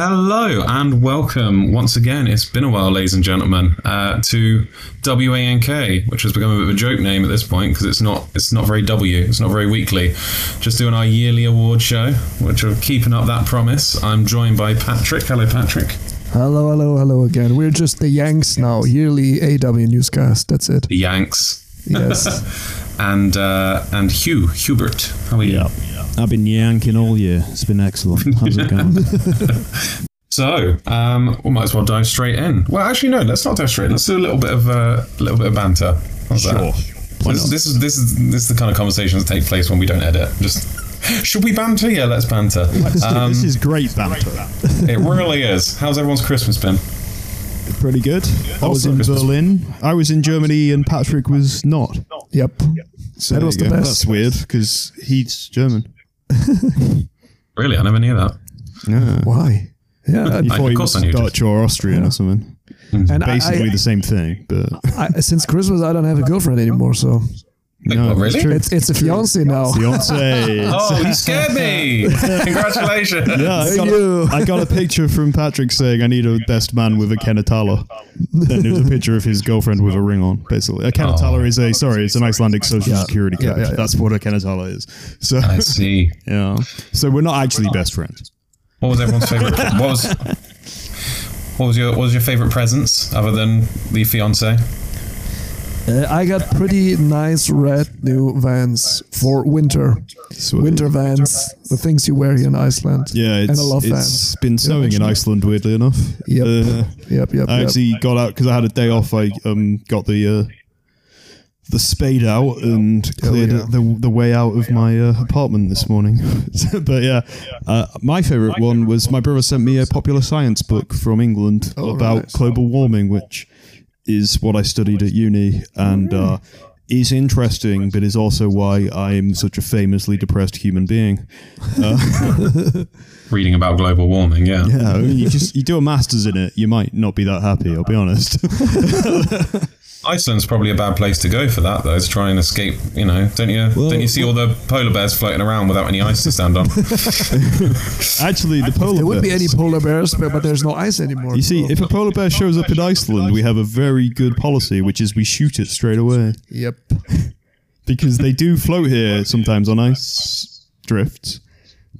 Hello and welcome once again. It's been a while, ladies and gentlemen, uh, to WANK, which has become a bit of a joke name at this point because it's not it's not very W, it's not very weekly. Just doing our yearly award show, which are keeping up that promise. I'm joined by Patrick. Hello, Patrick. Hello, hello, hello again. We're just the Yanks now, yearly AW newscast. That's it. The Yanks. Yes. and uh, and Hugh Hubert. How are you? Yeah. I've been yanking all year. It's been excellent. How's it going? So, um, we might as well dive straight in. Well, actually, no. Let's not dive straight in. Let's do a little bit of uh, a little bit of banter. How's that? This, this is this is this is the kind of conversations that take place when we don't edit. Just should we banter? Yeah, let's banter. Um, this is great banter. it really is. How's everyone's Christmas been? Pretty good. I was in Christmas. Berlin. I was in Germany, and Patrick was not. Yep. So That was the go. best. That's weird because he's German. Really, I never knew that. Yeah. Why? Yeah. You I- thought of he course was I knew Dutch or Austrian or something. Mm. And Basically I, the same thing, but I, I, since Christmas, I don't have a girlfriend anymore, so no, oh, what, really? it's it's it's a fiance now. Fiance. Oh, you scared me! Congratulations. Yeah, I got, you. a, I got a picture from Patrick saying I need a best man with a Kennitala. Then there was a picture of his girlfriend with a ring on, basically. A Kennitala oh, is a, sorry, it's an Icelandic social security Yeah, card. yeah, yeah. That's what a Kennitala is. So, I see. yeah. So we're not actually best friends. What was everyone's favorite? What was what was your what was your favorite presents other than the fiance? Uh, I got pretty nice red new Vans for winter. Sweet. Winter Vans, the things you wear here in Iceland. Yeah, it's, and I love it's Vans. been snowing in Iceland, weirdly enough. Yep. Uh, Yep, yep, I yep. actually got out because I had a day off. I um got the uh, the spade out and cleared yeah. the the way out of my uh, apartment this morning. but yeah, uh, my favorite one was my brother sent me a popular science book from England Oh, about nice. global warming, which is what I studied at uni and. Uh, is interesting, but is also why I am such a famously depressed human being. Reading about global warming, yeah. Yeah, you just you do a masters in it, you might not be that happy. I'll be honest. Iceland's probably a bad place to go for that, though. To try and escape, you know. Don't you? don't you see all the polar bears floating around without any ice to stand on? Actually, the polar bears. There would be any polar bears, but, but there's no ice anymore. You see, if a polar bear shows up in Iceland, we have a very good policy, which is we shoot it straight away Yep. because they do float here sometimes on ice drifts.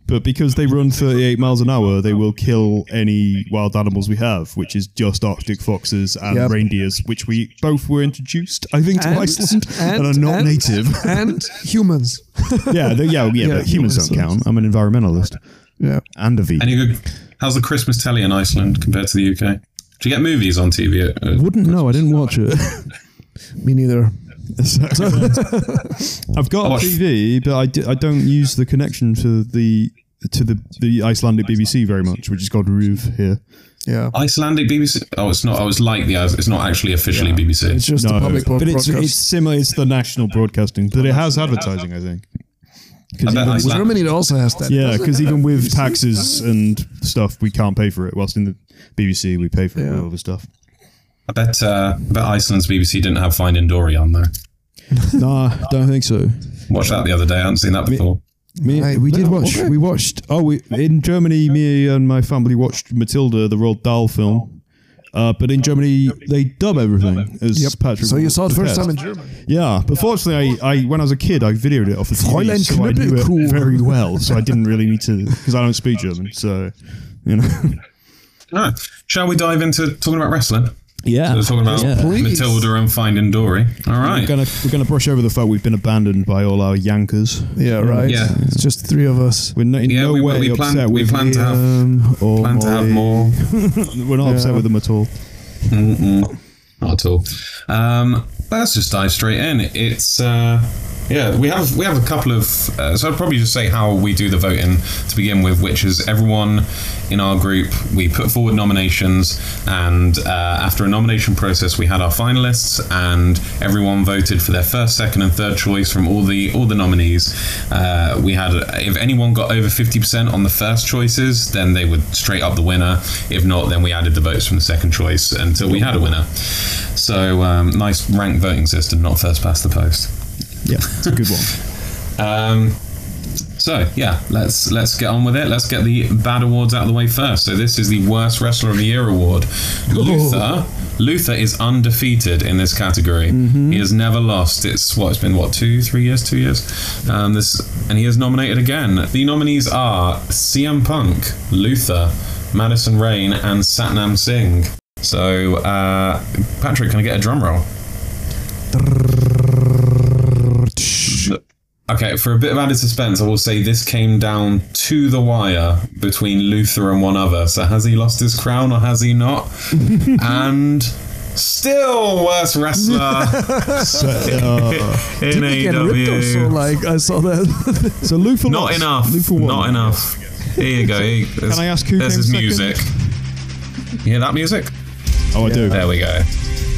But because they run 38 miles an hour, they will kill any wild animals we have, which is just Arctic foxes and Yep. reindeers, which we both were introduced, I think, to And- Iceland and, and- are not and- native. and humans. yeah, they- yeah, yeah, Yeah, but humans don't count. I'm an environmentalist Yeah. and a vegan. Any good? How's the Christmas telly in Iceland compared to the UK? Do you get movies on TV? Uh, Wouldn't know. I didn't watch it. Me neither. I've got a TV, but I, I don't use the connection to the to the, the Icelandic BBC very much, which is called RÚV here. Yeah. Icelandic BBC? Oh, it's not. I was like the. It's not actually officially BBC. It's just the public broadcaster. but it's broadcast. it's similar. It's the national broadcasting, but it has advertising, I think. Because bet even, Iceland- Germany also has that. yeah, because even with taxes and stuff, we can't pay for it. Whilst in the BBC, we pay for it Yeah. with other stuff. I bet. Uh, I bet Iceland's BBC didn't have Finding Dory on there. nah, don't think so. Watched that the other day. I hadn't seen that before. Me, Right, we did watch. We watched. Oh, we in Germany. Me and my family watched Matilda, the Roald Dahl film. Uh, but in Germany, they dub everything as Yep. Patrick. So you saw it first prepared. time in Germany. Yeah, but fortunately, I, I when I was a kid, I videoed it off the TV, Fräulein so I knew Knüppelkuh. it very well. So I didn't really need to because I don't speak German. So you know, All right. Shall we dive into talking about wrestling? Yeah, We're talking about Yeah. Matilda and Finding Dory. All right, We're gonna we're gonna brush over the fact we've been abandoned by all our yankers. Yeah, right. Yeah. It's just three of us. We're not in Yeah, no we- way we plan- upset we with plan to have- Liam or Plan to have more. We're not upset with them at all. Mm-mm. Not at all. Um, let's just dive straight in. It's uh, yeah, we have we have a couple of. Uh, so I'd probably just say how we do the voting to begin with, which is everyone in our group we put forward nominations, and uh, after a nomination process, we had our finalists, and everyone voted for their first, second, and third choice from all the all the nominees. Uh, we had if anyone got over fifty percent on the first choices, then they would straight up the winner. If not, then we added the votes from the second choice until we had a winner. So um, nice voting system, not first past the post. Yeah, it's a good one. Um, so yeah, let's let's get on with it. Let's get the bad awards out of the way first. So this is the worst wrestler of the year award. Luther. Luther is undefeated in this category. He has never lost. It's what it's been what two, three years, two years. Um, this and he is nominated again. The nominees are CM Punk, Luther, Madison Rayne, and Satnam Singh. So uh, Patrick, can I get a drum roll? Okay, for a bit of added suspense, I will say this came down to the wire between Luther and one other. So has he lost his crown or has he not? and still worst wrestler in Did he get so? AEW. Like I saw that. So Luther Not lost. enough. Luther won. Not enough. Here you go. Here, there's, I ask who There's came his second? music. You hear that music? Oh, I do. There we go.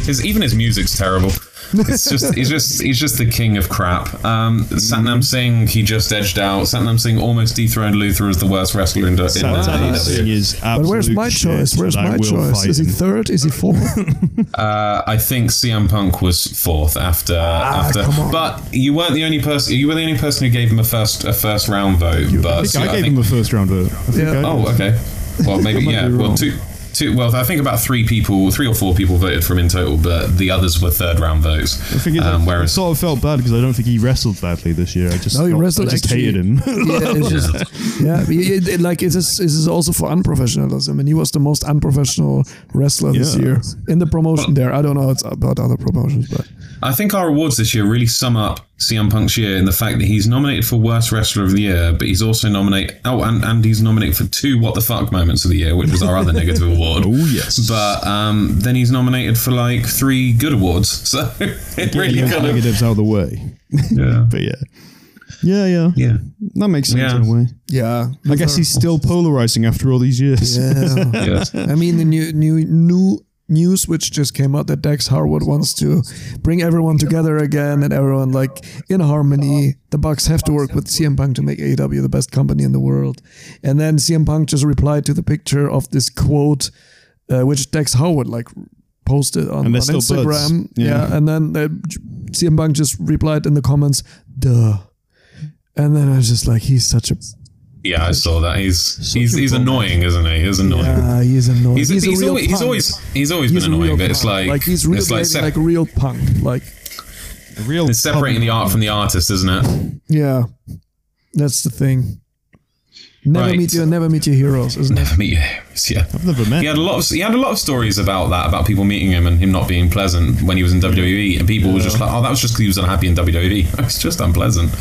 His even his music's terrible. It's just he's just he's just the king of crap. Um, Satnam Singh he just edged out. Satnam Singh almost dethroned Luther as the worst wrestler in, in Satnam Singh AEW. is but where's my shit, choice? Where's my choice? Is he third? Is he fourth? Uh, I think CM Punk was fourth after after, Ah, come on. but you weren't the only person. You were the only person who gave him a first a first round vote. I But think I gave him a first round vote. Yeah. Oh, okay. Well, maybe yeah. Well, two, two. Well, I think about three people, three or four people voted for him in total, but the others were third round votes. I think it, Um, I whereas sort of felt bad because I don't think he wrestled badly this year. I just No, he felt- wrestled I just actually- hated him. yeah, it's just, yeah. it- it- like it is, it is also for unprofessionalism, and he was the most unprofessional wrestler this year in the promotion. There, I don't know it's about other promotions, but I think our awards this year really sum up CM Punk's year in the fact that he's nominated for worst wrestler of the year, but he's also nominated. Oh, and, and he's nominated for two what the fuck moments of the year, which was our other negative award. Oh yes. But um, then he's nominated for like three good awards, so it really Get kind the of negatives out of the way. yeah. But yeah. Yeah, yeah. yeah. That makes sense Yeah. in a way. yeah, I guess he's still polarizing after all these years. Yeah, Yes. I mean the new new new news which just came out that Dax Harwood wants to bring everyone together again and everyone like in harmony. The Bucks have to work with CM Punk to make AEW the best company in the world. And then CM Punk just replied to the picture of this quote, uh, which Dax Harwood like posted on, on they're still buds. Instagram. Yeah. Yeah. and then uh, CM Punk just replied in the comments, "Duh." And then I was just like, he's such a Yeah, I saw that. He's he's, he's annoying, isn't he? He's annoying. yeah, he's annoying. He's, He's, he's, a real always, he's always he's always He's been annoying, real but it's punk. like he's really it's like, like, like a real punk. Like real it's separating the art from the artist, isn't it? yeah, that's the thing. Never Right. meet your never meet your heroes, isn't it? Never meet you. Yeah. I've never met. He had a lot of he had a lot of stories about that about people meeting him and him not being pleasant when he was in WWE and people were just like oh that was just because he was unhappy in WWE it's just unpleasant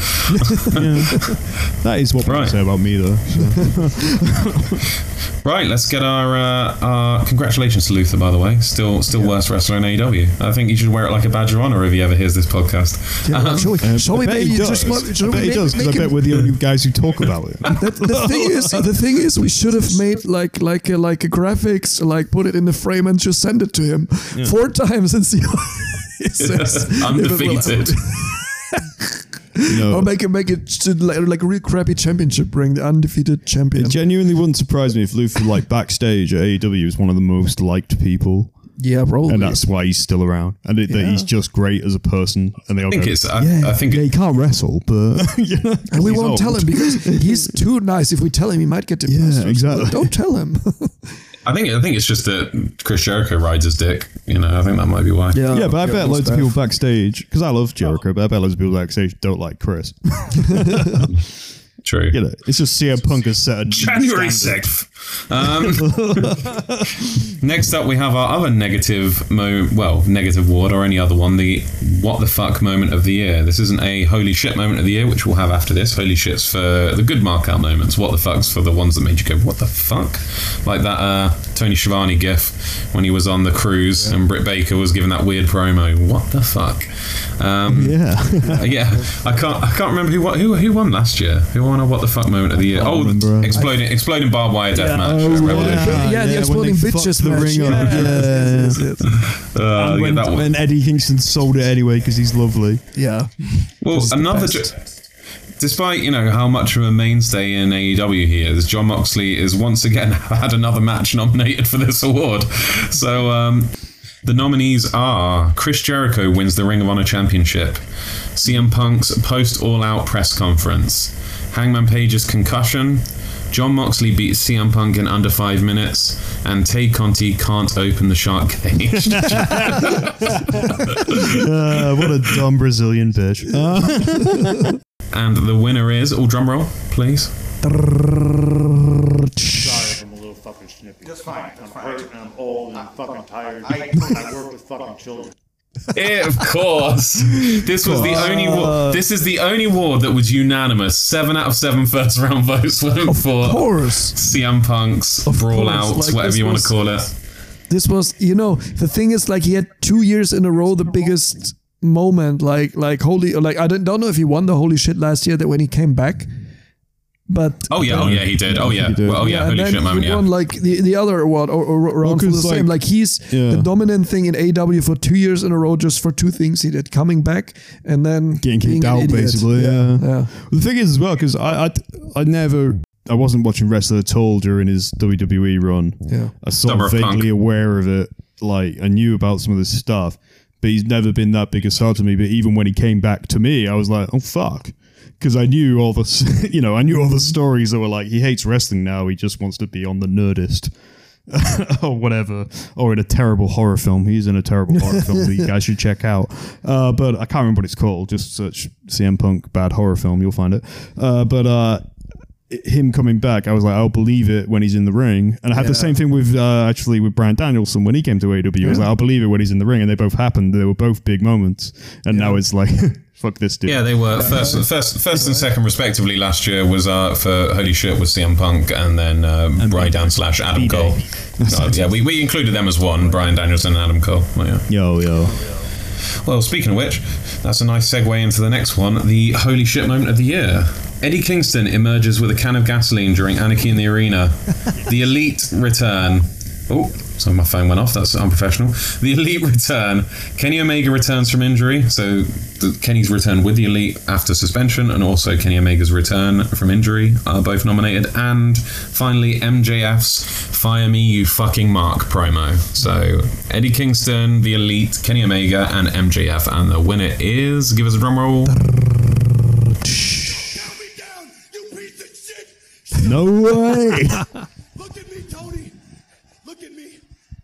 That is what people Right. say about me, though. So. Right let's get our uh, our congratulations to Luther by the way. Still still worst wrestler in AEW I think you should wear it like a badge of honor if he ever hears this podcast. Yeah, shall we, Uh, shall I we bet maybe he does. just mo- shall I bet we he does make, because I make bet we're the only guys who talk about it. the, the thing is, the thing is, we should have made like like a, like a graphics, like put it in the frame and just send it to him four times and see how he says. if it will- undefeated No. Or make it make it to like, like a real crappy championship ring, the undefeated champion. It genuinely wouldn't surprise me if Luther, like backstage at AEW, is one of the most liked people, yeah, probably. and that's why he's still around, and it, that he's just great as a person. And they all I think go, it's I, Yeah. I think yeah, he can't wrestle, but you know, and we won't old. tell him because he's too nice. If we tell him, he might get depressed. Yeah, exactly. Don't tell him. I think I think it's just that Chris Jericho rides his dick you know I think that might be why. Yeah, but I bet most loads of people backstage because I love Jericho, but I bet loads of people backstage don't like Chris. true. You know, it's just CM Punk has set a January standard. 6th. Um, next up, we have our other negative, mo- well, negative ward or any other one, the what the fuck moment of the year. This isn't a holy shit moment of the year, which we'll have after this. Holy shit's for the good markout moments. What the fuck's for the ones that made you go, what the fuck? Like that uh, Tony Schiavone gif when he was on the cruise and Britt Baker was giving that weird promo. What the fuck? Um, Yeah, uh, yeah, I can't. I can't remember who won. Who, who won last year? Who won a what the fuck moment of the year? Oh, exploding, exploding barbed wire death match. Oh, at Revolution. yeah. yeah, the exploding bitches fucked the match. ring yeah, up. yes, Yeah. yes, yes, Uh, yeah, when, that one. when Eddie Kingston sold it anyway because he's lovely. yeah. Well, This is the another. ju- Despite you know how much of a mainstay in AEW he is, Jon Moxley is once again had another match nominated for this award. So um, the nominees are Chris Jericho wins the Ring of Honor Championship, CM Punk's post All Out press conference, Hangman Page's concussion. Jon Moxley beats CM Punk in under five minutes, and Tay Conti can't open the shark cage. Uh, what a dumb Brazilian bitch. Uh, and the winner is, all drum roll, please. Sorry if I'm a little fucking snippy. That's fine. I'm hurt and I'm old and I'm fucking tired. I, work with fucking children. Yeah, of course. This was the only war. This is the only war that was unanimous. Seven out of seven first round votes went for Of course. CM Punk's Of brawl course, out, like, whatever you want to call it. This was, you know, the thing is, like, he had two years in a row the biggest moment. Like, like holy, like I don't, don't know if he won the holy shit last year that when he came back, but Oh yeah, oh yeah, he did. Oh yeah, He did. well, oh yeah, and holy then shit moment. he Yeah. won like the, the other award or, or around for the 'cause, same. like- Like he's Yeah. the dominant thing in AW for two years in a row, just for two things he did: coming back and then getting being kicked an out, idiot. basically. Yeah. yeah. The thing is, as well, because I, I, I never, I wasn't watching wrestling at all during his WWE run. Yeah. I sort Summer of of vaguely Punk. aware of it. Like I knew about some of this stuff, but he's never been that big a star to me. But even when he came back to me, I was like, oh fuck. Because I knew all the, you know, I knew all the stories that were like he hates wrestling now. He just wants to be on the Nerdist, or whatever, or in a terrible horror film. He's in a terrible horror film that you guys should check out. Uh, but I can't remember what it's called. Just search CM Punk bad horror film, you'll find it. Uh, but uh, him coming back, I was like, I'll believe it when he's in the ring. And I had the same thing with uh, actually with Bryan Danielson when he came to AW. I was like, I'll believe it when he's in the ring, and they both happened. They were both big moments, and now it's like, fuck this dude. Yeah, they were first, first, first and second respectively last year was uh, for Holy Shit was CM Punk and then uh, Brian Dan slash Adam Cole. Uh, yeah, we, we included them as one, Bryan Danielson and Adam Cole. Well, yeah. Yo, yo. Well, speaking of which, that's a nice segue into the next one the holy shit moment of the year. Eddie Kingston emerges with a can of gasoline during Anarchy in the Arena. the Elite return. Oh, so my phone went off. That's unprofessional. The Elite return. Kenny Omega returns from injury. So Kenny's return with the Elite after suspension, and also Kenny Omega's return from injury are both nominated. And finally, MJF's "Fire Me, You Fucking Mark" promo. So Eddie Kingston, the Elite, Kenny Omega, and MJF, and the winner is. Give us a drum roll. No way. Look at me, Tony! Look at me!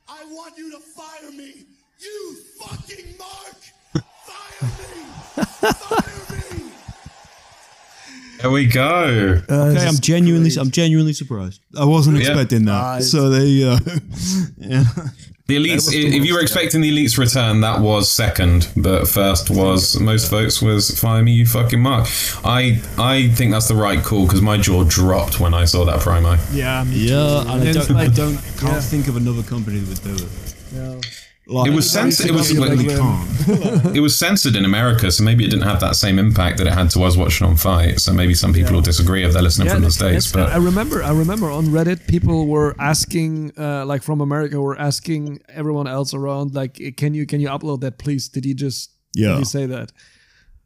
I want you to fire me! You fucking Mark! Fire me! Fire me! There we go. okay, I'm genuinely, I'm genuinely surprised. I wasn't Yeah. expecting that. Nice. So they, uh, yeah. The elites. if you were expecting the elites return, that was second, but first was most votes was "Fire Me, You Fucking Mark." I I think that's the right call because my jaw dropped when I saw that promo. Yeah, me Yeah, and I don't, I don't, can't yeah. think of another company that would do it. Yeah. Like, It was censored. It was it was censored in America, so maybe it didn't have that same impact that it had to us watching on FITE. So maybe some people will disagree if they're listening from the states. that's- I remember, I remember on Reddit, people were asking, uh, like from America, were asking everyone else around, like, can you can you upload that, please? Did he just Yeah. did he say that?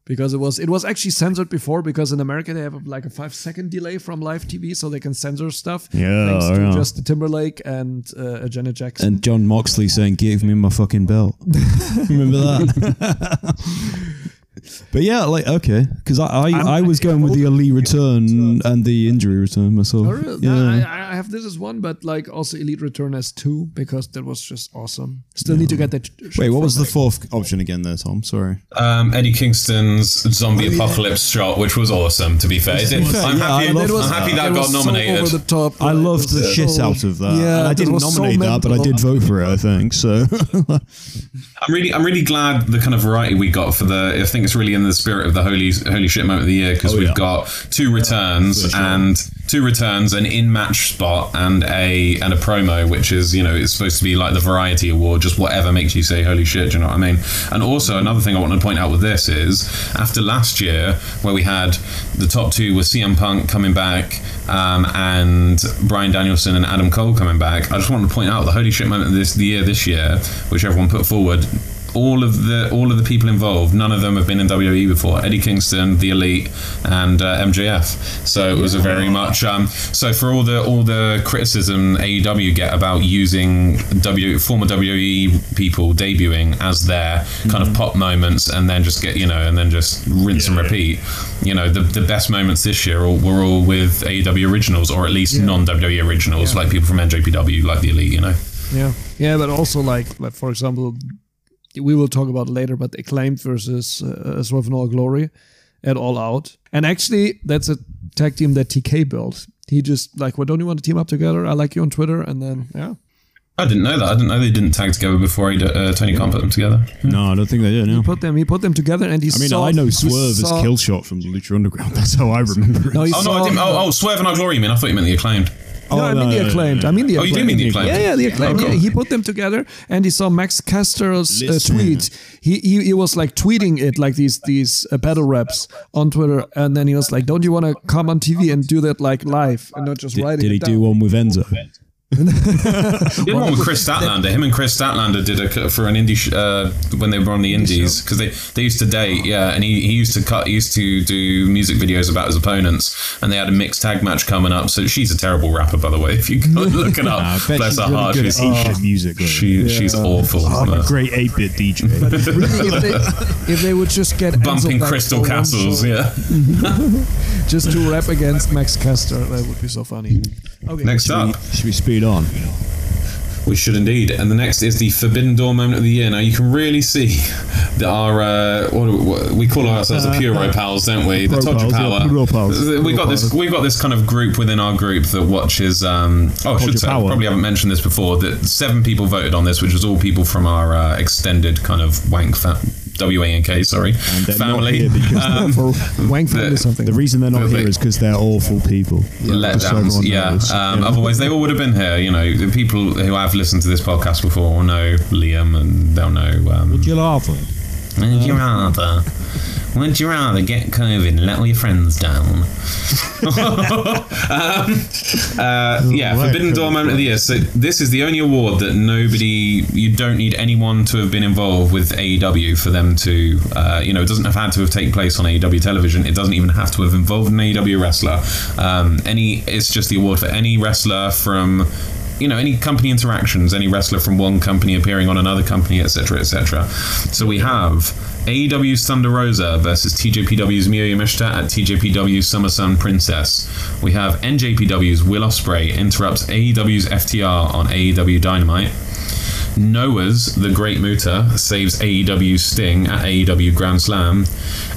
Because it was it was actually censored before because in America they have like a five second delay from live TV, so they can censor stuff. Yeah, thanks to yeah. Justin Timberlake and uh, Janet Jackson. And Jon Moxley saying, "Give me my fucking belt." Remember that? but yeah, like okay, because I I, I was going with the elite return and the injury return myself. Oh, really? Yeah. No, I, I have this as one, but like also Elite Return as two because that was just awesome. Still need to get that. Wait, what was from the fourth option again there, Tom? Sorry. um, Eddie Kingston's zombie Oh, apocalypse shot, which was awesome. To be fair, It did- fair, I'm yeah, happy. I love I'm happy that it got was so nominated. over the top. I like, loved the shit so- out of that. Yeah, and I didn't was so nominate that, but I did vote for it. I think so. I'm really, I'm really glad the kind of variety we got for the. I think it's really in the spirit of the holy, holy shit moment of the year because Oh, we've yeah. got two returns and two returns, an in-match spot, and a and a promo, which is you know it's supposed to be like the variety award, just whatever makes you say holy shit. Do you know what I mean? And also another thing I want to point out with this is after last year where we had the top two was CM Punk coming back um, and Bryan Danielson and Adam Cole coming back. I just wanted to point out the holy shit moment of this the year this year, which everyone put forward. All of the all of the people involved, none of them have been in WWE before. Eddie Kingston, the Elite, and uh, MJF. So it was a very much. Um, so for all the all the criticism AEW get about using W former WWE people debuting as their kind of pop moments, and then just get you know, and then just rinse and Yeah. repeat. You know, the the best moments this year all, were all with AEW originals, or at least non WWE originals, like people from NJPW, like the Elite. You know. Yeah, yeah, but also like, like for example, we will talk about later, but acclaimed versus uh, Swerve in Our Glory at All Out, and actually that's a tag team that TK built. He just like, well, don't you want to team up together? I like you on Twitter, and then yeah, I didn't know that. I didn't know they didn't tag together before he, uh, Tony Khan put them together. No, I don't think they did. No. he put them, he put them together, and he. I mean, saw, I know he Swerve as saw- Killshot from Lucha Underground. That's how I remember it. No, he Oh no, I didn't. Oh, oh, Swerve and Our Glory. You mean I thought you meant the acclaimed. No, I mean no, the no, acclaimed. I mean the Oh, acclaimed. you do mean the acclaimed? Yeah, yeah, the acclaimed. Oh, cool. Yeah, he put them together, and he saw Max Caster's uh, tweet. He, he he was like tweeting it like these these uh, battle raps on Twitter, and then he was like, "Don't you want to come on TV and do that like live and not just Did, writing?" did he it do one with Enzo? He did one with Kris Statlander. Him and Kris Statlander did a for an indie sh- uh, when they were on the indies because they, they used to date. Yeah, and he, he used to cut. He used to do music videos about his opponents, and they had a mixed tag match coming up. So she's a terrible rapper, by the way. If you go look it up, I bet bless her really heart. good at She's Asian music. though. she she's awful. I'm a great 8-bit DJ. Really, if, they, if they would just get bumping crystal for one castles. Yeah. just to rap against Max Caster, that would be so funny. Okay. Next up. Should we speed on? We should indeed. And the next is the Forbidden Door moment of the year. Now you can really see that our uh, what, what we call ourselves the Puro pals, don't we? The Todger yeah, pals. We got this. We've got this kind of group within our group that watches. Um, oh, I should say. I Power. probably haven't mentioned this before. That seven people voted on this, which was all people from our uh, extended kind of wank fa- W A N K. Sorry, And they're not family. Um, for Wang family the- something. The reason they're not here is because they're awful people. Letdowns. Yeah. Um, Yeah. Otherwise, they all would have been here. You know, the people who have listened to this podcast before will know Liam, and they'll know. Um, Would you laugh at? Would you rather? Would you rather get COVID and let all your friends down? um, uh, yeah, Right, Forbidden Door moment of the year. So this is the only award that nobody. You don't need anyone to have been involved with AEW for them to. Uh, you know, it doesn't have had to have taken place on AEW television. It doesn't even have to have involved an AEW wrestler. Um, any, it's just the award for any wrestler from you know any company interactions any wrestler from one company appearing on another company etc etc so we have AEW's Thunder Rosa versus TJPW's Miyu Yamashita at TJPW's Summer Sun Princess. We have NJPW's Will Ospreay interrupts AEW's FTR on AEW Dynamite. Noah's The Great Muta saves AEW's Sting at AEW Grand Slam,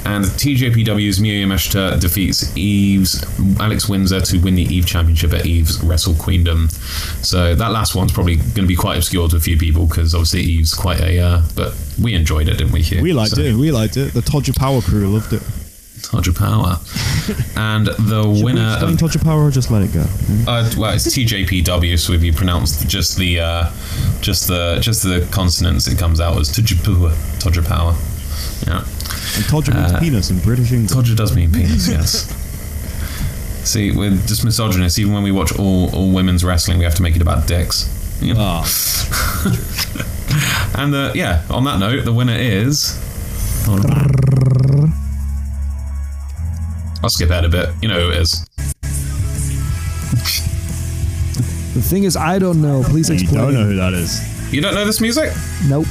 and TJPW's Miyu Yamashita defeats Eve's Alex Windsor to win the Eve Championship at Eve's Wrestle Queendom. So that last one's probably going to be quite obscure to a few people because obviously Eve's quite a, uh, but we enjoyed it, didn't we? Here, We liked So, it. We liked it. The Todger Power crew loved it. Todger Power, and the winner We Explain of Todger Power or just let it go? Uh, well, it's TJPW, so if you pronounce just the uh, just the just the consonants, it comes out as Tujapua, Todger Power. Yeah, And Todger means Uh, penis in British English. Todger does mean penis, yes. See, we're just misogynist. Even when we watch all, all women's wrestling, we have to make it about dicks. You know? Ah, And uh, yeah, on that note, the winner is. Hold on. I'll skip ahead a bit. You know who it is. the thing is, I don't know. Please You explain. don't know who that is. You don't know this music? Nope.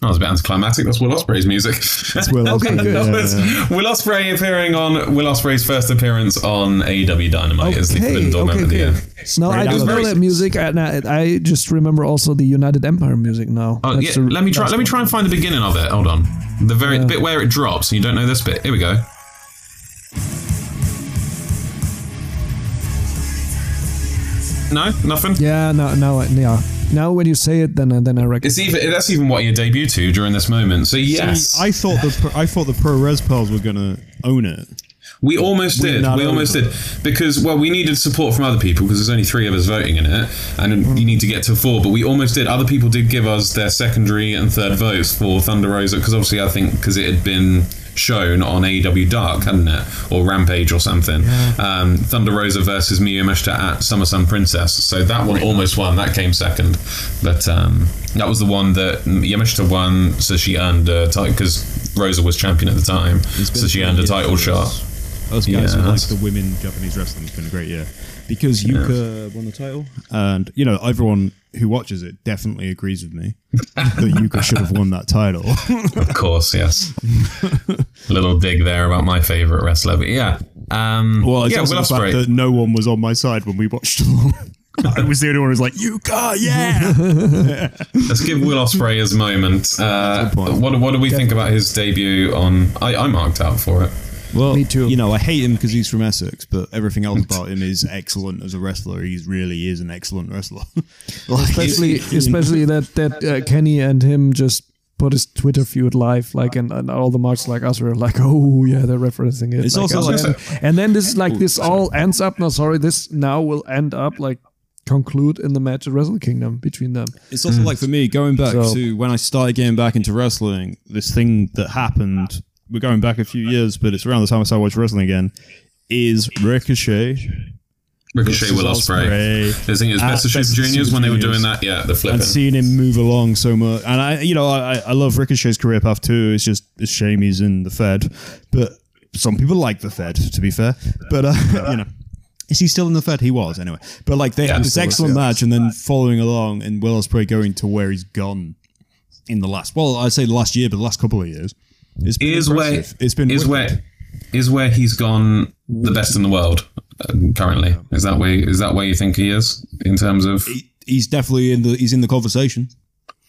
That was a bit anticlimactic. That's Will Ospreay's music. That's Will Okay, good. yeah, That was yeah. Will Ospreay appearing on Will Ospreay's first appearance on AEW Dynamite as the Forbidden Okay, Door okay, of the okay. year. No, I It don't know that music, and I, I just remember also the United Empire music now. Oh, That's yeah, the let me try. Let me try and find the beginning of it. Hold on. The very the bit where it drops. You don't know this bit. Here we go. No, nothing. Yeah, no, now, yeah. Now when you say it, then then I reckon. It's even that's even what you debut to during this moment. So yes, See, I thought the pro- I thought the Pro Res Pals were gonna own it. We almost We're did. not We almost did because well, we needed support from other people because there's only three of us voting in it, and mm. you need to get to four. But we almost did. Other people did give us their secondary and third votes for Thunder Rosa because obviously I think because it had been shown on AEW Dark, hadn't it, or Rampage or something? Um, Thunder Rosa versus Miyu at Summer Sun Princess. So that one almost won. That came second, but um, that was the one that Yamashita won, so she earned a title because Rosa was champion at the time, so she earned a title shot. Us guys who like the women Japanese wrestling It's been a great year because Yuka won the title, and you know everyone who watches it definitely agrees with me that Yuka should have won that title. Of course, yes. Little dig there about my favorite wrestler, but yeah. Um, Well, it's yeah, also Will the fact Ospreay. that no one was on my side when we watched along. I was the only one who was like, Yuka, yeah! Let's give Will Ospreay his moment. Uh, what, what do we think about his debut on? I, I marked out for it. Well, Me too. You know, I hate him because he's from Essex, but everything else about him is excellent as a wrestler. He really is an excellent wrestler. like, especially especially that that uh, Kenny and him just put his Twitter feud live, like, and, and all the marks like us were like, oh yeah, they're referencing it. It's like, also and, like- then, and then this is like this all ends up. No, sorry, this now will end up like conclude in the match at Wrestle Kingdom between them. It's also like for me going back So- to when I started getting back into wrestling. This thing that happened. We're going back a few years, but it's around the time I started watching wrestling again. Is Ricochet? Ricochet Will Ospreay. I think it was Best of Super Juniors when they were doing that. Yeah, the flipping. and seeing him move along so much. And I, you know, I, I love Ricochet's career path too. It's just it's a shame he's in the Fed, but some people like the Fed. To be fair, but uh, you know. Is he still in the Fed? He was anyway. But like they had this excellent yeah. match, and then following along, and Will Ospreay going to where he's gone in the last. Well, I'd say the last year, but the last couple of years. It's been is where impressive. it's been is wicked. where is where he's gone the best in the world uh, currently. Is that where is that where you think he is in terms of He- he's definitely in the he's in the conversation.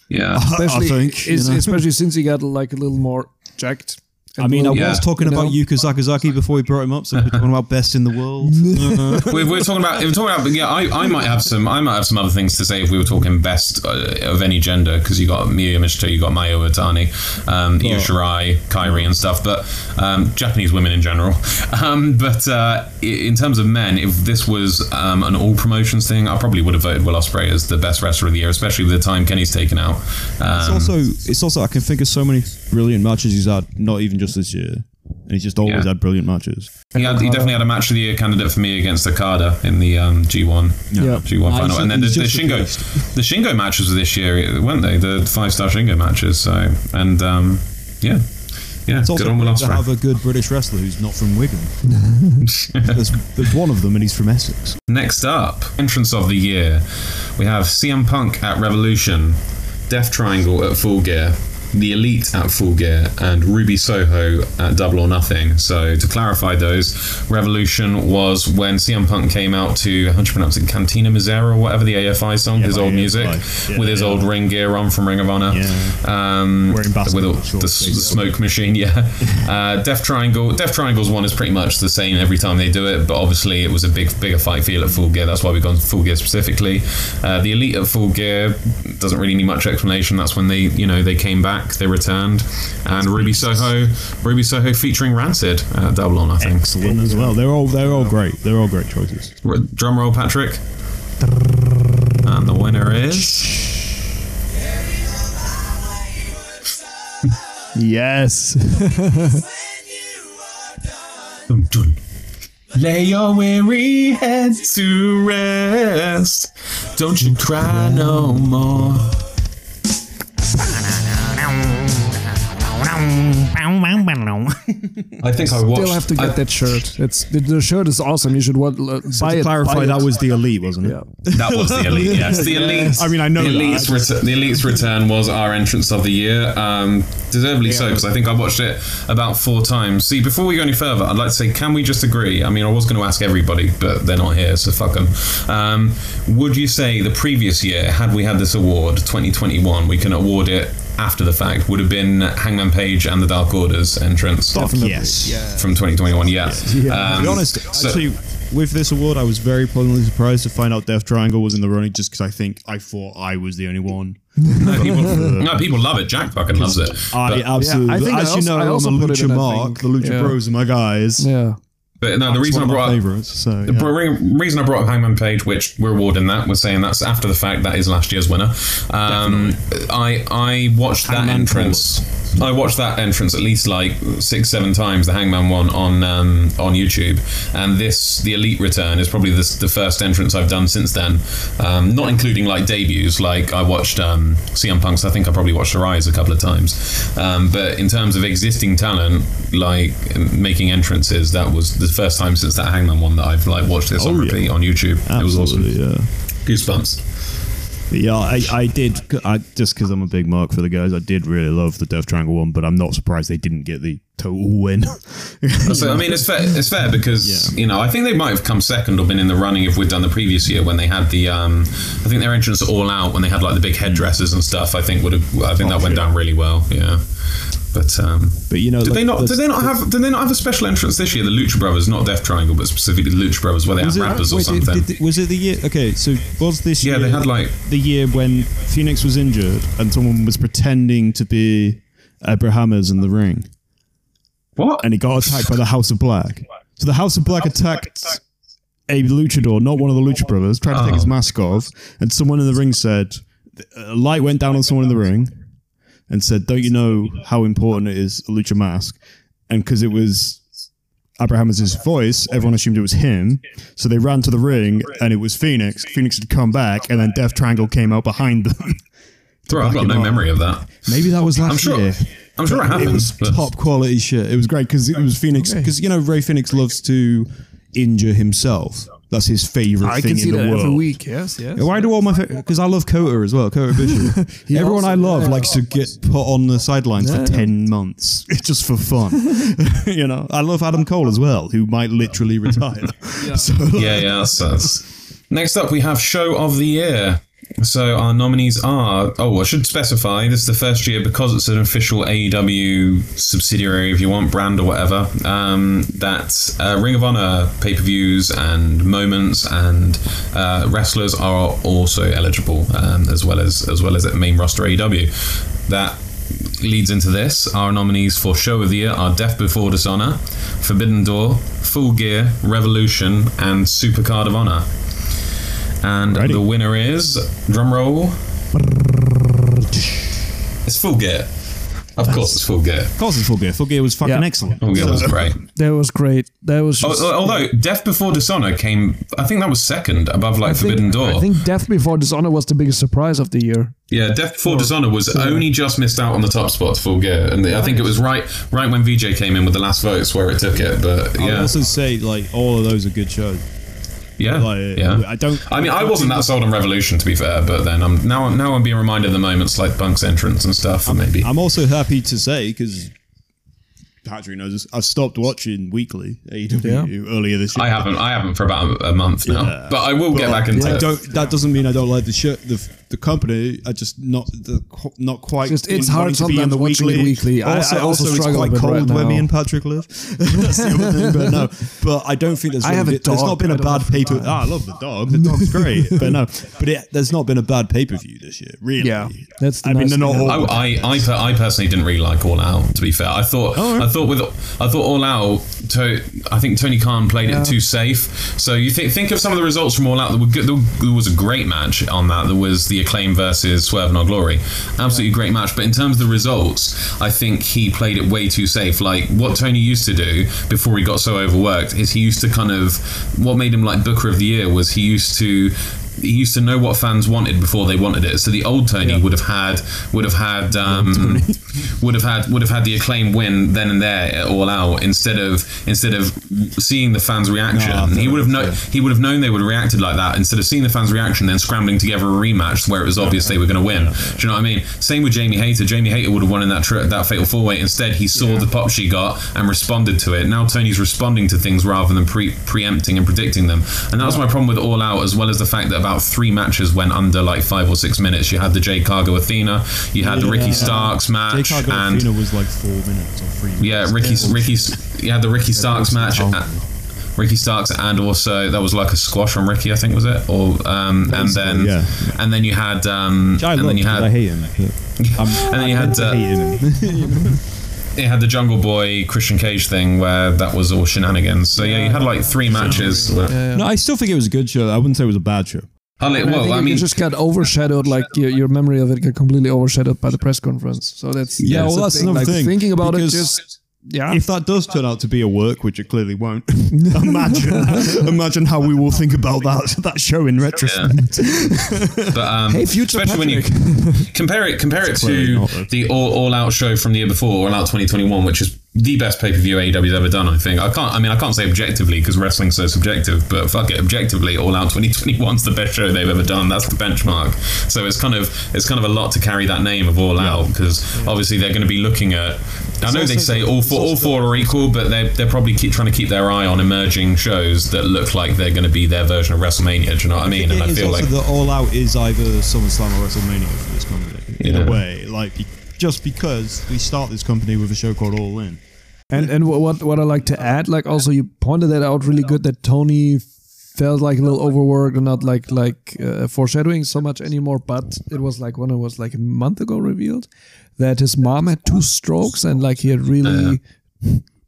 yeah? Especially, think, you know. especially since he got like a little more jacked. I mean, I Yeah. was talking You about know? Yuka Sakazaki before we brought him up, so we're talking about best in the world. we're, we're talking about. We're talking about. Yeah, I, I might have some. I might have some other things to say if we were talking best uh, of any gender because you got Miyu Yamashita, you got Mayu Iwatani, um, Io Shirai, Kairi, and stuff. But um, Japanese women in general. Um, but uh, in terms of men, if this was um, an all promotions thing, I probably would have voted Will Ospreay as the best wrestler of the year, especially with the time Kenny's taken out. Um, It's also, it's also, I can think of so many brilliant matches he's had, not even just this year, and he's just always Yeah. had brilliant matches. he, had, he definitely had a match of the year candidate for me against Okada in the um, G1. Yeah. G1 Ah, final, he's- and then the, he's the just Shingo, replaced. the Shingo matches this year, weren't they? The five star Shingo matches. So, and um, yeah, yeah, It's also good on Will good to have a good British wrestler who's not from Wigan. there's, there's one of them, and he's from Essex. Next up, entrance of the year, we have CM Punk at Revolution, Death Triangle at Full Gear, The Elite at Full Gear, and Ruby Soho at Double or Nothing. So to clarify those, Revolution was when CM Punk came out to how do you pronounce it, Cantina Misera or whatever the AFI song, Yeah, his old music, Yeah, with his yeah. old ring gear on from Ring of Honor. Um, with all, the, the smoke machine, yeah. Uh, Death Triangle, Death Triangle's one is pretty much the same every time they do it, but obviously it was a big, bigger fight feel at Full Gear. That's why we've gone Full Gear specifically. Uh, the Elite at Full Gear doesn't really need much explanation. That's when they, you know, they came back, they returned, and Ruby Soho, Ruby Soho featuring Rancid at Double or Nothing. Excellent as well. They're all they're all great. They're all great choices. R- Drum roll, Patrick. And the winner is. Yes. Dun, dun. Lay your weary head to rest. Don't you cry no more. I think I watched. Still have to get I- that shirt. It's the, the shirt is awesome. You should wa- uh, buy to it. clarify, buy that it. was the elite, wasn't it? yeah. That was the elite. Yes, the elite. I mean, I know the elite's, I retu- the elite's return was our entrance of the year. Um, deservedly so because I think I watched it about four times. See, before we go any further, I'd like to say, can we just agree? I mean, I was going to ask everybody, but they're not here, so fuck them. Um, would you say the previous year, had we had this award, 2021, we can award it after the fact? Would have been Hangman Page and the Dark Order's entrance Fuck yes. from 2021? Yeah. Yeah. Um, To be honest, so- actually, with this award, I was very pleasantly surprised to find out Death Triangle was in the running, just because I think I thought I was the only one. no, people, no, people love it. Jack fucking loves it. I But- absolutely, I think I as you also- know, I I'm also a Lucha Mark. The Lucha Yeah. Bros are my guys. Yeah. But no, the reason I one of my brought up. So The yeah. re- reason I brought up Hangman Page, which we're awarding that, was saying that's after the fact. That is last year's winner. Um, I I watched that Hangman entrance. I watched that entrance at least like six, seven times. The Hangman one on um, on YouTube, and this the Elite Return is probably the, the first entrance I've done since then. Um, not including like debuts. Like I watched um, CM Punk's. I think I probably watched Arise a couple of times. Um, but in terms of existing talent, like making entrances, that was the first time since that Hangman one that I've like watched this on Oh, yeah. repeat on YouTube. It was awesome. Yeah. Goosebumps. But yeah, I, I did. I just because I'm a big mark for the guys, I did really love the Death Triangle one, but I'm not surprised they didn't get the total win. So I mean, it's fair. It's fair because you know I think they might have come second or been in the running if we'd done the previous year when they had the. Um, I think their entrance all out when they had like the big headdresses and stuff. I think would have. I think that went down really well. Yeah. But um, But you know, did like, they not? Did they not have? Did they not have a special entrance this year? The Lucha Brothers, not Death Triangle, but specifically the Lucha Brothers, where they had rappers or wait, did- something. did- was it the year? Okay, so was this? Yeah, year they had, like- the year when Phoenix was injured and someone was pretending to be Abrahantes in the ring, what? and he got attacked by the House of Black. So the House of Black attacked a luchador, not one of the Lucha Brothers, tried to take his Oh. mask off, and someone in the ring said, a light went down on someone in the ring, and said, "Don't you know how important it is a lucha mask?" And because it was Abraham's voice, everyone assumed it was him. So they ran to the ring, and it was Phoenix. Phoenix had come back, and then Death Triangle came out behind them. Bro, I've got no him up. memory of that. Maybe that was last I'm sure. year. I'm sure it happened. It was but- top quality shit. It was great because it was Phoenix. Because you know Ray Phoenix loves to injure himself. That's his favorite I thing can see in the that world. every week. Yes, yes. Why do all my because I love Kota as well, Kota Ibushi. Everyone I love yeah. likes to get put on the sidelines Yeah. for ten months just for fun. you know, I love Adam Cole as well, who might literally retire. So yeah, yeah. That's, that's. Next up, we have Show of the Year. So our nominees are. Oh, I should specify. This is the first year because it's an official AEW subsidiary, if you want, brand or whatever. Um, that uh, Ring of Honor pay per views and moments and uh, wrestlers are also eligible, um, as well as as well as at main roster AEW. That leads into this. Our nominees for Show of the Year are Death Before Dishonor, Forbidden Door, Full Gear, Revolution, and Supercard of Honor. And Righty. the winner is drum roll. It's Full Gear. Of course, it's Full Gear. of course, it's Full Gear. Full Gear was fucking Yeah. excellent. Full Gear was great. That was great. That was just. Al- Although Death Before Dishonor came, I think that was second above like I think, Forbidden Door. I think Death Before Dishonor was the biggest surprise of the year. Yeah, Death Before Dishonor was only just missed out on the top spot to Full Gear, and I think it was right right when VJ came in with the last votes where it took it. But yeah, I yeah, also say like all of those are good shows. Yeah, Like, yeah. I don't. I mean, I wasn't that sold on Revolution to be fair, but then I'm now now I'm being reminded of the moments like Punk's entrance and stuff, and maybe I'm also happy to say because Patrick knows this. I've stopped watching weekly AEW earlier this year. I haven't I haven't for about a, a month now, Yeah. but I will get back into I it. don't. That doesn't mean I don't like the shirt. The the company. are just not the not quite. Just- it's hard to be in the weekly. weekly. Also, I also also, it's quite with right cold where me and Patrick live. That's the other thing. But no, but I don't think there's. I really have a been- There's not been I a bad pay per. it's Ah, I love the dog. The dog's great. but no, but it, there's not been a bad pay per view this year. Really. Yeah, that's the I mean, nice they're not all. I, I, I, I personally didn't really like All Out. To be fair, I thought I thought with I thought All Out. To, I think Tony Khan played Yeah. it too safe. So you think think of some of the results from All Out. That were good. There was a great match on that. There was the Acclaim versus Swerve No Glory. Absolutely great match. But in terms of the results, I think he played it way too safe. Like what Tony used to do before he got so overworked is he used to kind of what made him like Booker of the Year was he used to he used to know what fans wanted before they wanted it. So the old Tony would have had would have had um, would have had would have had the acclaim win then and there all out instead of instead of seeing the fans' reaction. No, he would have known he would have known they would have reacted like that instead of seeing the fans' reaction then scrambling together a rematch where it was obvious they were going to win. Do you know what I mean? Same with Jamie Hayter. Jamie Hayter would have won in that tri- that fatal four way. Instead, he saw the pop she got and responded to it. Now Tony's responding to things rather than pre- preempting and predicting them. And that was my problem with All Out, as well as the fact that about three matches went under like five or six minutes. You had the Jade Cargill Athena, you had the Ricky Starks Jay match, Cargill and Athena was like four minutes or three. Minutes. yeah, Ricky Ricky's you had the Ricky Starks match. uh, Ricky Starks and also that was like a squash from Ricky, I think was it, or um, and then yeah. and then you had um, Which I and love then you 'cause had I hate him. I'm, and then you I'm had meant uh, hate it had the Jungle Boy Christian Cage thing where that was all shenanigans. So yeah, you had like three matches. No, I still think it was a good show. I wouldn't say it was a bad show. I'll let- And well, I think I it mean, just got overshadowed, like your, your memory of it got completely overshadowed by the press conference. So that's Yeah, that's well, the that's thing. another like, thing, Thinking about it, just yeah. If that does turn out to be a work, which it clearly won't, imagine imagine how we will think about that that show in retrospect. but um, Hey, future especially when you compare it compare it to the all, all out show from the year before, All Out 2021, which is the best pay per view AEW's ever done. I think I can't. I mean, I can't say objectively because wrestling's so subjective, but fuck it, objectively, All Out 2021's the best show they've ever done. That's the benchmark. So it's kind of it's kind of a lot to carry that name of All Out because obviously they're going to be looking at. I know they say all four all four are equal, but they're they're probably keep trying to keep their eye on emerging shows that look like they're going to be their version of WrestleMania. Do you know what I mean? And I feel like the All Out is either SummerSlam or WrestleMania for this company in Yeah. a way, like just because we start this company with a show called All In. And and what what I like to add, like also you pointed that out really good that Tony felt like a little overworked and not like like uh, foreshadowing so much anymore. But it was like when it was like a month ago revealed that his mom had two strokes and like he had really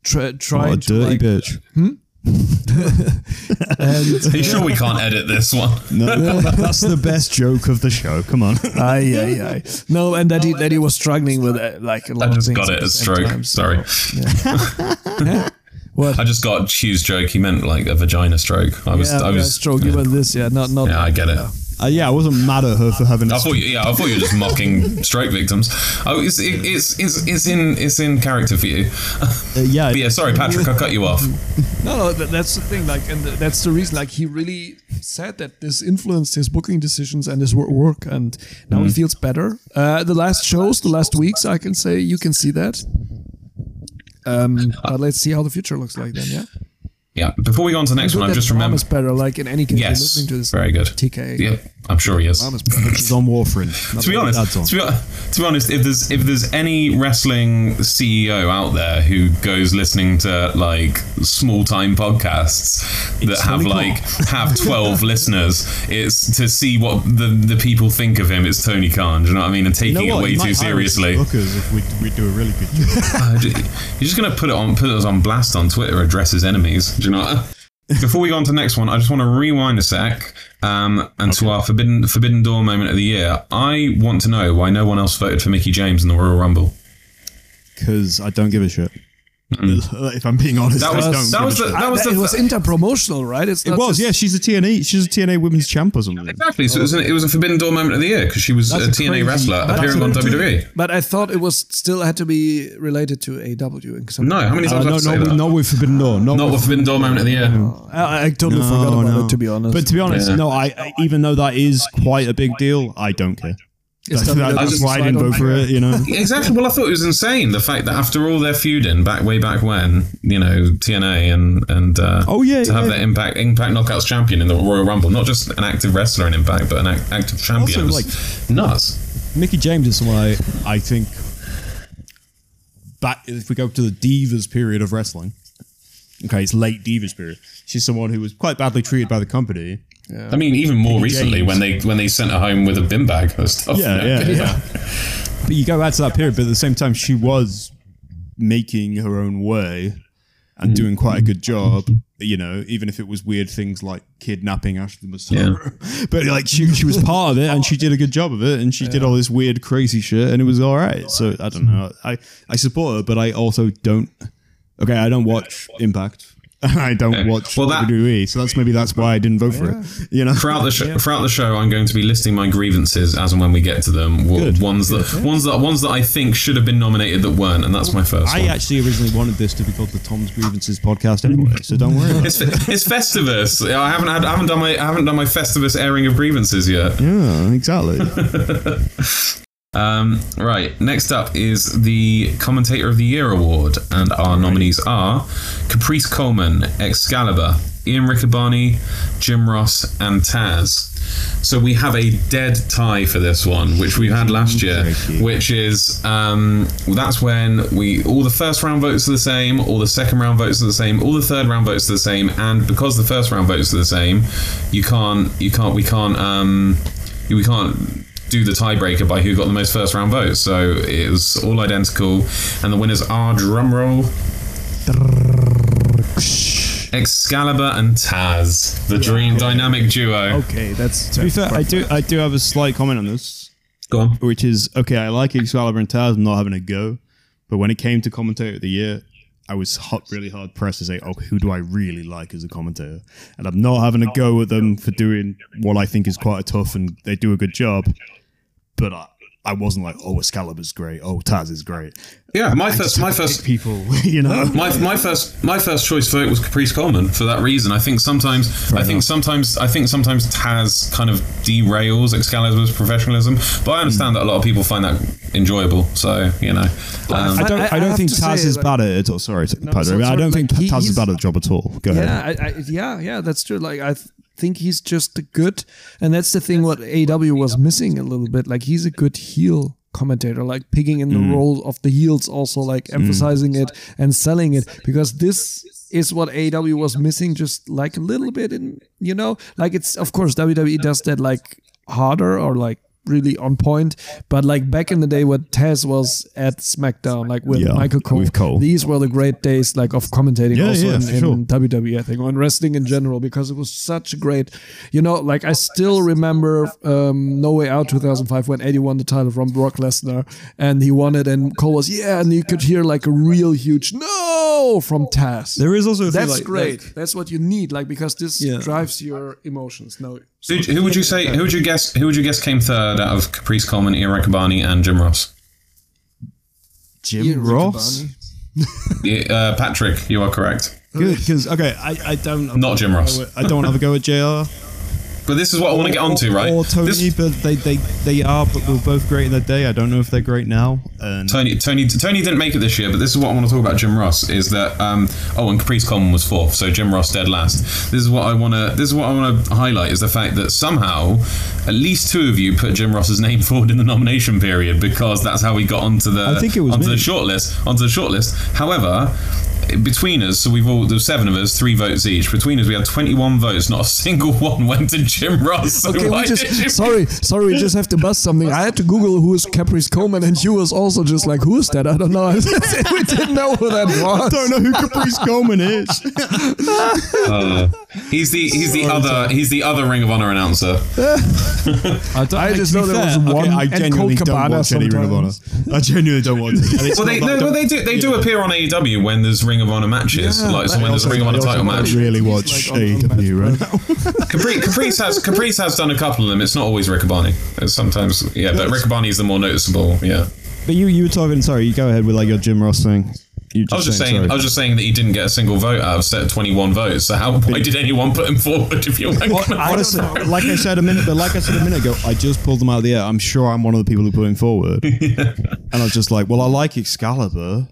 tried to dirty like, bitch. And Are you sure we can't edit this one? No, that's the best joke of the show. Come on. Aye, aye, aye. No, and that he that he was struggling with uh, like a lot I of just got it the as stroke. time, so- Sorry. Yeah. what? I just got Hugh's joke. He meant like a vagina stroke. I was, yeah, I yeah, was stroke. You meant this, yeah, not not. Yeah, I get it. Uh, yeah, I wasn't mad at her for having. a I thought, you, yeah, I thought you were just mocking stroke victims. Oh, it's, it, it's, it's, it's in, it's in character for you. Uh, yeah, But yeah, sorry, Patrick, I cut you off. No, no, that's the thing. Like, and that's the reason. Like, he really said that this influenced his booking decisions and his wor- work, and now he feels better. Uh, the last shows, the last weeks, I can say you can see that. Um, but let's see how the future looks like then. Yeah. Yeah, before we go on to the next one, I've just remembered. better. Like in any case, Yes, listening to this. very good. TK. Yep, I'm sure he is. Mom is better. which is on Warfarin. to be honest, to be, to be honest, if there's if there's any wrestling CEO out there who goes listening to like small time podcasts that have Tony like have twelve listeners, it's to see what the the people think of him. It's Tony Khan. Do you know what I mean? And taking it way too seriously. Because if we, we do a really good job. Uh, You're just gonna put it on, put us on blast on Twitter, address his enemies. Do you know? Before we go on to the next one, I just want to rewind a sec um, and to our forbidden forbidden door moment of the year. I want to know why no one else voted for Mickie James in the Royal Rumble. Because I don't give a shit. If I'm being honest, That was I don't that give was the, that was it was the interpromotional, right? It's It was, just- yeah. She's a TNA. She's a TNA Women's Champ or something. exactly. So it was, an, it was a forbidden door moment of the year because she was a That's a TNA crazy- wrestler that's appearing on WWE. But I thought it was still had to be related to AW. in some No, how many Uh, times no, have I no, say that? not with Forbidden Door. Not, Not with with forbidden door moment of the year. I, I totally No, forgot about no. it, to be honest. But to be honest, Yeah. no. I, I even though that is quite a big deal, I don't care. It's That's, not- that's just- why I didn't vote for it. You know. Exactly. Well, I thought it was insane the fact that after all their feuding back way back when, you know, TNA and and uh, Oh, yeah, to have yeah. that Impact Impact Knockouts champion in the Royal Rumble, not just an active wrestler in Impact, but an act, active champion. Also, was nuts. Mickie James is someone I, I think back if we go to the divas period of wrestling. Okay, it's late divas period. She's someone who was quite badly treated by the company. I mean, even more recently when they when they sent her home with a bin bag and stuff. Yeah, yeah, yeah. But you go back to that period, but at the same time, she was making her own way and mm. doing quite a good job. You know, even if it was weird things like kidnapping Ashley Massaro, yeah. but like she she was part of it and she did a good job of it, and she did all this weird, crazy shit, and it was all right. So I don't know. I I support her, but I also don't. Okay, I don't watch Impact. I don't watch Well, that- WWE, so that's maybe that's why I didn't vote for it. You know, Throughout the show, throughout the show, I'm going to be listing my grievances as and when we get to them. Good. Ones that ones that ones that I think should have been nominated that weren't, and that's my first I one. actually originally wanted this to be called the Tom's Grievances podcast anyway, so don't worry. About it. It's, it's Festivus. I haven't had, I haven't done my I haven't done my Festivus airing of grievances yet. Yeah, exactly. Um, right. Next up is the Commentator of the Year award, and our nominees are Caprice Coleman, Excalibur, Ian Riccaboni, Jim Ross, and Taz. So we have a dead tie for this one, which we had last year, which is um, that's when we all the first round votes are the same, all the second round votes are the same, all the third round votes are the same, and because the first round votes are the same, you can't you can't we can't um, we can't do the tiebreaker by who got the most first round votes. So it was all identical, and the winners are drumroll Excalibur and Taz, the dream dynamic duo. Okay, that's to be fair. I do I do have a slight comment on this, Go on. which is okay. I like Excalibur and Taz. I'm not having a go, but when it came to commentator of the year, I was hot, really hard pressed to say, oh, who do I really like as a commentator? And I'm not having a go at them for doing what I think is quite a tough and they do a good job, but I, I wasn't like, oh, Excalibur's great. Oh, Taz is great. Yeah, my first, my first, People, you know. my, my first my first choice vote was Caprice Coleman for that reason. I think sometimes I think sometimes I think sometimes Taz kind of derails Excalibur's professionalism, but I understand that a lot of people find that enjoyable. So you know, um, I don't. I- I, I don't have think to say, Taz is like- bad at it. At all. Sorry, to, No, Padre, so- I sorry, don't think like, he- Taz is bad at the job at all. Go ahead. Yeah, I, I, yeah, yeah. That's true. Like I th- think he's just good, and that's the thing. What AW was missing a little bit. Like he's a good heel commentator, like picking in the Mm. role of the heels, also like emphasizing it and selling it. Because this is what AW was missing, just like a little bit. In you know, like it's of course WWE does that like harder or like really on point. But like back in the day when Taz was at SmackDown, like with Yeah, Michael Cole, with Cole. these were the great days like of commentating Yeah, also yeah, in, in sure. WWE, I think, or in wrestling in general, because it was such a great, you know, like I still remember um, No Way Out 2005 when Eddie won the title from Brock Lesnar and he won it, and Cole was, yeah, and you could hear like a real huge no from Taz. There is also a That's like- great. like- That's what you need, like, because this Yeah. drives your emotions. No. who, who would you say? Who would you guess? Who would you guess came third out of Caprice Coleman, Ira Kabani, and Jim Ross? Jim Yeah, Ricky Ross. Yeah, uh, Patrick, you are correct. Good, because okay, I, I don't Not Jim Ross. I don't have a go at Jr. But this is what I want to get onto, right? Or Tony, This- but they, they they are, but they were both great in their day. I don't know if they're great now. And Tony, Tony, Tony didn't make it this year, but this is what I want to talk about. Jim Ross is that. Um, oh, and Caprice Coleman was fourth, so Jim Ross dead last. This is what I want to. This is what I want to highlight is the fact that somehow, at least two of you put Jim Ross's name forward in the nomination period because that's how we got onto the I think it was onto me. the shortlist. Onto the shortlist. However. Between us, so we've all there's seven of us, three votes each. Between us, we had 21 votes. Not a single one went to Jim Ross. So Okay, we just sorry, sorry, we just have to bust something. I had to Google who is Caprice Coleman, and you was also just like, who is that? I don't know. we didn't know who that was. I don't know who Caprice Coleman is. Uh, he's the he's the other he's the other Ring of Honor announcer. I, don't, I just know there was one Okay, I genuinely don't Cabana watch any Ring of Honor. I genuinely don't watch it. And it's Well, they no, that well, don't- they do they do appear on AEW when there's Ring of Honor matches, like so when there's a Ring of Honor title match. really watch Like, on- on AEW right now. Capri, Caprice has Caprice has done a couple of them. It's not always Riccaboni. It's sometimes yeah, but Riccaboni is the more noticeable. Yeah, But you you were talking. Sorry, you go ahead with like your Jim Ross thing. You I was just saying I was just saying that he didn't get a single vote out of set 21 votes. So how why did anyone put him forward if you're Honestly, like I said a minute, but like I said a minute ago, I just pulled them out of the air. I'm sure I'm one of the people who put him forward, and I was just like, well, I like Excalibur,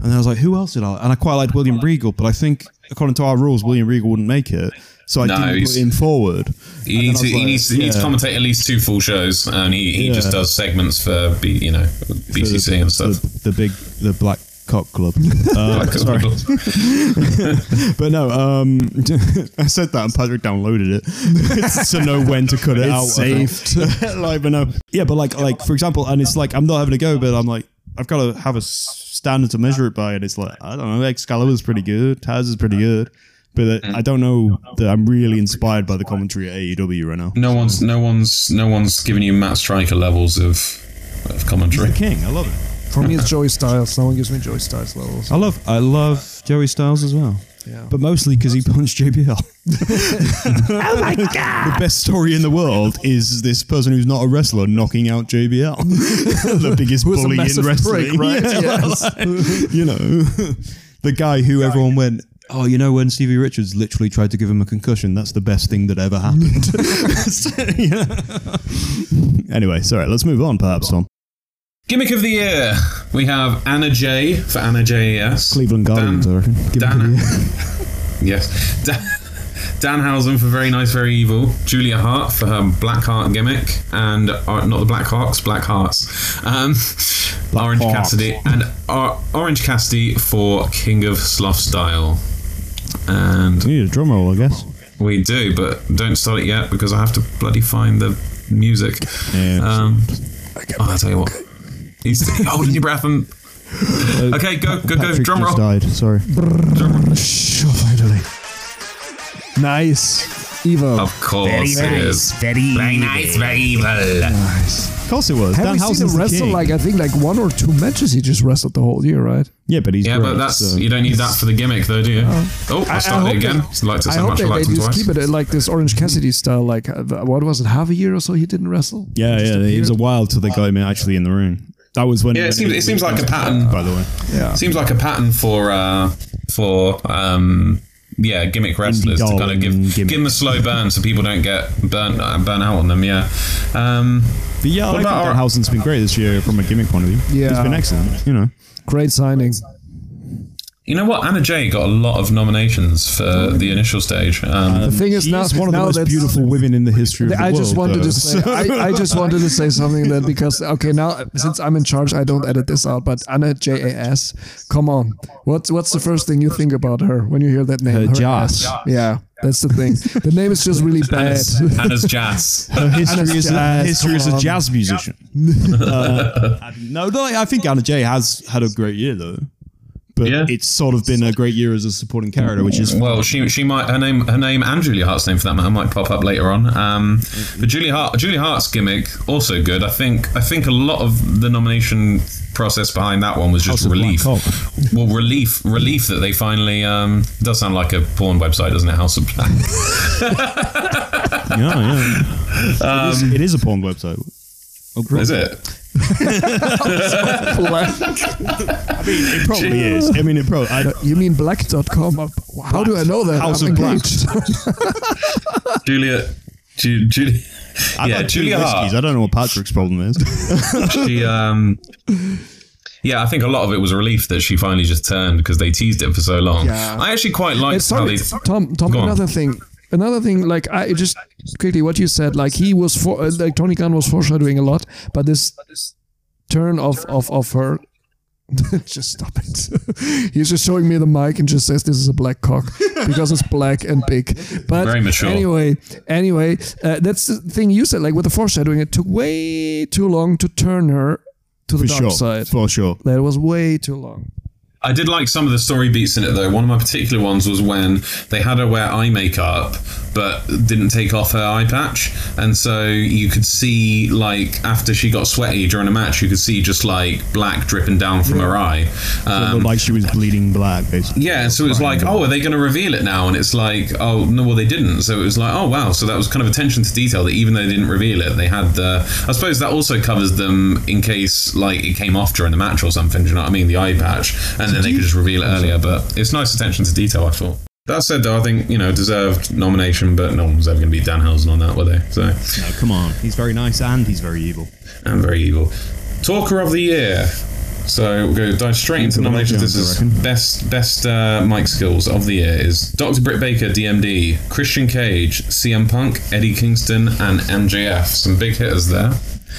and then I was like, who else did I? And I quite liked William Regal, but I think according to our rules, William Regal wouldn't make it, so I No, didn't put him forward. He needs, then to, he needs, like, he needs to commentate at least two full shows, and he, he Yeah. just does segments for B, you know BCC the, and stuff. The, the big, the Black Cock Club. Uh, Like, sorry, but no. Um, I said that and Patrick downloaded it to know when to cut it out. I think. like, but no. Yeah, but like, like for example, and it's like I'm not having a go, but I'm like, I've got to have a standard to measure it by, and it's like I don't know. Excalibur's pretty good. Taz is pretty good. But uh, I don't know that I'm really inspired by the commentary at AEW right now. No one's no one's no one's giving you Matt Striker levels of of commentary. The King, I love it. For me, it's Joey Styles. No one gives me Joey Styles levels. I love I love Joey Styles as well. Yeah. But mostly because he punched JBL. oh my god! The best story in the world is this person who's not a wrestler knocking out JBL, the biggest Who's a bully in massive wrestling, prick, right? Yeah, Yes. like, you know, the guy who everyone went. Oh, you know when Stevie Richards literally tried to give him a concussion? That's the best thing that ever happened. Yeah. Anyway, sorry. Let's move on, perhaps, Tom. Gimmick of the year. We have Anna Jay for Anna JS. Cleveland Guardians, I reckon. Give Dan- him a- Yes. Dan, Danhausen for Very Nice, Very Evil. Julia Hart for her Black Heart gimmick. And, uh, not the Black Hawks, Black Hearts. Um, Orange Hawks. Cassidy. And uh, Orange Cassidy for King of Sloth Style. And We need a drum roll, I guess. we do, but don't start it yet because I have to bloody find the music. Yeah. Um, oh, I'll tell you what. He's holding your breath and. Uh, okay, go, go, go. Patrick Drum just roll. died. Sorry. Sure, oh, finally. Nice. Evo. Of course it is. Very, very nice, very evil. nice. Of course it was. Have Dan we seen Housen's him the wrestle king. like I think like one or two matches he just wrestled the whole year, right? yeah, but he's Yeah, great, but that's so- you don't need that for the gimmick, though, do you? Uh, oh, I, started hope it again. they- Like to I so hope much I they, they liked him just twice. keep it uh, like this Orange Cassidy style. Like uh, what was it? Half a year or so he didn't wrestle. Yeah, yeah. It was a while till they got him actually in the ring. That was when. Yeah, it seems- it seems like a pattern. By the way, Yeah. Seems like a pattern for uh, for um, yeah gimmick wrestlers to kind of give gimmick. give them a slow burn so people don't get burnt uh, burn out on them. Yeah. Um, but yeah, I What think about our- Danhausen's been great this year from a gimmick point of view. Yeah. he's been excellent. You know, Great signing. You know what? Anna Jay got a lot of nominations for the initial stage. Um, The thing is now, she's one of the most that's- beautiful women in the history of the I world. just wanted though. to say I, I just wanted to say something that because okay now since I'm in charge I don't edit this out but Anna Jay A S come on what's what's the first thing you think about her when you hear that name Her jazz. ass. yeah that's the thing the name is just really bad Anna's, Anna's jazz. Her history Anna's as a, jazz, history as come a on. jazz musician. uh, no, no, I think Anna Jay has had a great year though. But Yeah. it's sort of been a great year as a supporting character, which is Well, she she might her name her name and Julia Hart's name for that matter might pop up later on. Um, but Julia Hart Julia Hart's gimmick also good. I think I think a lot of the nomination process behind that one was just House relief. Well, relief relief that they finally um, does sound like a porn website, doesn't it? House of Black. yeah, yeah. it, is, it is a porn website. Oh, great. is it? I mean, it probably is. I mean, it probably. I, you mean black.com Uh, how do I know that House I'm of Black. Julia. engaged Ju- Julia. I've yeah, had two Julia whiskeys. I don't know what Patrick's problem is. she um yeah i think a lot of it was a relief that she finally just turned because they teased it for so long Yeah. i actually quite liked It's how sorry, they Tom. Tom, Go on. another thing. Another thing, like I just quickly what you said, like he was for, uh, like Tony Khan was foreshadowing a lot, but this turn of of of her. just stop it. He's just showing me the mic and just says this is a black cock because it's black and big. But Very mature. anyway, anyway, uh, that's the thing you said. Like with the foreshadowing, it took way too long to turn her to the For dark sure. side. For sure. That was way too long. I did like some of the story beats in it though. One of my particular ones was when they had her wear eye makeup but didn't take off her eye patch, and so you could see like after she got sweaty during a match, you could see just like black dripping down from her eye. It Um, looked like she was bleeding black, basically. Yeah, so it was like, oh, are they going to reveal it now? And it's like, oh, no, well, they didn't. So it was like, oh, wow. So that was kind of attention to detail that even though they didn't reveal it, they had the. I suppose that also covers them in case, like, it came off during the match or something. Do you know what I mean? The eye patch. And then they could just reveal it earlier. But it's nice attention to detail, I thought. That said, though, I think, you know, deserved nomination, but no one was ever going to beat Danhausen on that, were they? So, No, come on. He's very nice and he's very evil. and very evil. Talker of the Year. So we'll go dive straight into nominations. This is best best uh, mic skills of the year is Dr. Britt Baker, DMD, Christian Cage, CM Punk, Eddie Kingston, and MJF. Some big hitters there.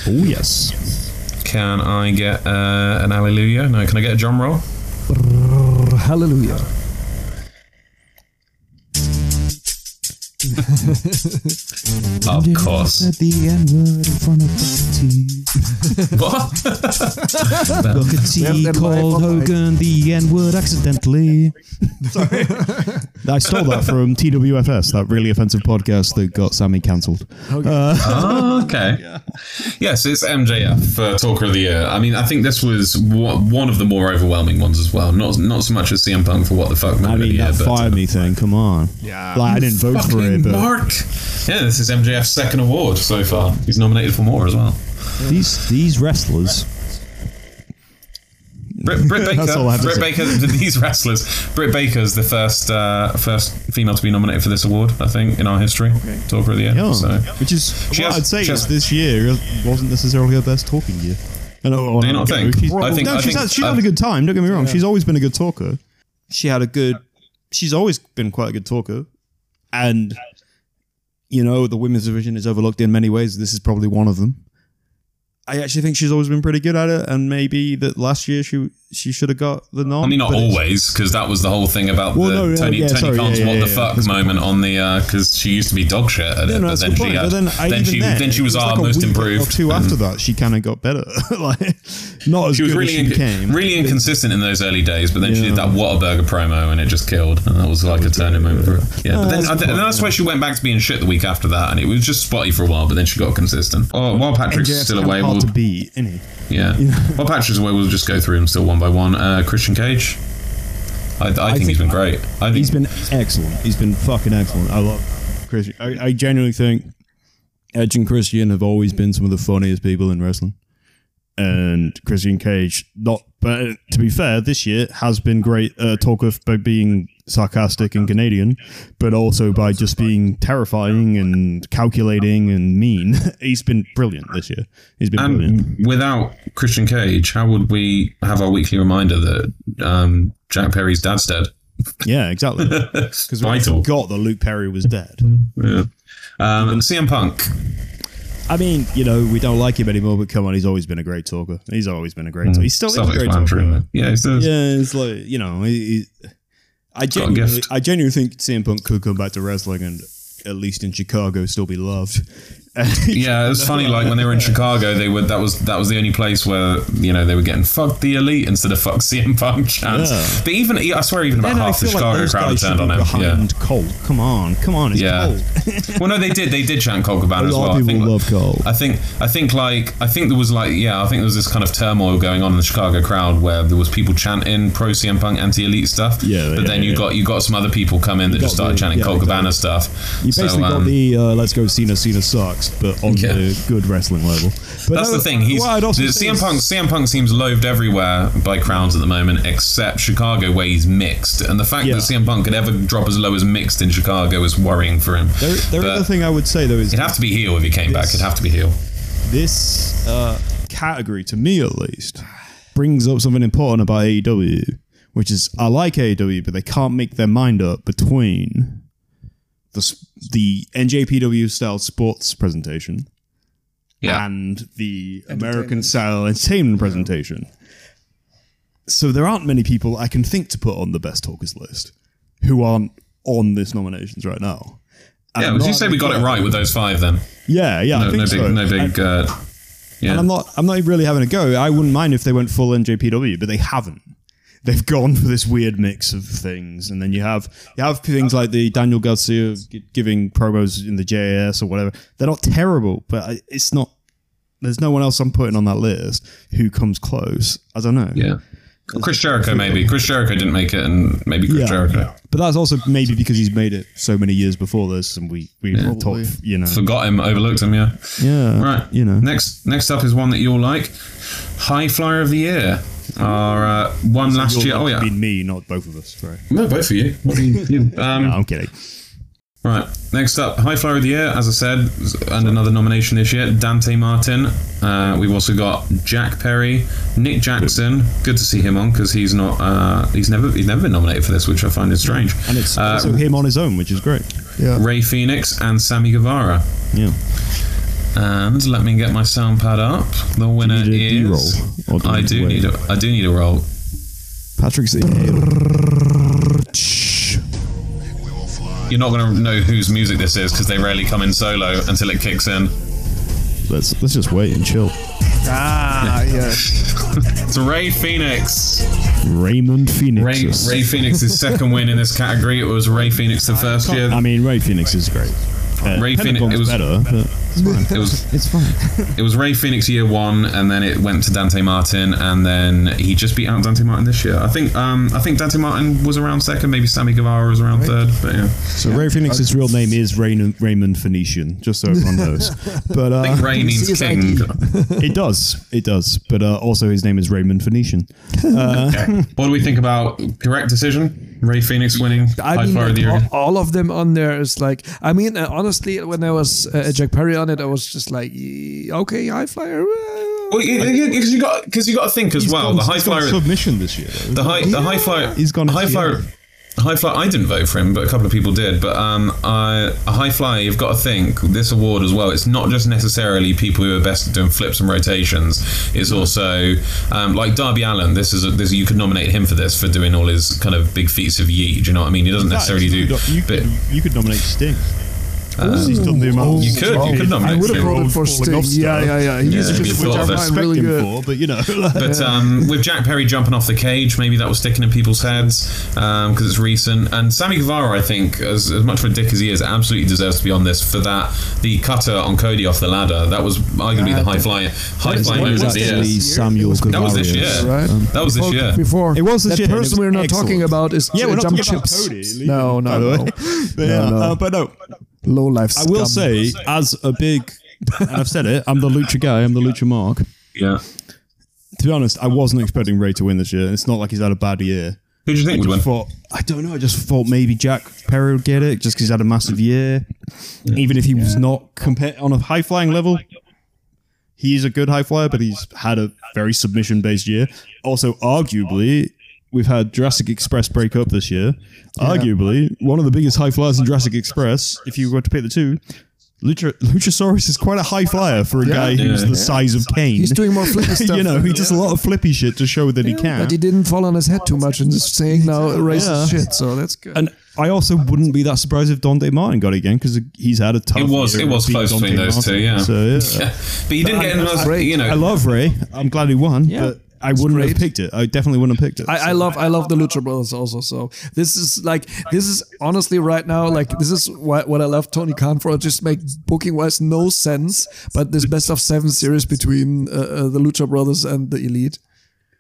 Oh, yes. Can I get uh, an hallelujah? No, can I get a drum roll? Hallelujah. Of course. At the N word in front of Booker T. what? Booker have T called. Hogan the N word accidentally. I stole that from TWFS, that really offensive podcast that got Sammy cancelled. oh, okay. Yes, it's MJF for Talker of the Year. I mean, I think this was one one of the more overwhelming ones as well. Not not so much as CM Punk for what the fuck I mean, the year, that but fire uh, me thing, come on. Yeah. Like, I didn't vote for it, but Mark. Yeah, this is MJF's second award so far. He's nominated for more as well. these these wrestlers. Britt, Britt Baker. That's all I have Britt. Baker. These wrestlers. Britt Baker's the first uh, first female to be nominated for this award. I think in our history. Talker of the year. Yeah. So. Which is She what has- I'd say is this year wasn't necessarily her best talking year. I know, Do you not think? She's, I think- no, I she's, think- had, she's uh, had a good time. Don't get me wrong. She's always been a good talker. She had a good. She's always been quite a good talker, and you know the women's division is overlooked in many ways. This is probably one of them. I actually think she's always been pretty good at it, and maybe that last year she she should have got the nom. I mean, not always, because that was the whole thing about Well, the no, no, Tony, yeah, Tony sorry, Khan's yeah, what yeah, the yeah, fuck moment on the uh, because she used to be dog shit at it, no, but then she had, uh, But then, I, then she then, then she it was our like most week improved. Or two and after that, she kind of got better. like not as She was good really as she inc- became. really inconsistent in those early days, but then she did that Whataburger promo and it just killed, and that was like a turning moment for her. Yeah, but then that's I th- and that's why she went back to being shit the week after that, and it was just spotty for a while, but then she got consistent. Oh, while Patrick's MJF's still away, hard we'll to beat, isn't he? yeah. While Patrick's away, we'll just go through them still one by one. Uh, Christian Cage. I, I, think, he's been great. I think He's been excellent. He's been fucking excellent. I love Christian. I, I genuinely think Edge and Christian have always been some of the funniest people in wrestling. And Christian Cage, not, but to be fair, this year has been great. Uh, talk of by being sarcastic and Canadian, but also by just being terrifying and calculating and mean. He's been brilliant this year. He's been brilliant. And without Christian Cage, how would we have our weekly reminder that um, Jack Perry's dad's dead? Yeah, exactly. Because we forgot that Luke Perry was dead. Yeah. Um, CM Punk. I mean, you know, we don't like him anymore, but come on, he's always been a great talker. He's always been a great talker. He's still a great talker. Yeah, he says. Yeah, it's like, you know, he, he- I genuinely. I genuinely think CM Punk could come back to wrestling and at least in Chicago still be loved. Yeah, it was funny. Like when they were in Chicago, they were that was that was the only place where you know they were getting fuck the elite instead of fuck CM Punk chants. Yeah. But even I swear, even about half the feel like Chicago crowd turned on him. Yeah, behind Colt. Come on, come on, it's Yeah. Colt. well, no, they did. They did chant Colt Cabana as well. I people think, love Colt. I think. I think. Like. I think there was like. Yeah. I think there was this kind of turmoil going on in the Chicago crowd where there was people chanting pro CM Punk anti elite stuff. Yeah, But yeah, then you yeah. got you got some other people come in that just started the- chanting yeah, Colt Cabana stuff. You basically so, got um, the uh, let's go Cena, Cena sucks, but on Yeah. the good wrestling level. But That's no, the thing. He's what I'd also the CM Punk. CM Punk seems loathed everywhere by crowds at the moment, except Chicago, where he's mixed. And the fact Yeah. that CM Punk could ever drop as low as mixed in Chicago is worrying for him. There, there But other thing I would say though is It'd have to be heel if he came back. It'd have to be heel. this uh, category, to me at least, brings up something important about AEW, which is I like AEW, but they can't make their mind up between the the NJPW style sports presentation Yeah. and the American style entertainment presentation. So there aren't many people I can think to put on the best talkers list who aren't on this nominations right now. And yeah. I'm Would you not- say we got it right with those five then? Yeah, yeah, I No, think no so. big, no big. Uh, yeah. And I'm not I'm not really having a go. I wouldn't mind if they went full NJPW, but they haven't. They've gone for this weird mix of things, and then you have you have things like the Daniel Garcia gi- giving promos in the JAS or whatever. They're not terrible, but it's not. There's no one else I'm putting on that list who comes close. I don't know. yeah. Chris Jericho maybe. Chris Jericho didn't make it, and maybe Chris Yeah. Jericho But that's also maybe because he's made it so many years before this, and we we talked, you know, forgot him, overlooked him. Yeah. yeah, Right. you know. Next, next up is one that you'll like. High Flyer of the Year. Our uh, one last year. Oh yeah. mean me, not both of us. Right? No, both for you. What do you, you um, No, I'm kidding. Right. Next up, High Flyer of the Year, as I said, and another nomination this year, Dante Martin. Uh, we've also got Jack Perry, Nick Jackson. Good to see him on because he's not. Uh, he's never. He's never been nominated for this, which I find is strange. And it's uh, also him on his own, which is great. Yeah. Rey Fénix and Sammy Guevara. Yeah. And let me get my sound pad up. The winner Do you need a is. D-roll? Do you I need to do wait? need a. I do need a roll. Patrick's You're not going to know whose music this is because they rarely come in solo until it kicks in. Let's let's just wait and chill. Ah, yeah. It's Rey Fénix. Raymond Phoenix. Ray, Rey Fénix's second win in this category. It was Rey Fénix the first year. I mean, Rey Fénix is great. Uh, Rey Fénix- it was- better, but it's fine. It was It's fine. it was Rey Fénix year one, and then it went to Dante Martin, and then he just beat out Dante Martin this year. I think um I think Dante Martin was around second, maybe Sammy Guevara was around third, but yeah. So Rey Fénix's real name is Raymond, Raymond Phoenician, just so everyone knows. But I think uh, Ray means king. it does, it does. But uh, also his name is Raymond Phoenician. Okay. What do we think about correct decision? Rey Fénix winning I high mean, flyer of the year. all, all of them on there is like. I mean, uh, honestly, when there was uh, Jack Perry on it, I was just like, okay, high flyer. uh, Well, because you got because you got to think as well. Gone- The high flyer, submission this year. Though. the high the high flyer, He's gone high flyer. High Fly, I didn't vote for him, but a couple of people did. But um, I, a High Flyer, you've got to think this award as well. It's not just necessarily people who are best at doing flips and rotations. It's also um, like Darby Allin. This is a, this you could nominate him for this for doing all his kind of big feats of yeet. Do you know what I mean? He doesn't necessarily do. You But could, you could nominate Sting. He's done the amount. You could- you could nominate I would have Sting. voted for Falling Sting. Yeah, yeah, yeah. He's Yeah, just, you which I of it. find really him good. for, but you know, But um, with Jack Perry jumping off the cage, maybe that was sticking in people's heads um, because it's recent. And Sammy Guevara, I think, as, as much of a dick as he is, absolutely deserves to be on this for that. The cutter on Cody off the ladder, that was arguably the high flyer. high flying what moment was of the that? year. Actually, Samuel That was this year. Right? That was this Before- year. Before It was this that year, person we're not talking about is yeah, we're not talking about. Cody. No, no, no. Uh, but no. But no, Low life. I will say, as a big, and I've said it, I'm the lucha guy. I'm the lucha mark. Yeah. To be honest, I wasn't expecting Ray to win this year. It's not like he's had a bad year. Who do you think would win? thought I don't know. I just thought maybe Jack Perry would get it just because he's had a massive year. Even if he was not compare on a high flying level, he's a good high flyer, but he's had a very submission based year. Also, arguably, we've had Jurassic Express break up this year. Arguably, one of the biggest high flyers in Jurassic Express. If you were to pick the two. Lucha, Luchasaurus is quite a high flyer for a guy who's Yeah. the size of Kane. He's doing more flippy stuff. you know, he does a lot of flippy shit to show that he can. But he didn't fall on his head too much and just saying now racist Yeah. shit. So that's good. And I also wouldn't be that surprised if Dante Martin got it again because he's had a tough. It was- year it was beating close between Dante those two, yeah. So, yeah. Yeah. But you didn't get in those, great. you know. I love Ray. I'm glad he won, but I wouldn't have picked it. I definitely wouldn't have picked it. I, I love I love the Lucha Brothers also. So this is like this is honestly right now like this is what what I love Tony Khan for. It just make booking wise no sense. But this best of seven series between uh, uh, the Lucha Brothers and the Elite.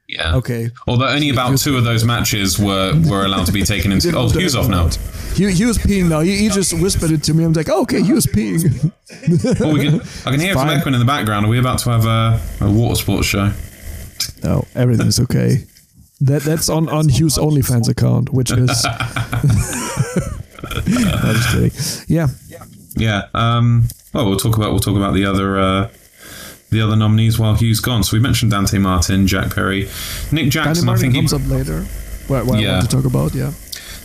yeah. Okay. Although only about two of those matches were, were allowed to be taken into. Oh, Hugh's off now. He, he was peeing now. He, he just whispered it to me. I'm like, oh, okay, he was peeing. Oh, we can, I can hear it from fine. echoing in the background. Are we about to have a, a water sports show? No, everything's okay. That that's on on Hugh's OnlyFans account, which is. I'm just kidding. Yeah, Yeah. Um, well, we'll talk about we'll talk about the other uh, the other nominees while Hugh's gone. So we mentioned Dante Martin, Jack Perry, Nick Danny Jackson. I Martin think he, comes up later. What, what I want to talk about, yeah.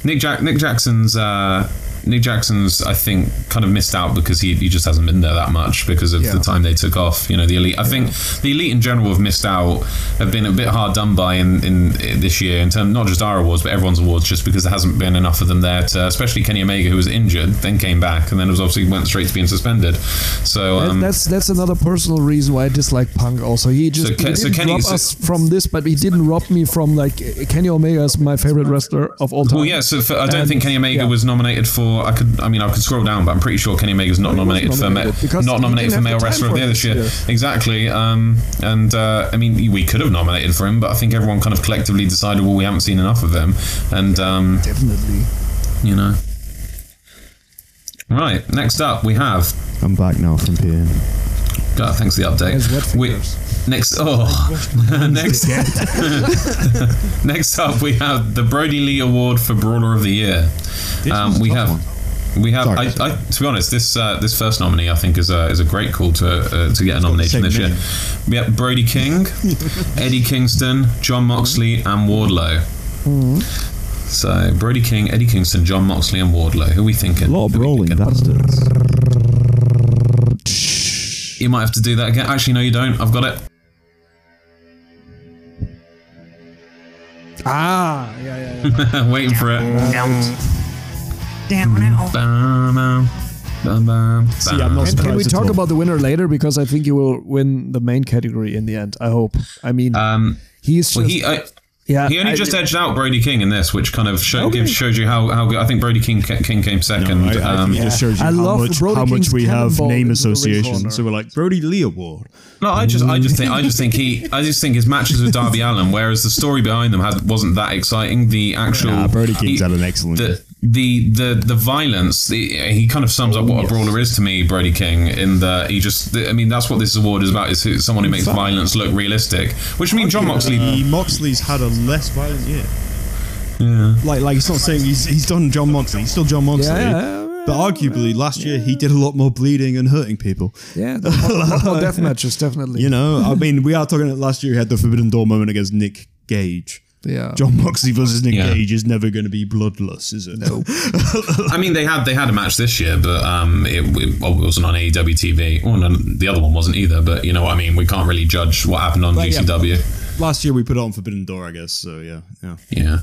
Nick Jack Nick Jackson's uh, Nick Jackson's I think kind of missed out because he, he just hasn't been there that much because of Yeah. the time they took off. You know, the elite. I think the elite in general have missed out, have been a bit hard done by in, in, in this year in terms not just our awards but everyone's awards, just because there hasn't been enough of them there. To, especially Kenny Omega who was injured, then came back, and then was obviously went straight to being suspended. So That- um, that's that's another personal reason why I dislike Punk. Also, he just So he didn't so Kenny- rob so- us from this, but he didn't rob me from like Kenny Omega is my favorite wrestler of all time. Well, yeah. So for, I don't And- think Kenny Omega yeah. was nominated for. I could. I mean, I could scroll down, but I'm pretty sure Kenny Omega's not wasn't nominated, for ma- not nominated for male wrestler of the year this year. Exactly. Um, and uh, I mean, we could have nominated for him, but I think everyone kind of collectively decided, well, we haven't seen enough of him, and um, definitely. you know. Right. Next up, we have. I'm back now from peeing. God, thanks for the update. Has wet We- fingers. next, oh, next, next up, we have the Brodie Lee Award for Brawler of the Year. Um, we have. We have. Sorry. I, I, to be honest, this uh, this first nominee I think is a is a great call to uh, to get a nomination this year. We have Brody King, Eddie Kingston, Jon Moxley, and Wardlow. So Brody King, Eddie Kingston, Jon Moxley, and Wardlow. Who are we thinking? A lot of Who we brawling thinking? bastards. You might have to do that again. Actually, no, you don't. I've got it. Ah, yeah, yeah, yeah. Waiting for it. Down now. Bam, bam, bam, bam, See, I'm not. Can, can we talk about the winner later? Because I think you will win the main category in the end. I hope. I mean, Um, he's just well, he I, yeah. he only I- just edged out Brody King in this, which kind of show, Okay. gives, showed you how, how good. I think Brody King King came second. I, I um, think it just shows you I how love much, Brody how much we have name into association. So we're like Brodie Lee Award. No, I just, I just think, I just think he, I just think his matches with Darby Allin, whereas the story behind them had, wasn't that exciting. The actual Nah, Brody King's he- had an excellent the, the the the violence. The, he kind of sums up what a brawler is to me, Brody King. In that he just, I mean, that's what this award is about: is someone who makes violence look realistic. Which I mean, Jon Moxley. Uh, Moxley's had a less violent year. Yeah. Like, like it's not saying he's he's done Jon Moxley. He's still Jon Moxley. Yeah, yeah, yeah, but arguably, last year he did a lot more bleeding and hurting people. yeah, the more, more death matches definitely. You know, I mean, we are talking. Last year he had the Forbidden Door moment against Nick Gage. Yeah. Jon Moxley versus Nick Yeah. Gage is never going to be bloodless, is it? No. I mean, they had they had a match this year, but um, it, it wasn't on AEW TV. Or no, the other one wasn't either. But you know what I mean. We can't really judge what happened on But yeah. GCW. Last year we put it on Forbidden Door, I guess. So yeah, yeah. Yeah.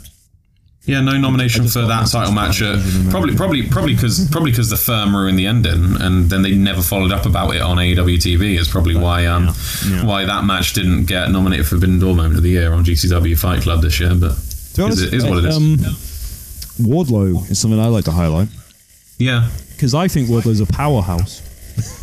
Yeah, no nomination for that title match. Uh, probably, probably, probably because probably because the firm ruined the ending, and then they never followed up about it on AEW TV. Is probably why um yeah. why that match didn't get nominated for Forbidden Door Moment of the Year on GCW Fight Club this year. But To honest, is, it is what it is. Um, Wardlow is something I like to highlight yeah, because I think Wardlow's a powerhouse.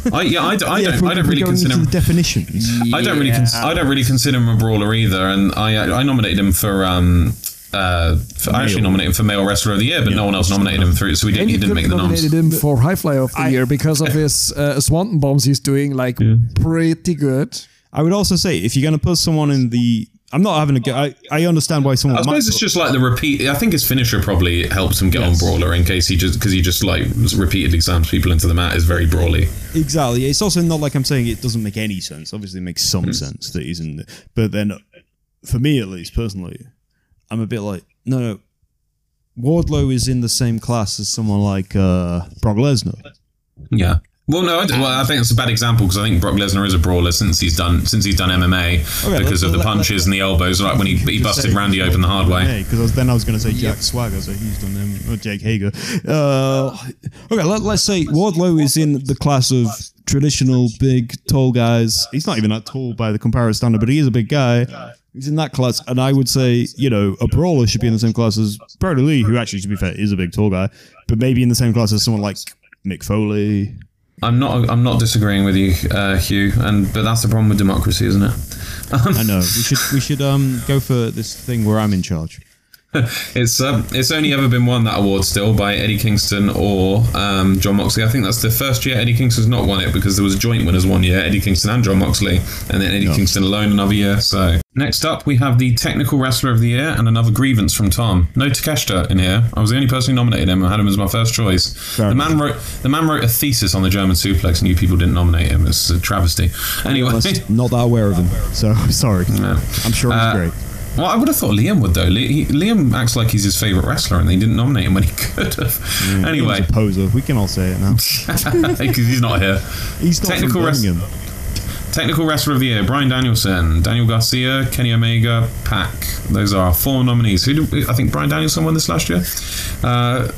I yeah I, d- I Yeah, don't I don't really consider him. the definitions. I don't really cons- I don't really consider him a brawler either, and I I nominated him for um. Uh, for, I actually nominated him for male wrestler of the year, but no one else nominated him through, so he didn't, And he didn't make have the noms. nominated him for High Flyer of the Year because of his uh, Swanton bombs he's doing, like pretty good. I would also say if you're going to put someone in the, I'm not having a go. I, I understand why someone. I might suppose it's just like the repeat. I think his finisher probably helps him get on brawler in case he just because he just like repeatedly slams people into the mat is very brawly. Exactly. It's also not like I'm saying it doesn't make any sense. Obviously, it makes some Hmm. sense that he's in. The, but then, for me at least personally, I'm a bit like no, no. Wardlow is in the same class as someone like uh, Brock Lesnar. Yeah. Well, no, I, well, I think it's a bad example because I think Brock Lesnar is a brawler since he's done since he's done MMA because of the punches and the elbows, like when he, he busted Randy open the hard way. Because then I was going to say Jack Swagger, so he's done them, or Jake Hager. Uh, okay, let, let's say Wardlow is in the class of traditional big tall guys. He's not even that tall by the comparative standard, but he is a big guy. He's in that class, and I would say you know a brawler should be in the same class as Brodie Lee, who actually, to be fair, is a big tall guy, but maybe in the same class as someone like Mick Foley. I'm not I'm not disagreeing with you, uh, Hugh, and but that's the problem with democracy, isn't it? I know we should we should um go for this thing where I'm in charge. It's um, it's only ever been won that award still by Eddie Kingston or um, Jon Moxley. I think that's the first year Eddie Kingston's not won it because there was joint winners one year, Eddie Kingston and Jon Moxley, and then Eddie Kingston alone another year. So next up we have the technical wrestler of the year and another grievance from Tom. No Takeshita in here. I was the only person who nominated him. I had him as my first choice. the man wrote the man wrote a thesis on the German suplex, and you people didn't nominate him. It's a travesty. Anyway. Not that aware of him. So sorry. Yeah. I'm sure he's Uh, great. Well, I would have thought Liam would though. Li- he, Liam acts like he's his favorite wrestler, and they didn't nominate him when he could have. Anyway, He's a poser. We can all say it now. because he's not here. He's not Technical Birmingham. Technical wrestler of the year: Bryan Danielson, Daniel Garcia, Kenny Omega, Pac. Those are our four nominees. Who did, I think Bryan Danielson won this last year. Uh,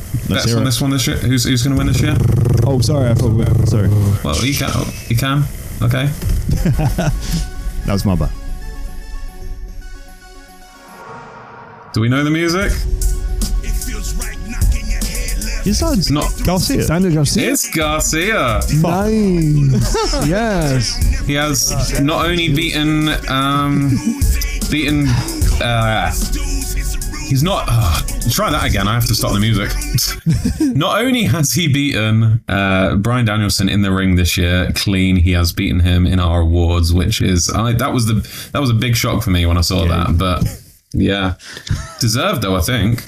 hear on this one this year. Who's, who's going to win this year? Oh, sorry, I thought. We were, sorry. Well, you can. You can. Okay. That was my bad. Do we know the music? It feels right knocking your head left. Is that Not. Garcia? Daniel Garcia. It's Garcia. Nice. yes. He has not only beaten, um, beaten. Uh, he's not. Uh, try that again. I have to stop the music. not only has he beaten uh, Bryan Danielson in the ring this year clean, he has beaten him in our awards, which is I, that was the that was a big shock for me when I saw that. But yeah, deserved though. I think.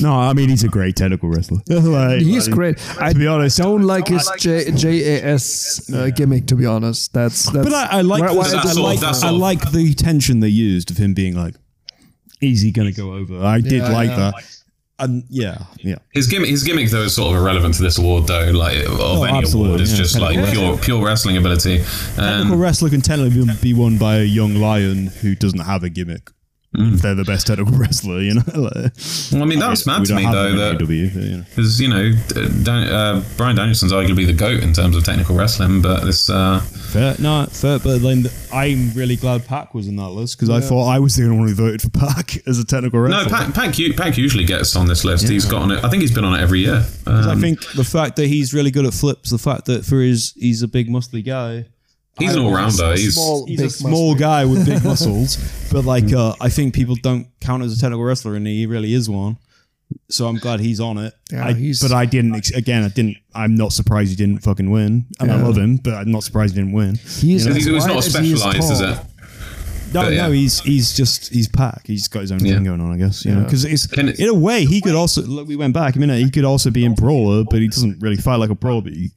No, I mean he's a great technical wrestler. like, He's like, great. I to be honest, don't like his J- JAS uh, gimmick, to be honest. That's that's. But I, I like why- the, That's I sort like that's I like the tension they used of him being like, is he going to go over? I did Yeah, like yeah. that. and yeah, Yeah. His gimmick, his gimmick though, is sort of irrelevant to this award, though. Like of any absolutely, award, it's yeah. just like pure, pure wrestling ability. Technical And wrestler can technically be won by a young lion who doesn't have a gimmick. If they're the best technical wrestler, you know. Like, well, I mean, that's mad we to don't me though. them in That AEW, but, you know. Because you know, Dan, uh, Bryan Danielson's arguably the goat in terms of technical wrestling, but this, uh, Fair, no, fair, but then I'm really glad Pac was in that list because I thought I was the only one who voted for Pac as a technical no, wrestler. Pac, Pac, u- Pac usually gets on this list. He's got on it. I think he's been on it every year. I Um, think the fact that he's really good at flips, the fact that for his he's a big muscly guy. He's an all rounder. He's small, He's a small guy with big muscles, but like uh, I think people don't count as a technical wrestler, and he really is one. So I'm glad he's on it. Yeah, I, he's, but I didn't. ex- Again, I didn't. I'm not surprised he didn't fucking win, and I love him, but I'm not surprised he didn't win. he's, he's, as he's wide not as he is specialized, is it? No, But, yeah. no, he's he's just he's Pac. He's got his own Yeah. thing going on, I guess. You know, because it's Can it- in a way he could also. Look, we went back a minute. He could also be in brawler, but he doesn't really fight like a brawler. But he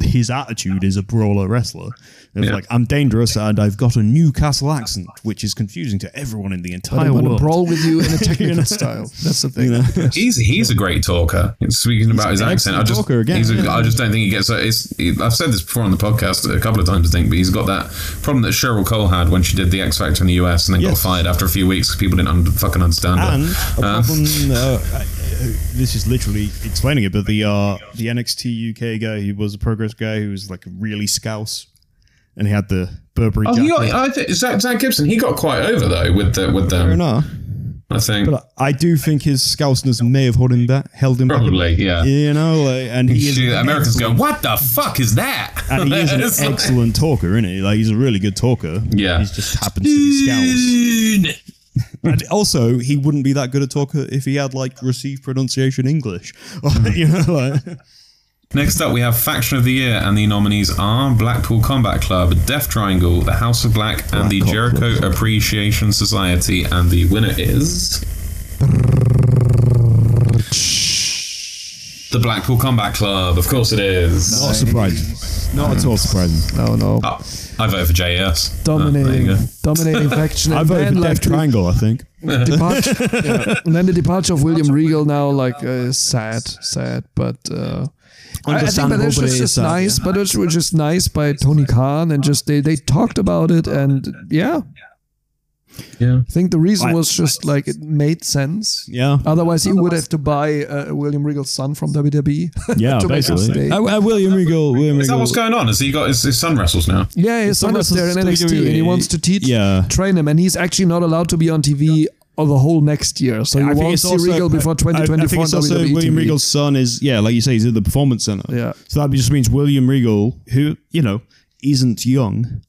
his attitude is a brawler wrestler. It's Yeah. like I'm dangerous and I've got a Newcastle accent, which is confusing to everyone in the But I entire want to world. brawl with you in a technical style. That's the thing. He's he's a great talker. Speaking about his an accent, I just talker again, he's a, yeah. I just don't think he gets. It's, he, I've said this before on the podcast a couple of times, I think, but he's got that problem that Cheryl Cole had when she did the X Factor in the US and then got fired after a few weeks because people didn't un- fucking understand And her. a Uh, problem, uh, uh, this is literally explaining it, but the uh, the NXT UK guy, he was a progress guy who was like really scouse, and he had the Burberry oh, jacket. he got, I think Zack, Zack Gibson. He got quite over though with the with Fair enough. I think But I do think his scouseness may have held him back. Held him probably yeah. You know, like, and he is Americans go, what the fuck is that? And he is an excellent talker, isn't he? Like he's a really good talker. Yeah. he just happens to be scouse. And also, he wouldn't be that good a talker if he had like received pronunciation English. you know, like Next up, we have Faction of the Year, and the nominees are Blackpool Combat Club, Death Triangle, the House of Black, and the Jericho Appreciation Society. And the winner is. The Blackpool Combat Club. Of course it is. not surprising. Not at all surprising. No, no. Oh, I vote for JS. There you Dominating, go. dominating faction. I And voted for like, Death Triangle. I think. departure, yeah. And then the departure of William Regal now, like, uh, sad, sad, but. Uh, I, I think that Understandable, it's but it just, is just sad, nice, yeah. but it was just nice by Tony Khan, and just they, they talked about it, and yeah, Yeah. I think the reason I- was just like it made sense. Yeah. Otherwise, he would have to buy uh, William Regal's son from WWE. Yeah, to make us basically. stay. Uh, uh, William Regal. William Is that what's going on? Is he got his, his son wrestles now? Yeah, his son is there in Someone NXT, says and he wants to teach, Yeah. train him, and he's actually not allowed to be on TV or the whole next year. So you I think won't it's see also- Regal before I- I 2024 think it's also WWE William TV. Regal's son is yeah, like you say, he's at the performance center. Yeah. So that just means William Regal, who you know isn't young,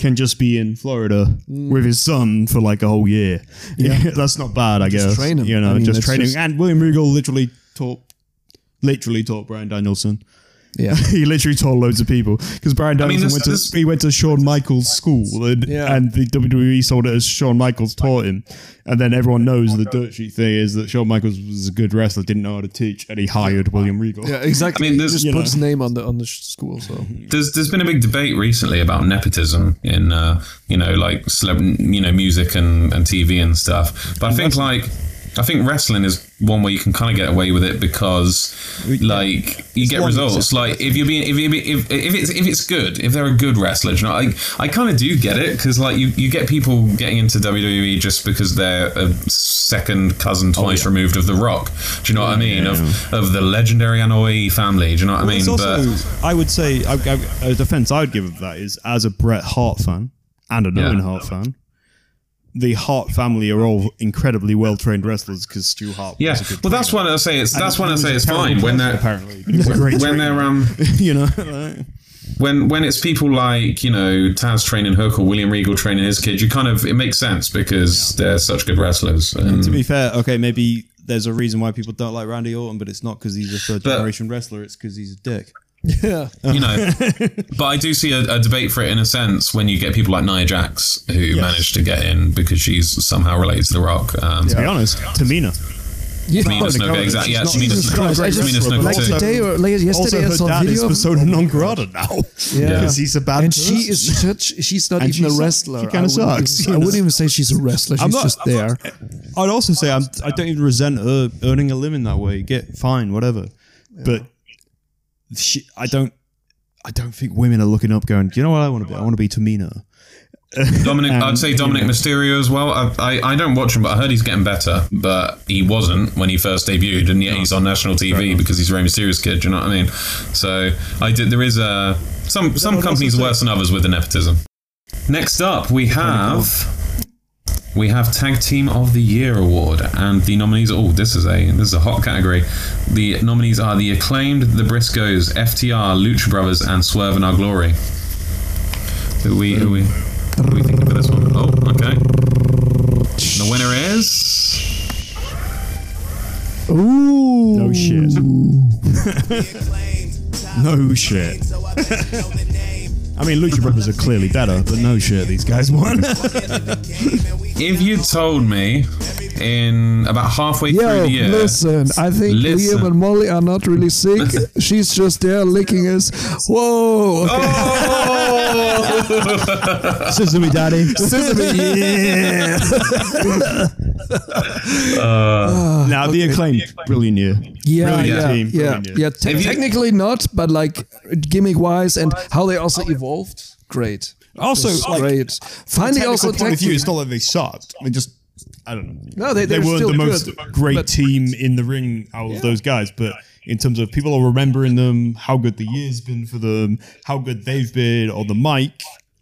can just be in Florida mm. with his son for like a whole year. Yeah, that's not bad, I Just guess. train him. You know, I mean, just training. just- And William Regal literally taught, literally taught Bryan Danielson. Yeah. he literally taught loads of people because Bryan I mean, this- went to this- he went to Shawn Michaels school and, Yeah. and the WWE sold it as Shawn Michaels taught him, and then everyone knows the dirt sheet thing is that Shawn Michaels was a good wrestler, didn't know how to teach, and he hired William Regal. Yeah, exactly. I mean, he there's- just you put his name on the on the school. So There's there's been a big debate recently about nepotism in uh, you know like celeb, you know music and, and TV and stuff. But I think like I think wrestling is one where you can kind of get away with it because like you get results. Like if you're being if, you if if it's if it's good, if they're a good wrestler, you know, I I kind of do get it because like you you get people getting into WWE just because they're a second cousin oh, twice removed of The Rock. Do you know what I mean? Of of the legendary Anoa'i family. Do you know what I mean? Also, but I would say, I, I, a defense I would give of that is as a Bret Hart fan and an Yeah. Owen Hart fan, the Hart family are all incredibly well trained wrestlers because Stu Hart. Yeah, was a good well, that's when I say it's that's when I say it's fine when they're apparently but he was a great when they're um you know. like- when when it's people like you know Taz training Hook or William Regal training his kids, you kind of it makes sense because they're such good wrestlers. And, to be fair, okay, maybe there's a reason why people don't like Randy Orton, but it's not because he's a third But- generation wrestler. It's because he's a dick. Yeah, you know, but I do see a, a debate for it in a sense when you get people like Nia Jax who managed to get in because she's somehow related to The Rock. Um, To be honest, Tamina. yeah. Tamina Snuka, exactly. Yeah, Tamina Jesus Christ, I Snuka. just- Tamina Snuka like too. today or like yesterday, I also, saw her a dad video. is of- persona non grata now. Yeah. because he's a bad and she is such. She's not And even a wrestler. she kinda sucks, even- I wouldn't even say she's a wrestler. She's I'm not- just I'm there. I'd also say I'm, I don't even resent her earning a living that way. Get fine, whatever. But she, I don't. I don't think women are looking up, going, "Do you know what I want to be? I want to be Tamina." Dominic, And, um, I'd say you Dominic know. Mysterio as well. I, I, I don't watch him, but I heard he's getting better. But he wasn't when he first debuted, and yet he's on national TV because he's a Rey Mysterio's kid. Do you know what I mean? So I did. There is a some some companies worse than others with the nepotism. Next up, we have we have Tag Team of the Year award, and the nominees. Oh, this is a this is a hot category. The nominees are the acclaimed, the Briscoes, FTR, Lucha Brothers, and Swerve in Our Glory. Who we who we who we think for this one? Oh, okay. The winner is Ooh. No shit. no shit. I mean, Lucha Brothers are clearly better, but no shit, these guys won. If you told me in about halfway through the year, listen, I think Listen. Liam and Molly are not really sick. She's just there licking us. Whoa. Oh! Scissor Me Daddy. yeah. Uh, now, the acclaimed, brilliant year. Yeah, Brilliant yeah, team, yeah, brilliant yeah. Te- technically not, but like gimmick wise and how they also evolved, great. Also, like, great. Finally, also point of view, it's not like they sucked. They just, I don't know. No, they- they weren't still the most good, great team in the ring out of those guys. But in terms of people are remembering them, how good the year's been for them, how good they've been on the mic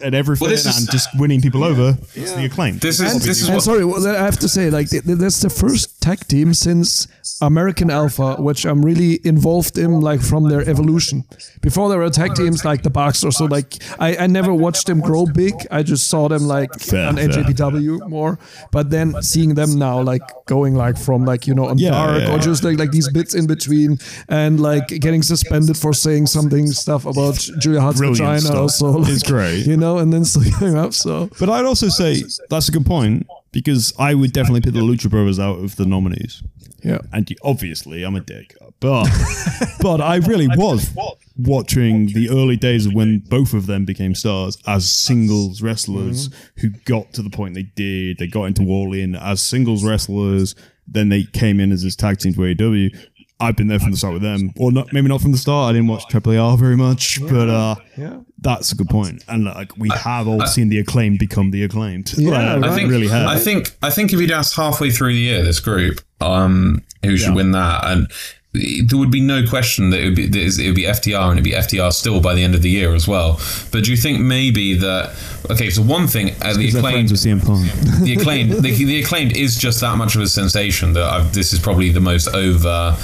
and everything, Well, this is- and just winning people over, it's the acclaim. this is this is And what sorry, well, I have to say, like th- th- that's the first tag team since American Alpha, which I'm really involved in, like from their evolution. Before there were tag teams like the Bucks or so. Like I, I never watched them grow big. I just saw them like Fair, on fair. AJPW more. But then seeing them now, like going like from like you know on Yeah, dark yeah, or just like like these bits in between and like getting suspended for saying something stuff about Julia Hart's Brilliant vagina. stuff. Also, It's great. you know, and then still going up. So But I'd also say that's a good point because I would definitely pick the Lucha Brothers out of the nominees. yeah. And obviously, I'm a dick, but but I really was watching the early days of when both of them became stars as singles wrestlers mm-hmm. who got to the point they did. They got into All In as singles wrestlers. Then they came in as this tag team to AEW. I've been there from the start with them, or not, maybe not from the start. I didn't watch Triple AR very much, but uh, Yeah. that's a good point. And like we have all seen the acclaimed become the acclaimed. Yeah, Like, right. I think really have. I think I think if you'd asked halfway through the year this group um, who should win that, and there would be no question that it would be it would be FTR and it'd be FTR still by the end of the year as well. But do you think maybe that okay? So one thing, uh, the acclaimed, with CM Punk. the acclaimed, the, the acclaimed is just that much of a sensation that I've, this is probably the most over,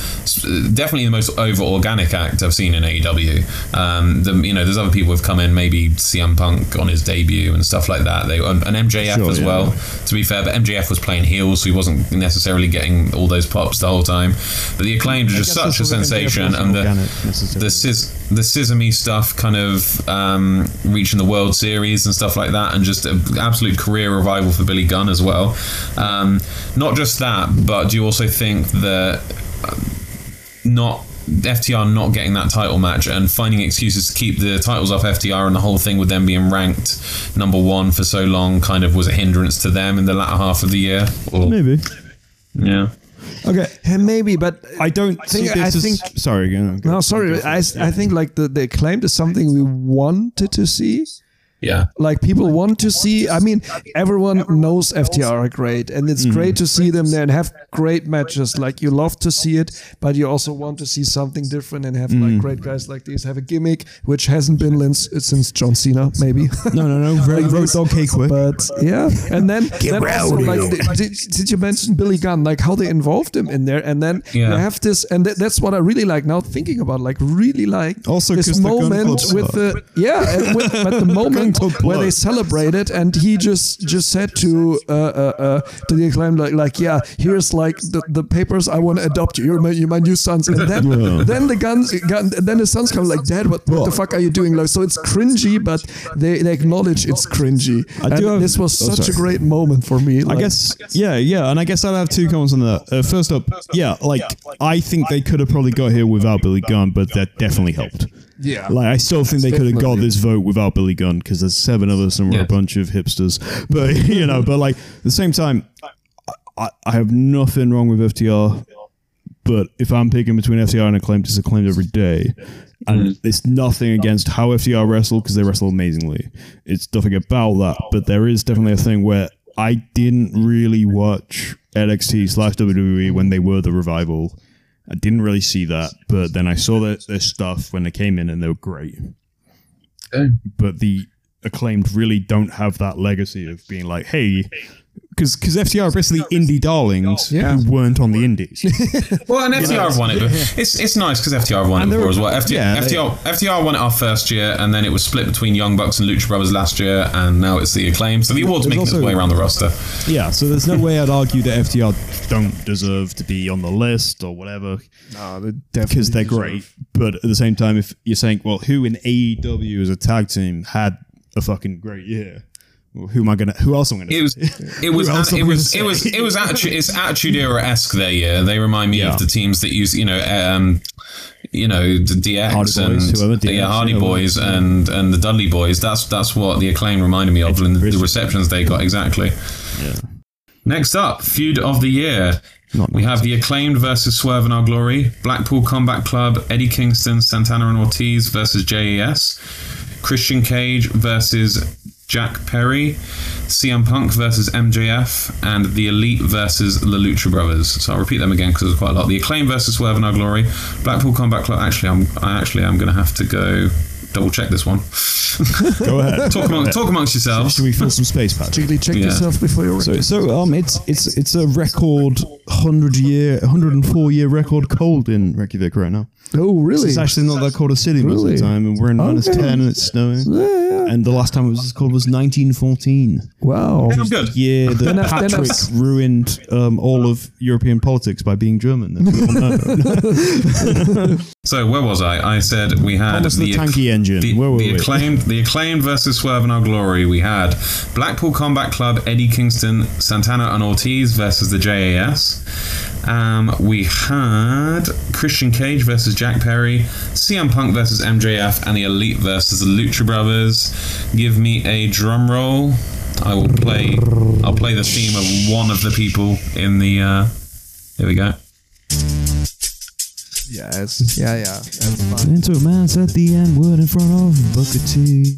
definitely the most over organic act I've seen in AEW. Um, the, you know, there's other people who've come in, maybe CM Punk on his debut and stuff like that. They and, and MJF Sure, as yeah. well. To be fair, but MJF was playing heel, so he wasn't necessarily getting all those pops the whole time. But the acclaimed are just such a sensation, and the the sis, the Scissor Me stuff kind of um, reaching the World Series and stuff like that, and just an absolute career revival for Billy Gunn as well. Um, not just that, but do you also think that um, not FTR not getting that title match and finding excuses to keep the titles off FTR and the whole thing with them being ranked number one for so long kind of was a hindrance to them in the latter half of the year? Or, Maybe. yeah. Okay. Maybe, but uh, I don't think- see this I think- Sorry, go, go. no, sorry. I, I think like the, the acclaimed is something we wanted to see. Yeah. Like people want to see. I mean, everyone knows FTR are great, and it's great to see them there and have great matches. Like you love to see it, but you also want to see something different and have like great guys like these have a gimmick which hasn't been since, uh, since John Cena, maybe. No, no, no. very road dog cake quick. But yeah, and then, then also, like, did, did, did you mention Billy Gunn? Like how they involved him in there, and then Yeah. you have this, and th- that's what I really like now. Thinking about, like, really like also this moment Club with the yeah, and with, but the moment Club where they celebrated, and he just just said to uh, uh, uh, to the acclaimed like like yeah, here's like the, the papers I want to adopt you. You're my you're my new sons, and then Yeah. then the guns gun, then the sons come like Dad, what, what the fuck are you doing? Like so it's cringy, but they, they acknowledge it's cringy. I and have- this was oh, such a great moment for me. I guess, yeah, yeah, and I guess I'll have two comments on that. Uh, first up, yeah, like I think they could have probably got here without Billy Gunn, but that definitely helped. Yeah. Like I still think they could have got this vote without Billy Gunn because there's seven of us and we're Yeah. a bunch of hipsters. But you know, but like at the same time, I, I have nothing wrong with FTR. But if I'm picking between FTR and Acclaimed, it's Acclaimed every day. And it's nothing against how FTR wrestle because they wrestle amazingly. It's nothing about that. But there is definitely a thing where I didn't really watch NXT slash WWE when they were the revival. I didn't really see that. But then I saw their, their stuff when they came in and they were great. But the acclaimed really don't have that legacy of being like, hey, because because FTR are basically indie darlings Yeah. who weren't on the indies. Well, and FTR have won it. It's it's nice because FTR have won it before as well. FTR, yeah, they- FTR, FTR won it our first year, and then it was split between Young Bucks and Lucha Brothers last year, and now it's the acclaim. So the awards There's making its way around the roster. yeah, so there's no way I'd argue that FTR don't deserve to be on the list or whatever. No, they because they're great. But at the same time, if you're saying, well, who in AEW as a tag team had a fucking great year? Well, who am I gonna? Who else am I gonna? It was, it was, am it was, it was, it was attitude, it's attitude era esque their year. They remind me Yeah. of the teams that use, you know, um, you know, the DX Hardy and Boys, whoever, DX, yeah, Hardy yeah, Boys yeah. and and the Dudley Boys. That's that's what the acclaim reminded me of, and the, the receptions they got exactly. Yeah. Next up, feud of the year. Not we have the acclaimed versus Swerve in Our Glory, Blackpool Combat Club, Eddie Kingston, Santana and Ortiz versus JAS, Christian Cage versus Jack Perry, CM Punk versus MJF, and the Elite versus the Lucha Brothers. So I'll repeat them again because there's quite a lot. The acclaimed versus Swerve in Our Glory, Blackpool Combat Club. Actually, I'm I actually I'm going to have to go double check this one. Go ahead. talk among, talk amongst yourselves. Should we fill some space, Patrick? Jiggly, check Yeah. yourself before you're So, so um, it's it's it's a record hundred year, hundred and four year record cold in Reykjavik right now. Oh, really? It's actually not that cold a city most of the time, and we're in minus Okay. ten and it's snowing. Yeah, yeah. And the last time it was this cold was 1914. Wow. I'm good. year that Then I- then Patrick ruined um, all of European politics by being German. as we all know. So where was I? I said we had Thomas the Tanky Engine. The, Where were the we? acclaimed, the acclaimed versus Swerve in Our Glory. We had Blackpool Combat Club, Eddie Kingston, Santana and Ortiz versus the JAS. Um, we had Christian Cage versus Jack Perry, CM Punk versus MJF, and the Elite versus the Lucha Brothers. Give me a drum roll. I will play. I'll play the theme of one of the people in the. Uh, here we go. Yes. Yeah, yeah. That's fine. Into a man's at the end word in front of Booker T.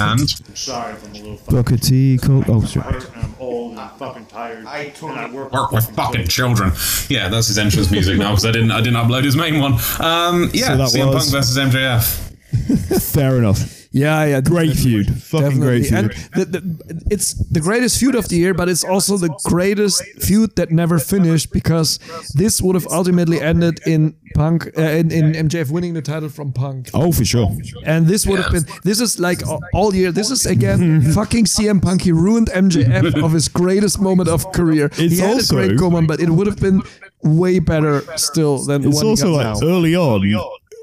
And Sorry if I'm a little fucking Booker T. Cole. Oh, sorry. and I'm old and fucking tired. I and totally work, work with fucking children. Yeah, that's his entrance music now because I didn't I didn't upload his main one. Um, yeah, So that CM was- Punk versus MJF. Fair enough. Yeah, yeah. Great feud. Fucking Definitely. great feud. And the, the, it's the greatest feud of the year, but it's also the greatest feud that never finished because this would have ultimately ended in Punk, uh, in, in MJF winning the title from Punk. Oh, for sure. And this would have been, this is like all year. This is again fucking CM Punk. He ruined MJF of his greatest moment of career. It's he had also- a great comment, but it would have been way better still than It's also like now. early on,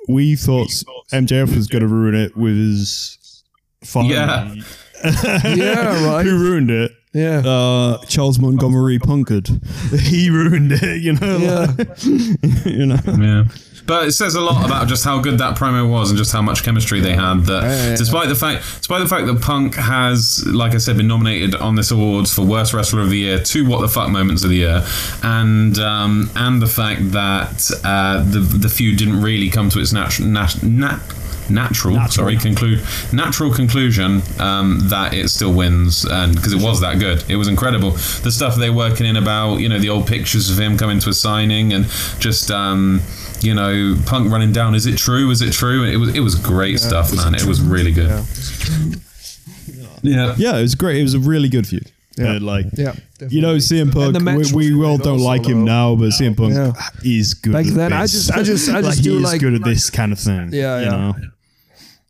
we thought MJF was going to ruin it with his father. Yeah. yeah, right. Who ruined it? Yeah. Uh, Charles Montgomery Punkard. He ruined it, you know. Yeah. like- you know. Yeah. But it says a lot about just how good that promo was and just how much chemistry they had. That despite the fact, despite the fact that Punk has, like I said, been nominated on this awards for worst wrestler of the year, two what the fuck moments of the year, and um, and the fact that uh, the the feud didn't really come to its natural nat- nat- natural, sorry conclude natural conclusion um, that it still wins and because it was that good it was incredible the stuff they were working in about you know the old pictures of him coming to a signing and just um, you know punk running down is it true is it true it was it was great stuff man it was really good yeah Yeah, it was great. It was a really good feud. Yeah. like, Yeah, you know, CM And Punk, the we, we all great don't like him now, but CM Punk Yeah. is good Back at then, I just- I just- I like, just he do is like- good at this kind of thing. Yeah, you yeah. know?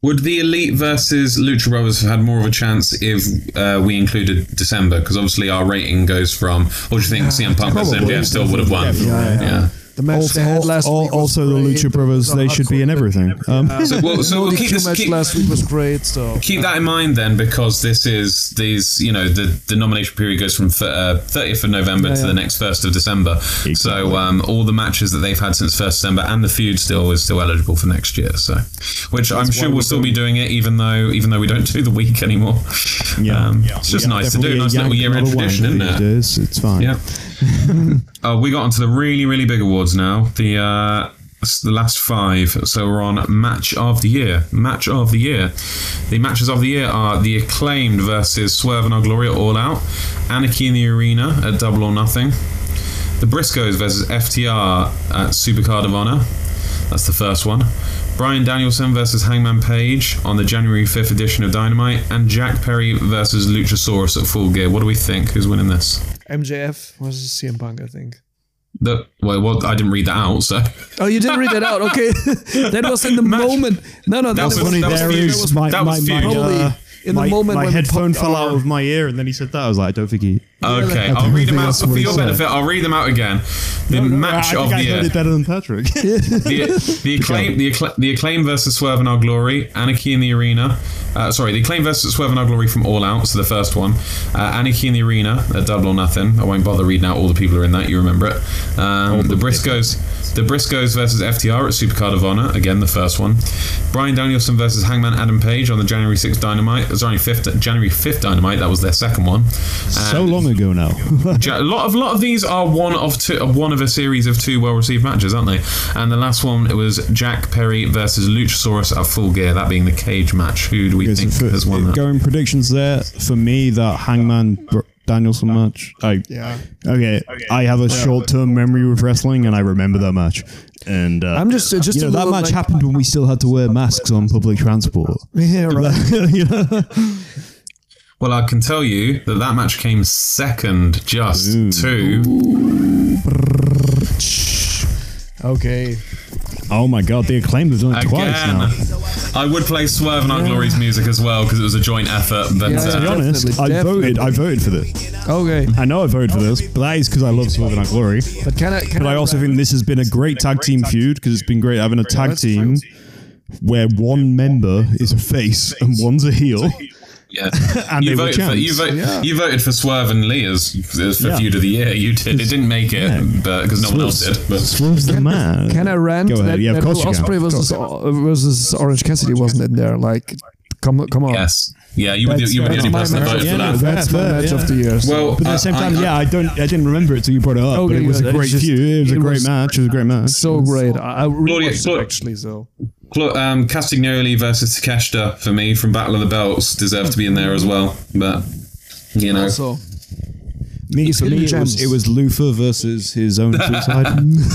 Would the Elite versus Lucha Brothers have had more of a chance if uh, we included December? Because obviously our rating goes from. What do you think CM Punk versus. MJF still would have won? Yeah, yeah. The match Also, they had last al- week was also the great. Lucha Brothers, they should be in everything. Um, So, well, so we'll keep this. match Keep, last week was great. So keep that in mind then, because this is these. You know, the the nomination period goes from thirtieth of November to yeah. the next first of December. So um, all the matches that they've had since first December and the feud still is still eligible for next year. So, which I'm sure we'll still be doing it, even though even though we don't do the week anymore. Yeah. um, it's just Yeah, nice to do. a Nice little yank, year-end not a wank tradition, isn't it? It's fine. Yeah. Oh, we got onto the really, really big awards now. The uh, the last five. So we're on match of the year. Match of the year. The matches of the year are the acclaimed versus Swerve in Our Glory All Out, Anarchy in the Arena at Double or Nothing, the Briscoes versus FTR at Supercard of Honor. That's the first one. Bryan Danielson versus Hangman Page on the January 5th edition of Dynamite, and Jack Perry versus Luchasaurus at Full Gear. What do we think? Who's winning this? MJF versus CM Punk, I think. The, well, well, I didn't read that out, so Oh, you didn't read that out. Okay, that was in the moment. No, no, that, That was, was- Funny that there feud. is That was- my that was my, feud. Probably uh, in the moment my when headphone popped fell out of my ear, and then he said that. I was like, I don't think he. okay. I I'll read them out for your said. benefit. I'll read them out again. The match I of think I the year. it better than Patrick. the, the acclaim, the, accla- the acclaim versus Swerve in Our Glory, Anarchy in the Arena. Uh, sorry, the acclaim versus Swerve in Our Glory from All Out, so the first one. Uh, Anarchy in the Arena, a double or nothing. I won't bother reading out all the people who are in that. You remember it. Um, the Briscoes, the Briscoes versus FTR at Supercard of Honor. Again, the first one. Bryan Danielson versus Hangman Adam Page on the January 6th Dynamite. Sorry, 5th January 5th Dynamite. That was their second one. so long ago now. A lot of lot of these are one of two, one of a series of two well received matches, aren't they? And the last one it was Jack Perry versus Luchasaurus at Full Gear, that being the cage match. Who do we Okay, think so for- has won that? Going predictions there for me that Hangman Br- Danielson match. I Yeah. okay. I have a short term memory with wrestling, and I remember that match. And uh, I'm just, just you know that little, match like, happened when we still had to wear masks on public transport. Yeah, right. you know? Well, I can tell you that that match came second, just to Okay. Oh my god, the acclaim has done it twice again. now. I would play Swerve in Our Glory's music as well because it was a joint effort. But Yeah, uh, To be honest, Definitely, I voted. I voted for this. Okay. I know I voted for this, but that is because I love Swerve in Our Glory. But can I? Can But I also think this has been a great tag team feud because it's been great having a tag team where one member is a face and one's a heel. Yeah, And you voted for you, vote, Yeah. you voted for Swerve and Lee as, as for Yeah. feud of the year. You did. It didn't make it, Yeah. but because no one else did. But Swerve's the man. Can I rant? Go ahead. That, Yeah, of course. Ospreay versus, versus Orange Cassidy wasn't in there. Like, come come on. yes, yeah, you were the, That's, you were the that's only person that voted Yeah, for no, that. fair, That's my fair, match yeah. of the year. so- Well, But at the same time, I- yeah, I don't, I didn't remember it till you brought it up. Okay, but it was good. a great just- feud. It was a great was- match. It was a great match. so great. I, I really Claudio- watched it actually. So Cla- Um, Castagnoli versus Takeshita for me from Battle of the Belts deserve to be in there as well. But you know, so Me, for me, it was, gems. it was Luther versus his own suicide.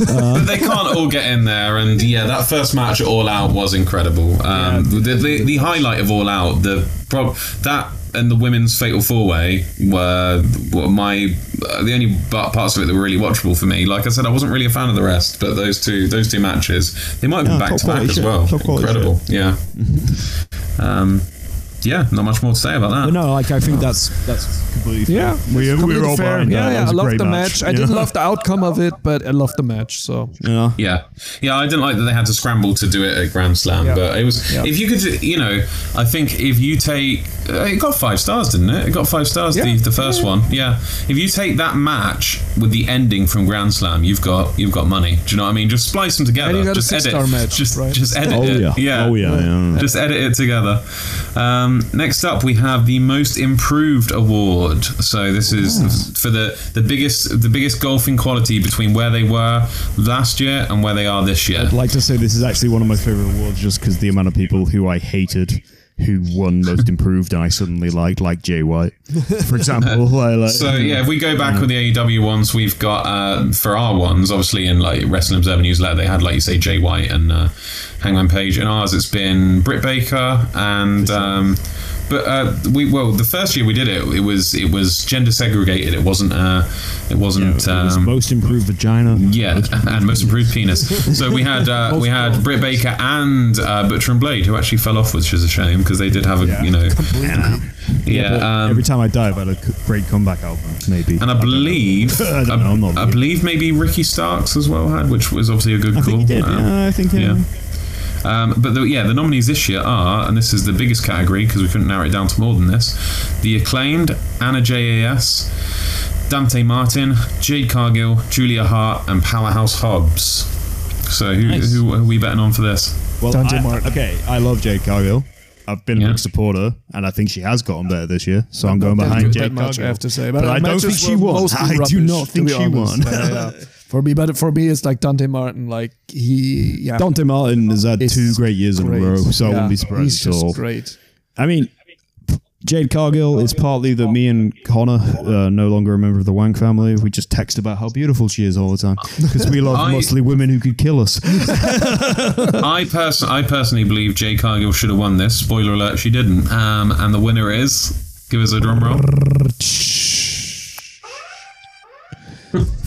but they can't all get in there. And yeah, that first match at All Out was incredible. Um, the, the the highlight of All Out, the prob- that and the women's Fatal Four Way were, were my uh, the only parts of it that were really watchable for me. Like I said, I wasn't really a fan of the rest, but those two those two matches, they might have been back to back as well. Incredible, yeah. um, yeah, not much more to say about that. But no, like I think that's that's completely yeah, fair. We, we completely were all fair. behind. Yeah, That yeah. was I a loved the match. I you didn't love the outcome of it, but I loved the match. So You know? Yeah, yeah, I didn't like that they had to scramble to do it at Grand Slam, Yeah. but it was. Yeah. If you could, you know, I think if you take, uh, it got five stars, didn't it? It got five stars. The, Yeah. the first one, yeah. If you take that match with the ending from Grand Slam, you've got you've got money. Do you know what I mean? Just splice them together. And you got a just edit. six-star match, just right? just edit Oh it. yeah. yeah. Oh yeah. yeah. Just edit it together. Um, Um, next up, we have the most improved award. So this is for the the biggest the biggest golfing quality between where they were last year and where they are this year. I'd like to say this is actually one of my favorite awards just because the amount of people who I hated who won most improved and I suddenly liked, like Jay White, for example. Like, So yeah, if we go back with the AEW ones, we've got uh, for our ones, obviously in like Wrestling Observer newsletter, they had like you say Jay White and uh, Hangman Page. And ours, it's been Britt Baker and. Um, but uh, we well, the first year we did it, it was it was gender segregated. It wasn't uh, it wasn't it was um, most improved vagina. yeah, and most improved penis. So we had uh, we had Britt Baker and uh, Butcher and Blade, who actually fell off, which is a shame because they did have a you know yeah. Um, Every time I dive, I had a great comeback album, maybe. and I believe I don't know, I'm not I believe maybe Ricky Starks as well had, which was obviously a good I call. think he did. Um, yeah, I think. yeah. Yeah. Um, but the, yeah, the nominees this year are, and this is the biggest category because we couldn't narrow it down to more than this: the acclaimed Anna Jay, Dante Martin, Jade Cargill, Julia Hart, and Powerhouse Hobbs. So who, Nice. who are we betting on for this? Well, Dante I- Martin. okay, I love Jade Cargill. I've been a Yeah. big supporter, and I think she has gotten better this year. So I'm going Not that behind good- Jade that much, I have to say, But I don't think she were won. mostly I do not think she honest. won. Yeah, yeah. For me, but for me, it's like Dante Martin. Like he, yeah, Dante Martin has had two great years in great. a row, so I wouldn't be surprised He's at just all. great. I mean, Jade Cargill is partly that me and Connor uh, no longer a member of the Wang family. We just text about how beautiful she is all the time because we love I- mostly women who could kill us. I person I personally believe Jade Cargill should have won this. Spoiler alert, she didn't. Um, and the winner is give us a drum roll.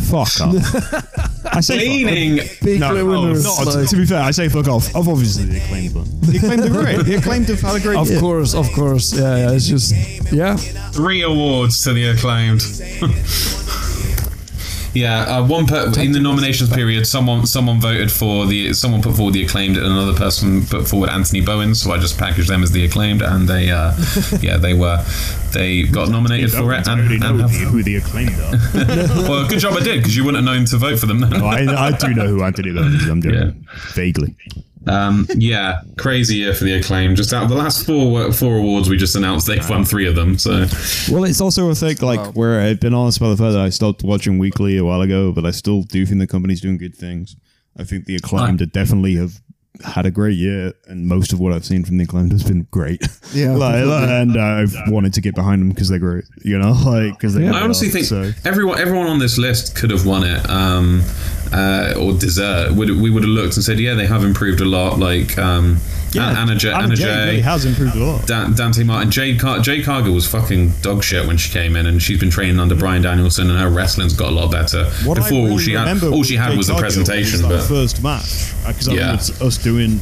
Fuck off. I say fuck Leaning. Big No, winners. no, to, like- to be fair, I say fuck off. I've obviously the acclaimed one. The acclaimed are great. The acclaimed have had a great of year. course, of course. Yeah, yeah. It's just yeah. Three awards to the acclaimed. yeah, uh, one per, in the nominations period, someone someone voted for the someone put forward the acclaimed, and another person put forward Anthony Bowen. So I just packaged them as the acclaimed, and they uh, yeah they were they got nominated for it. I And, already and know have- who the acclaimed are. well, good job I did because you wouldn't have known to vote for them. No, I, I do know who Anthony Bowen is. I'm doing Yeah. vaguely. Um, yeah, crazy year for the acclaim. Just out of the last four four awards, we just announced they've won three of them. So Well, it's also a thing like where I've been honest about the fact that I stopped watching weekly a while ago, but I still do think the company's doing good things. I think the acclaimed definitely have had a great year, and most of what I've seen from the acclaimed has been great. Yeah, Like, like, and I've wanted to get behind them because they're great. You know, like because they. I honestly think so. everyone everyone on this list could have won it um, uh, or dessert. Would we would have looked and said, yeah, they have improved a lot. Like um, Anna Jay, Anna, really has improved a lot. Dan, Dante Martin, Jade, Car- Jade Cargill was fucking dog shit when she came in, and she's been training under Bryan Danielson, and her wrestling's got a lot better. What Before all she had, all she had Jade was a presentation. that But first match because I Yeah. remember us doing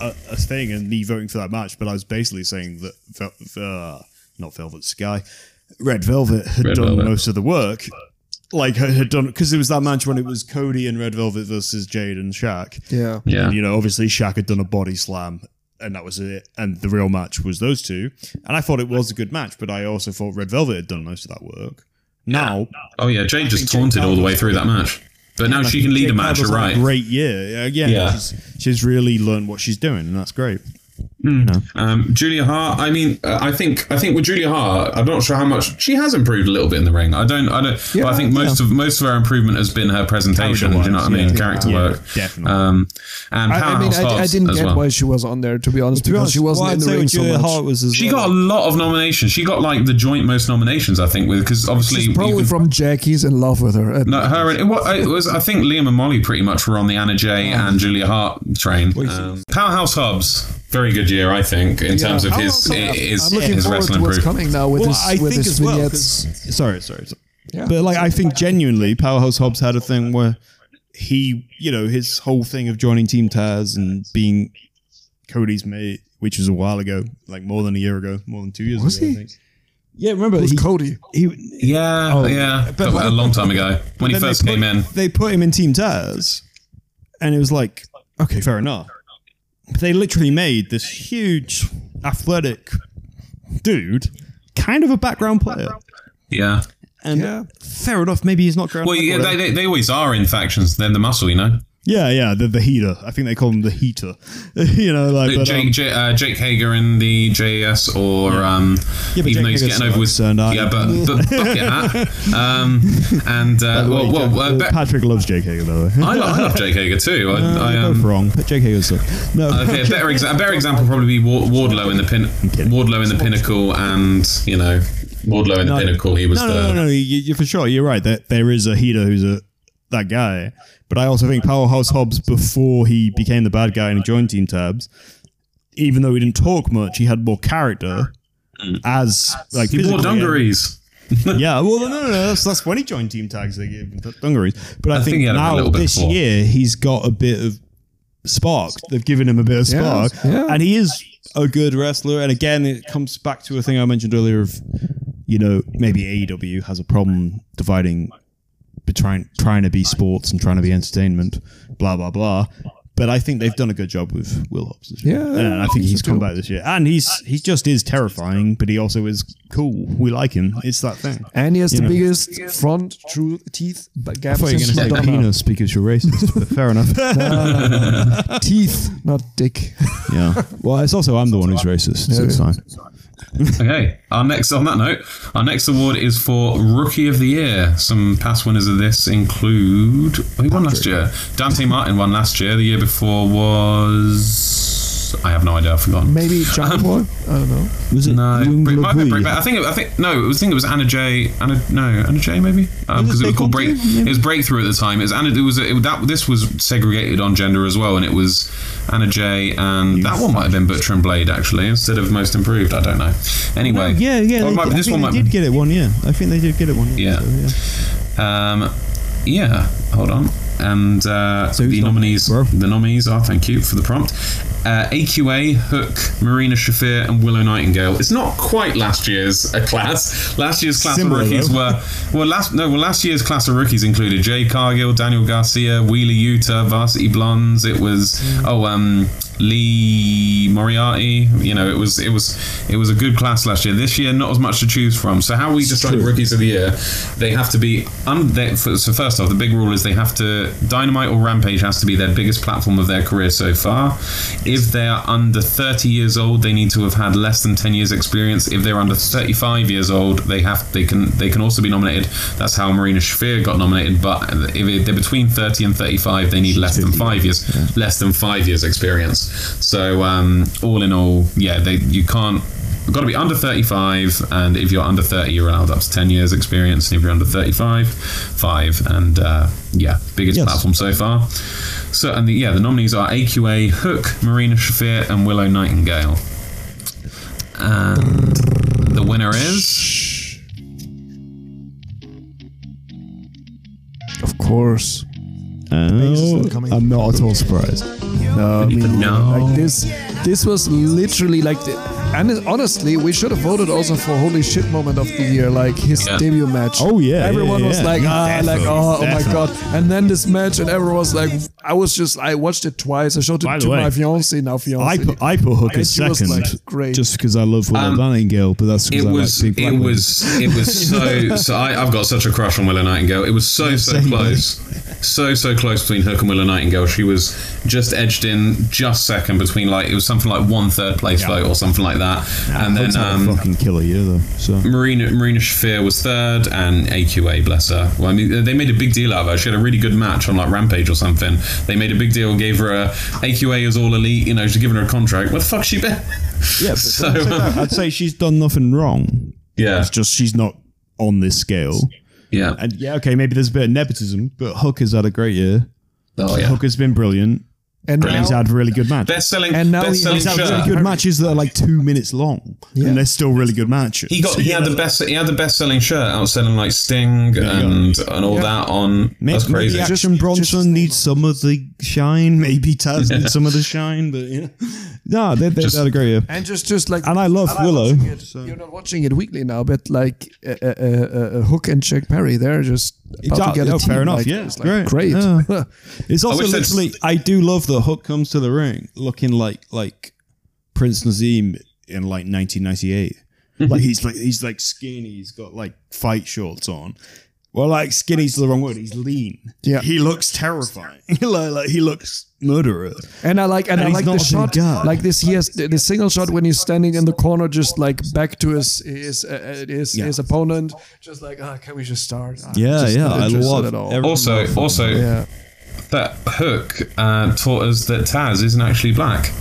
a, a thing and me voting for that match, but I was basically saying that uh, not Velvet Sky, Red Velvet had Red done Velvet. most of the work. Like had had done because it was that match when it was Cody and Red Velvet versus Jade and Shaq. Yeah. yeah, And, you know, obviously Shaq had done a body slam, and that was it. And the real match was those two. And I thought it was a good match, but I also thought Red Velvet had done most of that work. Now, oh yeah, Jade just think Jade taunted all the way through that match. But now she can lead a match, Cargill's you're had right. Great year. Again, Yeah. she's, she's really learned what she's doing, and that's great. Um, Julia Hart. I mean, uh, I think I think with Julia Hart, I'm not sure how much she has improved a little bit in the ring. I don't. I don't. but I think most of most of her improvement has been her presentation. Do you know what I mean? Yeah. Character Yeah, work. definitely. Um, and I, I mean, Powerhouse I, I didn't get well. why she was on there, to be honest, To be because honest, she wasn't what in the ring with so Julia much. Hart was as She well- got a lot of nominations. She got like the joint most nominations, I think, with because obviously She's probably can- from Jackie's in love with her. no, her and what it was. I think Liam and Molly pretty much were on the Anna Jay and Julia Hart train. Um, Powerhouse Hobbs, very good year, I think, in terms of his I'm his, looking his forward wrestling to what's coming now with Well, his I with think his as well, vignettes. 'cause- sorry, sorry, sorry. Yeah. But like, I think genuinely, Powerhouse Hobbs had a thing where he, you know, his whole thing of joining Team Taz and being Cody's mate, which was a while ago, like more than a year ago, more than two years Was ago. I he? think. Yeah, remember Who's he, Cody? he Yeah, oh. yeah, but a long time ago when he first put- came in. They put him in Team Taz, and it was like, okay, fair enough. But they literally made this huge, athletic dude kind of a background player. Yeah. And Yeah. fair enough, maybe he's not ground. Well, yeah, they, they, they always are in factions. They're the muscle, you know. Yeah, yeah, the, the heater. I think they call him the heater. you know, like but, Jake, um, Jake, uh, Jake Hager in the JAS, or um, Yeah, even Jake though he's Hager's getting over with and yeah, but, but bucket hat. Um, and uh, well, well, uh, Patrick loves Jake Hager, by the way. I, lo- I love Jake Hager too. I, I You're both um, wrong. But Jake Hager's suck. No, okay, a better, exa- a better example would probably be Wardlow in the pin. Wardlow in the pinnacle, and you know Wardlow in the No, pinnacle. He was no, the no, no, no. You, you, for sure, you're right. That there is a heater who's a that guy. But I also think Powerhouse Hobbs, before he became the bad guy and he joined Team Taz, even though he didn't talk much, he had more character as like he wore physically- dungarees. Yeah, well, no, no, no. That's, that's when he joined Team Taz. They gave him dungarees. But I, I think, think he had a now this before. year he's got a bit of spark. They've given him a bit of Yeah, spark, yeah. and he is a good wrestler. And again, it comes back to a thing I mentioned earlier of you know maybe AEW has a problem dividing between trying to be sports and trying to be entertainment, blah blah blah. But I think they've done a good job with Will Hobbs this year. Yeah, and I think he's come back this year, and he's he just is terrifying, but he also is cool. We like him. It's that thing. And he has You the know. biggest front true teeth b- I gap thought you were since going to say penis because you're racist, but fair enough. Teeth, not dick. yeah. Well, it's also I'm the one who's racist, so it's fine. Okay, our next on that note, our next award is for Rookie of the Year. Some past winners of this include who won last year? Dante Martin won last year. The year before was else? I have no idea. I've forgotten. Maybe Jungle Boy. I don't know. Was it No, Young Brit- might be Louis? Breakback. I think. It, I think no. It was, I think it was Anna Jay. Anna no Anna Jay. Maybe because Was it it was called Break. Breakthrough? It was Breakthrough at the time. It was Anna. It was it, that. This was segregated on gender as well, and it was Anna Jay. And that one might have been Butcher and Blade actually instead of Most Improved. I don't know. Anyway, Yeah, yeah. They- might be- I this think one they might. did get it one. Yeah, I think they did get it one. Year. Yeah. so, Um, yeah, hold on. And uh, So the nominees, the nominees are. Thank you for the prompt. Uh, AQA, Hook, Marina Shafir, and Willow Nightingale. It's not quite last year's uh, class. Last year's class Similar, of rookies though. were well. Last no, well, last year's class of rookies included Jade Cargill, Daniel Garcia, Wheeler Yuta, Varsity Blondes. It was oh um Lee Moriarty. You know, it was it was it was a good class last year. This year, not as much to choose from. So how we decide rookies of the year? They have to be. Un- they, so first off, the big rule is they have to Dynamite or Rampage has to be their biggest platform of their career so far. If they are under 30 years old, they need to have had less than 10 years experience. If they're under 35 years old, they have they can they can also be nominated. That's how Marina Shafir got nominated. But if they're between 30 and 35, they need less than five years less than five years experience. So um, all in all, yeah, they you can't. You've got to be under 35, and if you're under 30, you're allowed up to 10 years experience. And if you're under 35, five. And uh, yeah, biggest Yes. platform so far. So, and the, yeah, the nominees are AQA, Hook, Marina Shafir, and Willow Nightingale. And the winner is. Of course. Oh, I'm not at all surprised. No, I mean, No. like this. This was literally like, the, and honestly, we should have voted also for holy shit moment of the year, like his Yeah. debut match. Oh, yeah, everyone yeah, was yeah. like, ah, Definitely, like oh, oh my god, and then this match, and everyone was like, I was just, I watched it twice. I showed it the to way, my fiance now, fiance. I put I put Hook and as she was second. like, great. Just because I love Willow Um, Nightingale, but that's because It I was, like it Black was, it was so. So I, I've got such a crush on Willow Nightingale. It was so, so same, close, so, so close between Hook and Willow Nightingale. She was just edged in, just second between like it was something like one third place vote or something like that, and then um, fucking killer year though. So Marina Marina Shafir was third, and AQA, bless her. Well, I mean, they made a big deal out of her. She had a really good match on like Rampage or something. They made a big deal, gave her a AQA is all elite. You know, she's giving her a contract. Where the fuck she been? yeah, So. I'd say she's done nothing wrong. Yeah, It's just she's not on this scale. yeah. And yeah, okay, maybe there's a bit of nepotism, but Hook has had a great year. Oh yeah. Hook has been brilliant. And And he's now, had really good matches. Best selling, And now best he- selling He's had shirt. really good matches that uh, are like two minutes long, and they're still really good matches. He got he had the best he had the best selling shirt outselling like Sting and and all that on Maybe, that's crazy. maybe Action Bronson needs some of the shine. Maybe Taz needs some of the shine, but yeah. No, they, they, Just- they had a great and just, just like, And I love Willow. watching it. You're not watching it weekly now, but like uh, uh, uh, uh, Hook and Jack Perry, they're just about Exactly. to get a Oh, team. fair enough. Like, Yeah, it's like, great. great. Yeah. It's also wish literally. I do love that Hook comes to the ring looking like like Prince Naseem in like 1998. like he's like he's like skinny. He's got like fight shorts on. Well, like skinny's the wrong word. He's lean. Yeah. he looks terrifying. like, like he looks murderer. And I like and, And I he's like not the shot, guy. like this. He has the, the single shot when he's standing in the corner, just like back to his his uh, his, Yeah. his opponent, just like, ah, can we just start? Ah, Yeah, just yeah, I love at all. Also, also yeah, that Hook uh, taught us that Taz isn't actually black.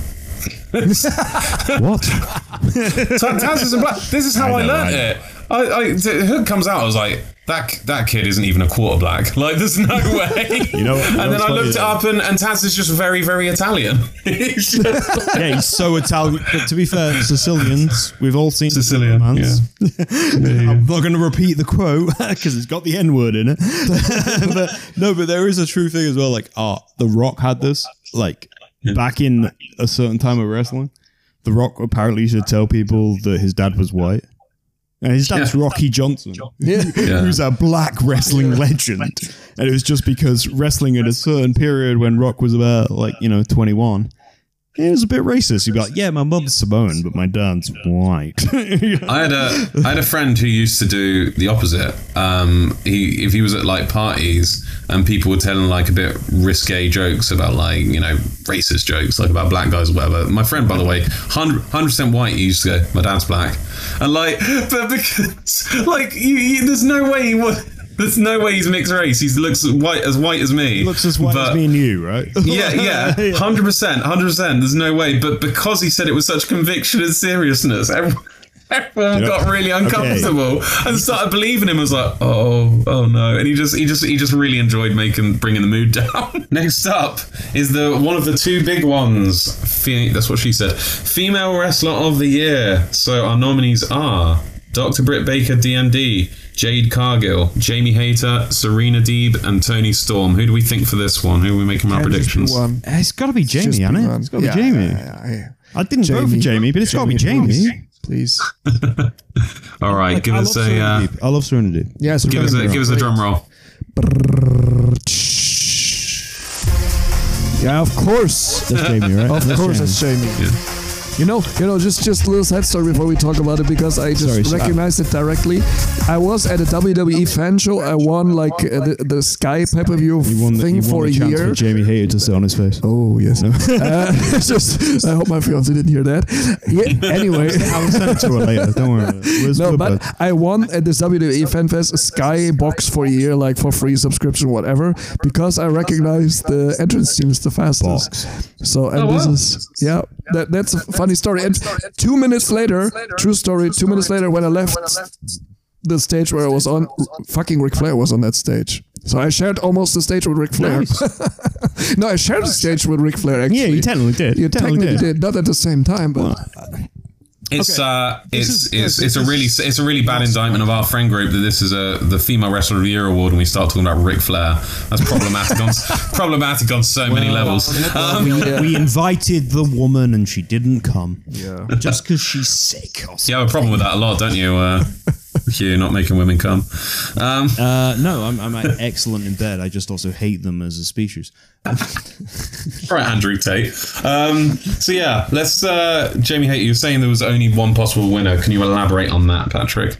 What? Ta- Taz isn't black. This is how I, know, learned right? it. I, I, the Hook comes out. I was like, that that kid isn't even a quarter black. Like, there's no way. You know- you and know then I looked it up, and, and Taz is just very, very Italian. He's just- yeah, he's so Italian. But to be fair, Sicilians, we've all seen Sicilian, Mans. I'm not going to repeat the quote because it's got the N word in it. but no, but there is a true thing as well. Like, ah, The Rock had this. Like, back in a certain time of wrestling, The Rock apparently used to tell people that his dad was white. And his dad's Yeah. Rocky Johnson, Yeah. who's a black wrestling legend. And it was just because wrestling at a certain period when Rock was about, like, you know, 21, it was a bit racist. You'd be like, yeah, my mum's Samoan, but my dad's white. I had a I had a friend who used to do the opposite. Um, he if he was at like parties and people were telling like a bit risque jokes about like you know racist jokes like about black guys or whatever. My friend, by the way, hundred percent white. He used to go, my dad's black, and like but because like you, you, there's no way he would. There's no way he's mixed race. He looks white as white as me. Looks as white but- as me and you, right? Yeah, yeah, hundred percent, hundred percent. There's no way, but because he said it with such conviction and seriousness, everyone, everyone Yeah. got really uncomfortable and started believing him. I was like, oh, oh no, and he just, he just, he just really enjoyed making, bringing the mood down. Next up is the one of the two big ones. Fe- that's what she said. Female wrestler of the year. So our nominees are Dr. Britt Baker, DMD. Jade Cargill, Jamie Hayter, Serena Deeb, and Toni Storm. Who do we think for this one? Who are we making our Can't just be predictions? one. It's got to be Jamie, Just be hasn't it? one. It's got to Yeah, be Jamie. yeah, yeah, yeah. I didn't vote for Jamie. Jamie, but it's got to be Jamie, Jamie. Please. All right, give I us love a uh, Serenity. I love Serenity. Yes, give us a give us a drum roll. Yeah, of course. That's Jamie, right? Of That's course, Jamie. that's Jamie. You know, you know, just just a little side story before we talk about it because I just Sorry, sorry. recognized it directly. I was at a WWE fan show. I won like uh, the, the Sky pay per view You won the, thing won for a year. for Jamie Hayter to sit on his face. Oh yes. uh, just I hope my fiance didn't hear that. Yeah, anyway. I'll send it to her later. Don't worry. About it. It was No, but bud. I won at this WWE Fan Fest a Sky box for a year, like for free subscription, whatever, because I recognized the entrance teams the fastest. Box. So and Oh, this is yeah, that that's a funny story. And two minutes later, true story. Two minutes later, when I left the stage where I was on, fucking Ric Flair was on that stage. So I shared almost the stage with Ric Flair. no, I shared the stage with Ric Flair. Actually, Yeah, you technically did. You technically technically did. did, not at the same time, but It's uh, it's is- it's it's a really it's a really bad indictment of our friend group that this is a the female wrestler of the year award and we start talking about Ric Flair. That's problematic on problematic on so many levels. Um, we, we invited the woman and she didn't come. Yeah. Just because she's sick. Or you have a problem with that a lot, don't you? Uh, Hugh, not making women come. Um, Uh, no, I'm, I'm excellent in bed. I just also hate them as a species. right, Andrew Tate. Um, so yeah, let's. Uh, Jamie Hayter, you were saying there was only one possible winner. Can you elaborate on that, Patrick?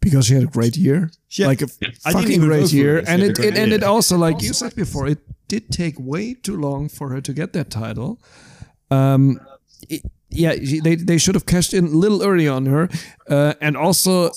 because she had a great year, had- like a didn't fucking great year, her. And it, great it and it also, like you said before, it did take way too long for her to get that title. Um, it- yeah, they they should have cashed in a little early on her, uh, and also.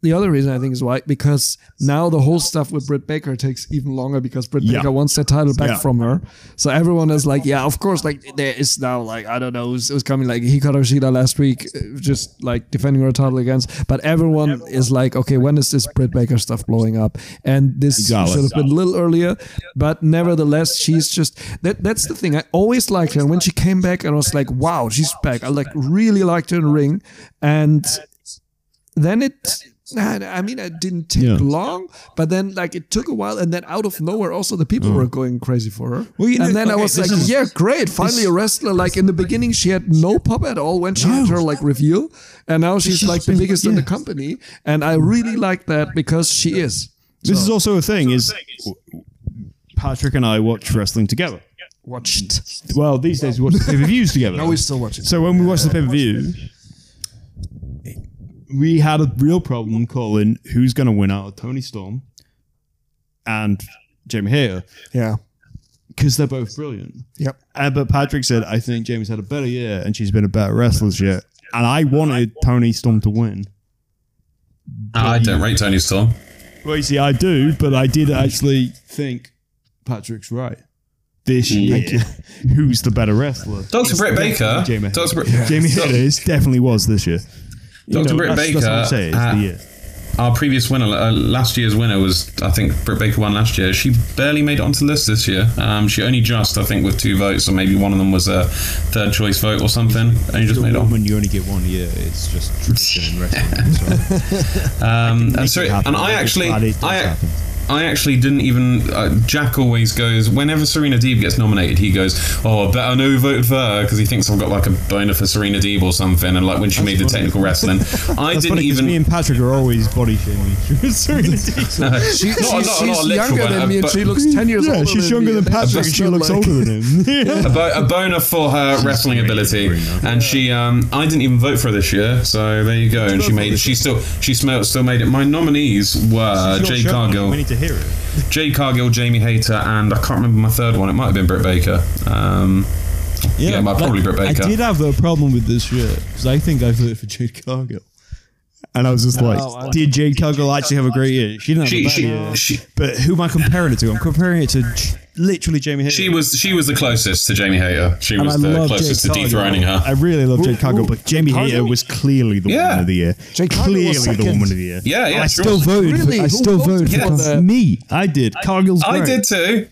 The other reason I think is why because now the whole stuff with Britt Baker takes even longer because Britt Yeah. Baker wants that title back Yeah. from her. So everyone is like, yeah, of course. Like there is now like I don't know who's, who's coming like Hikaru Shida last week, uh, just like defending her title against. But everyone is like, okay, when is this Britt Baker stuff blowing up? And this should have been a little earlier. But nevertheless, she's just that. That's the thing. I always liked her. And when she came back, and I was like, wow, she's back. I like really liked her in the ring, and then it. Nah, I mean, it didn't take Yeah. long, but then like it took a while, and then out of nowhere, also the people mm. were going crazy for her. Well, you know- and then I was like, is- yeah, great, finally a wrestler. Like in the beginning, she had no pop at all when she had her like reveal, and now she's She's like the been- biggest in the company, and I really like that because she is. This is also a thing. Is Patrick and I watch wrestling together. Watched. Well, these days we watch the pay per views together. No, we still watch it. So when we watched the pay per view, we had a real problem calling who's going to win out of Toni Storm and Jamie Hayter Yeah. because they're both brilliant. Yep. Uh, but Patrick said, I think Jamie's had a better year and she's been a better wrestler this year. And I wanted Toni Storm to win. I don't rate Toni Storm. Well, you see, I do, but I did actually think Patrick's right. This year, who's the better wrestler? Dr. Britt Baker. Jamie. Dr. Britt, Jamie Hayter is definitely was this year. Dr. know, Britt that's- that's what I'm Baker, saying, uh, our previous winner, uh, last year's winner was, I think, Britt Baker won last year. She barely made it onto the list this year. Um, she only just, I think, with two votes, or maybe one of them was a third choice vote or something. Only just made it on. When you only get one year, it's just tradition in wrestling. So. Um, and so, it happen. and I actually, I. I actually didn't even. Uh, Jack always goes whenever Serena Deeb gets nominated. He goes, "Oh, I bet I know who voted for her," because he thinks I've got like a boner for Serena Deeb or something. And like when she made the technical wrestling, I That's didn't funny 'cause even. me and Patrick are always body shaming. Serena Deeb. She, Not- she's not- not she's literal younger one, than me, and she looks ten years yeah, older. she's than younger me, than Patrick. and She looks like- older than him. a, bo- a boner for her wrestling ability, and she, um, I didn't even vote for her this year, so there you go. And she made, she still, she still, still made it. My nominees were Jade Cargill, We hear it. Jade Cargill, Jamie Hayter, and I can't remember my third one. It might have been Britt Baker. Um, Yeah, but probably Britt Baker. I did have a problem with this year because I think I voted for Jade Cargill. And I was just No, like, I- did Jade Cargill actually have a great year? She didn't have She- a bad she- year. she- but who am I comparing it to? I'm comparing it to J- literally Jamie Hayter. She was she was the closest to Jamie Hayter. She And was I the closest Jade to dethroning Cargill. her. I really love Jade Cargill, but Jamie Cargill? Hayter was clearly the Yeah. woman of the year. Jade Cargill clearly the woman of the year. Yeah, yeah. I she still was. voted. Really? For, I still voted voted for for? Me, I did. Cargill's I great. did too.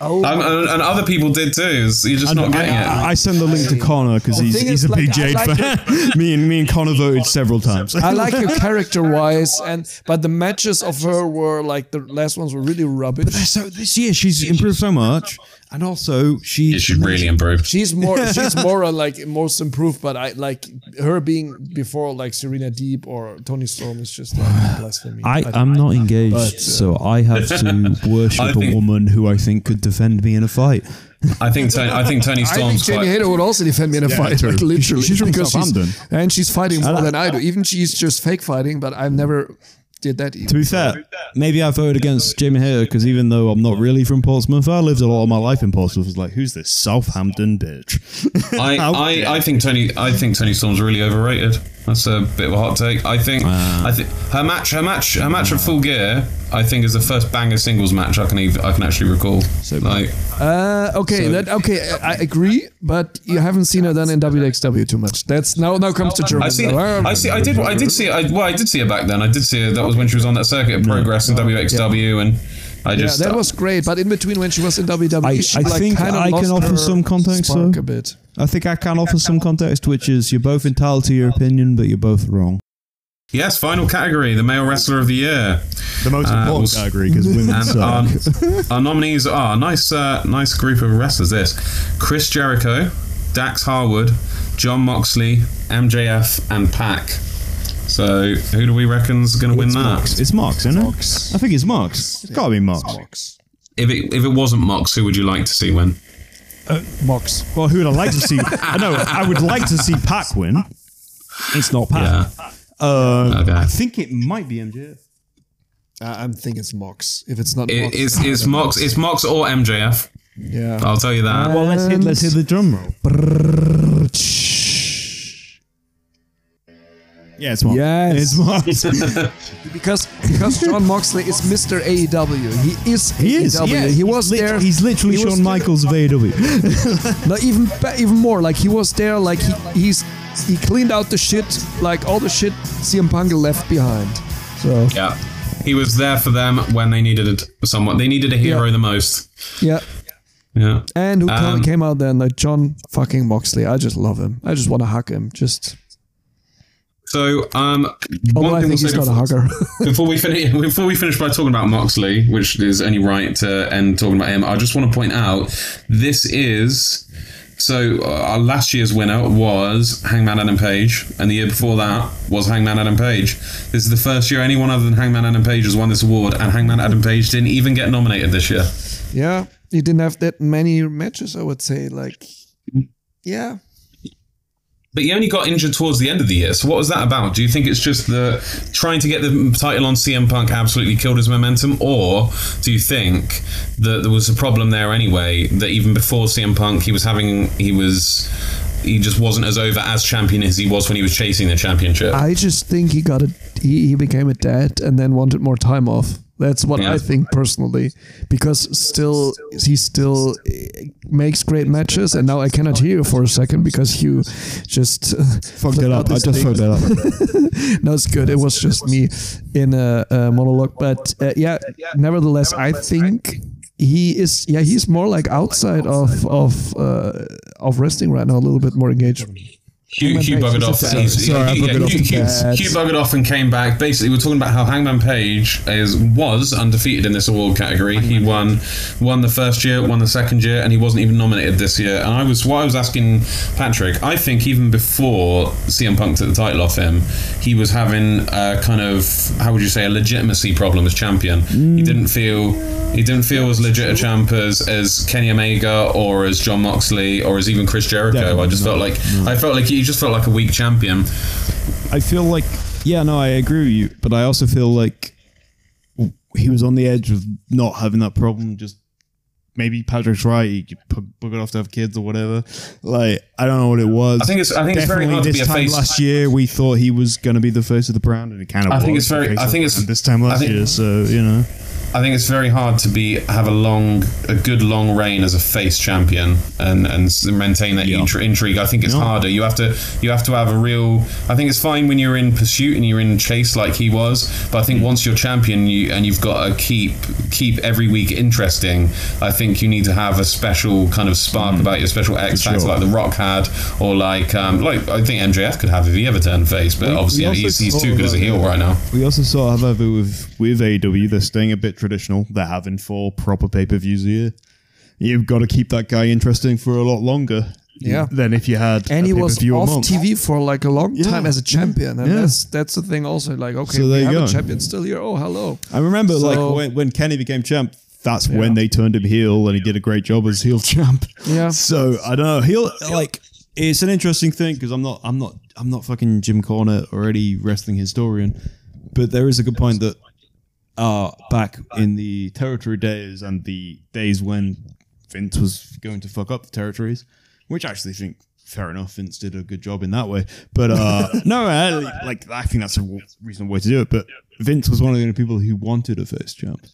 Oh, Um, and, and other people did too. You're just And not I, getting it. I, I send the link to Connor because The he's, he's a big like, I Jade like fan. me and me and Connor voted several times. I like her character wise, and but the matches of her were like the last ones were really rubbish. But so this year she's improved so much, and also she Yeah, she's really improved. She's more she's more uh, like most improved, but I like her being before like Serena Deeb or Toni Storm is just like blasphemy. I, don't- I'm not engaged, But, uh, so I have to worship I a think- woman who I think could defend me in a fight. I think Toni, I think Toni I think Storm's Jamie quite. Hayter would also defend me in a fight, like literally. She's from because Southampton. and she's fighting more than I do. Even she's just fake fighting, but I've never did that. To be fair, Maybe I voted against Jamie Hayter because even though I'm not really from Portsmouth, I lived a lot of my life in Portsmouth. I was like, who's this Southampton bitch? I, I, I think Toni I think Toni Storm's really overrated. That's a bit of a hot take. I think ah. I think her match her match her match at Full Gear I think is the first banger singles match I can even, I can actually recall. like Uh, okay, So- that okay. I I agree, but you haven't seen her done in WXW too much. That's now now comes to Germany. I see I see I did I did see it I, well I did see it back then. I did see it that was when she was on that circuit at Progress and WXW and I Yeah, just that was great, but in between when she was in WWE, I- she I like think kind of I can offer some context, spark though. a bit. I think I can offer some context, which is you're both entitled to your opinion, but you're both wrong. Yes, final category, the male wrestler of the year. The most Uh, important we'll- category because women And suck. our, our nominees are nice, uh, nice group of wrestlers. This Chris Jericho, Dax Harwood, Jon Moxley, MJF, and Pac. So who do we reckon's going to win that? It's Mox, isn't it? I think it's Mox. It's gotta be Mox. If it if it wasn't Mox, who would you like to see win? Mox. Well, who would I like to see? I know I would like to see Pac win. It's not Yeah. Uh, Okay. I think it might be MJF. I- I'm thinking it's Mox. If it's not It, Mox, it's it's Mox it's Mox or MJF. yeah. I'll tell you that. Well, let's hit let's hit the drum roll. Yeah, it's Mox. Yes. it's Mox. because because Jon Moxley is Mr. AEW. He is He is. AEW. Yeah, he was lit- there. He's literally he was Shawn there- Michaels of AEW. No, even be- even more. Like he was there. Like he he's he cleaned out the shit. Like all the shit CM Punk left behind. So Yeah. He was there for them when they needed it. someone. They needed a hero Yeah. the most. yeah. Yeah. And who Um, came out then? Like Jon fucking Moxley. I just love him. I just want to hug him. Just So, um, although one I thing think he's a hugger. before we finish, before we finish by talking about Moxley, which is only right to end talking about him, I just want to point out this is so uh, our last year's winner was Hangman Adam Page, and the year before that was Hangman Adam Page. This is the first year anyone other than Hangman Adam Page has won this award, and Hangman Adam Page didn't even get nominated this year. yeah, he didn't have that many matches. I would say. Like, yeah. But he only got injured towards the end of the year. So what was that about? Do you think it's just the trying to get the title on CM Punk absolutely killed his momentum, or do you think that there was a problem there anyway? That even before CM Punk, he was having he was he just wasn't as over as champion as he was when he was chasing the championship. I just think he got a He, he became a dad and then wanted more time off. That's what Yeah. I think personally, because still he still eh, makes great matches, and now I cannot hear you for a second because you just uh, Fucked it up. I just fucked it up. no, it's good. It was just me in a, a monologue, but uh, yeah. Nevertheless, I think he is. Yeah, he's more like outside of of uh, of wrestling right now, a little bit more engaged. Hugh, Hugh buggered off. Sorry, I yeah, buggered off Hugh, Hugh- Hugh buggered off and came back. Basically, we're talking about how Hangman Page is was undefeated in this award category. He won won the first year, won the second year, and he wasn't even nominated this year. And I was what I was asking Patrick. I think even before CM Punk took the title off him, he was having a kind of how would you say a legitimacy problem as champion. He didn't feel. He didn't feel as legit a champ as, as Kenny Omega or as Jon Moxley or as even Chris Jericho. I just felt like I felt like he just felt like a weak champion. I feel like, yeah, no, I agree with you, but I also feel like he was on the edge of not having that problem just maybe Patrick's right. He book it off to have kids or whatever. Like I don't know what it was. I think it's- I think it's very hard to this be a time face- Last year we thought he was going to be the face of the brand, and he kind of. I think it's very- I think it's- this time last think- year. So you know. I think it's very hard to be have a long, a good long reign as a face champion and and maintain that intri- intrigue. I think it's harder. You have to you have to have a real. I think it's fine when you're in pursuit and you're in chase like he was, but I think once you're champion you and you've got to keep keep every week interesting. I think you need to have a special kind of spark about your special X factor sure. like the Rock had, or like um like I think MJF could have if he ever turned face, but obviously we he's, he's too good as a heel right now. We also saw, however, with with AEW, they're staying a bit traditional. They're having four proper pay per views a year. You've got to keep that guy interesting for a lot longer. Yeah. Than if you had and a he was off. TV for like a long Yeah. time as a champion, and Yeah. that's that's the thing. Also, like okay, So we have go. a champion still here. Oh, hello. I remember, So- like when, when Kenny became champ, that's when they turned him heel, and he did a great job as heel champ. Yeah. So I don't know. Heel like it's an interesting thing because I'm not, I'm not, I'm not fucking Jim Cornette or any wrestling historian, but there is a good point that uh back in the territory days and the days when Vince was going to fuck up the territories, which I actually think fair enough. Vince did a good job in that way, but uh no, I, like I think that's a reasonable way to do it. But Vince was one of the only people who wanted a face champ.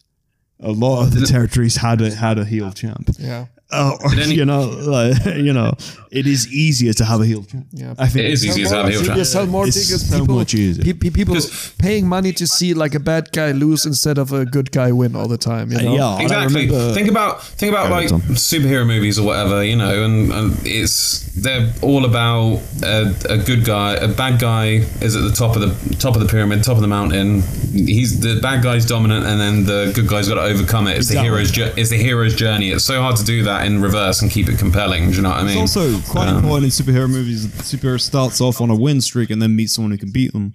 A lot of the territories had a had a heel champ. Yeah. Oh, any- you know, like, you know, it is easier to have a heel champ. Yeah. I think It is easier to have a heel You sell more It's tickets. so people, much easier. pe- pe- people paying money to see like a bad guy lose instead of a good guy win all the time. You uh, know? yeah, exactly. think about think about like ahead, superhero movies or whatever, you know, and, and it's they're all about a, a good guy. A bad guy is at the top of the top of the pyramid, top of the mountain. He's the bad guy's dominant, and then the good guy's got to overcome it. It's Exactly. the hero's jour- it's the hero's journey. It's so hard to do that in reverse and keep it compelling. Do you know what I mean? It's also quite Um, important in superhero movies. that The superhero starts off on a win streak and then meets someone who can beat them.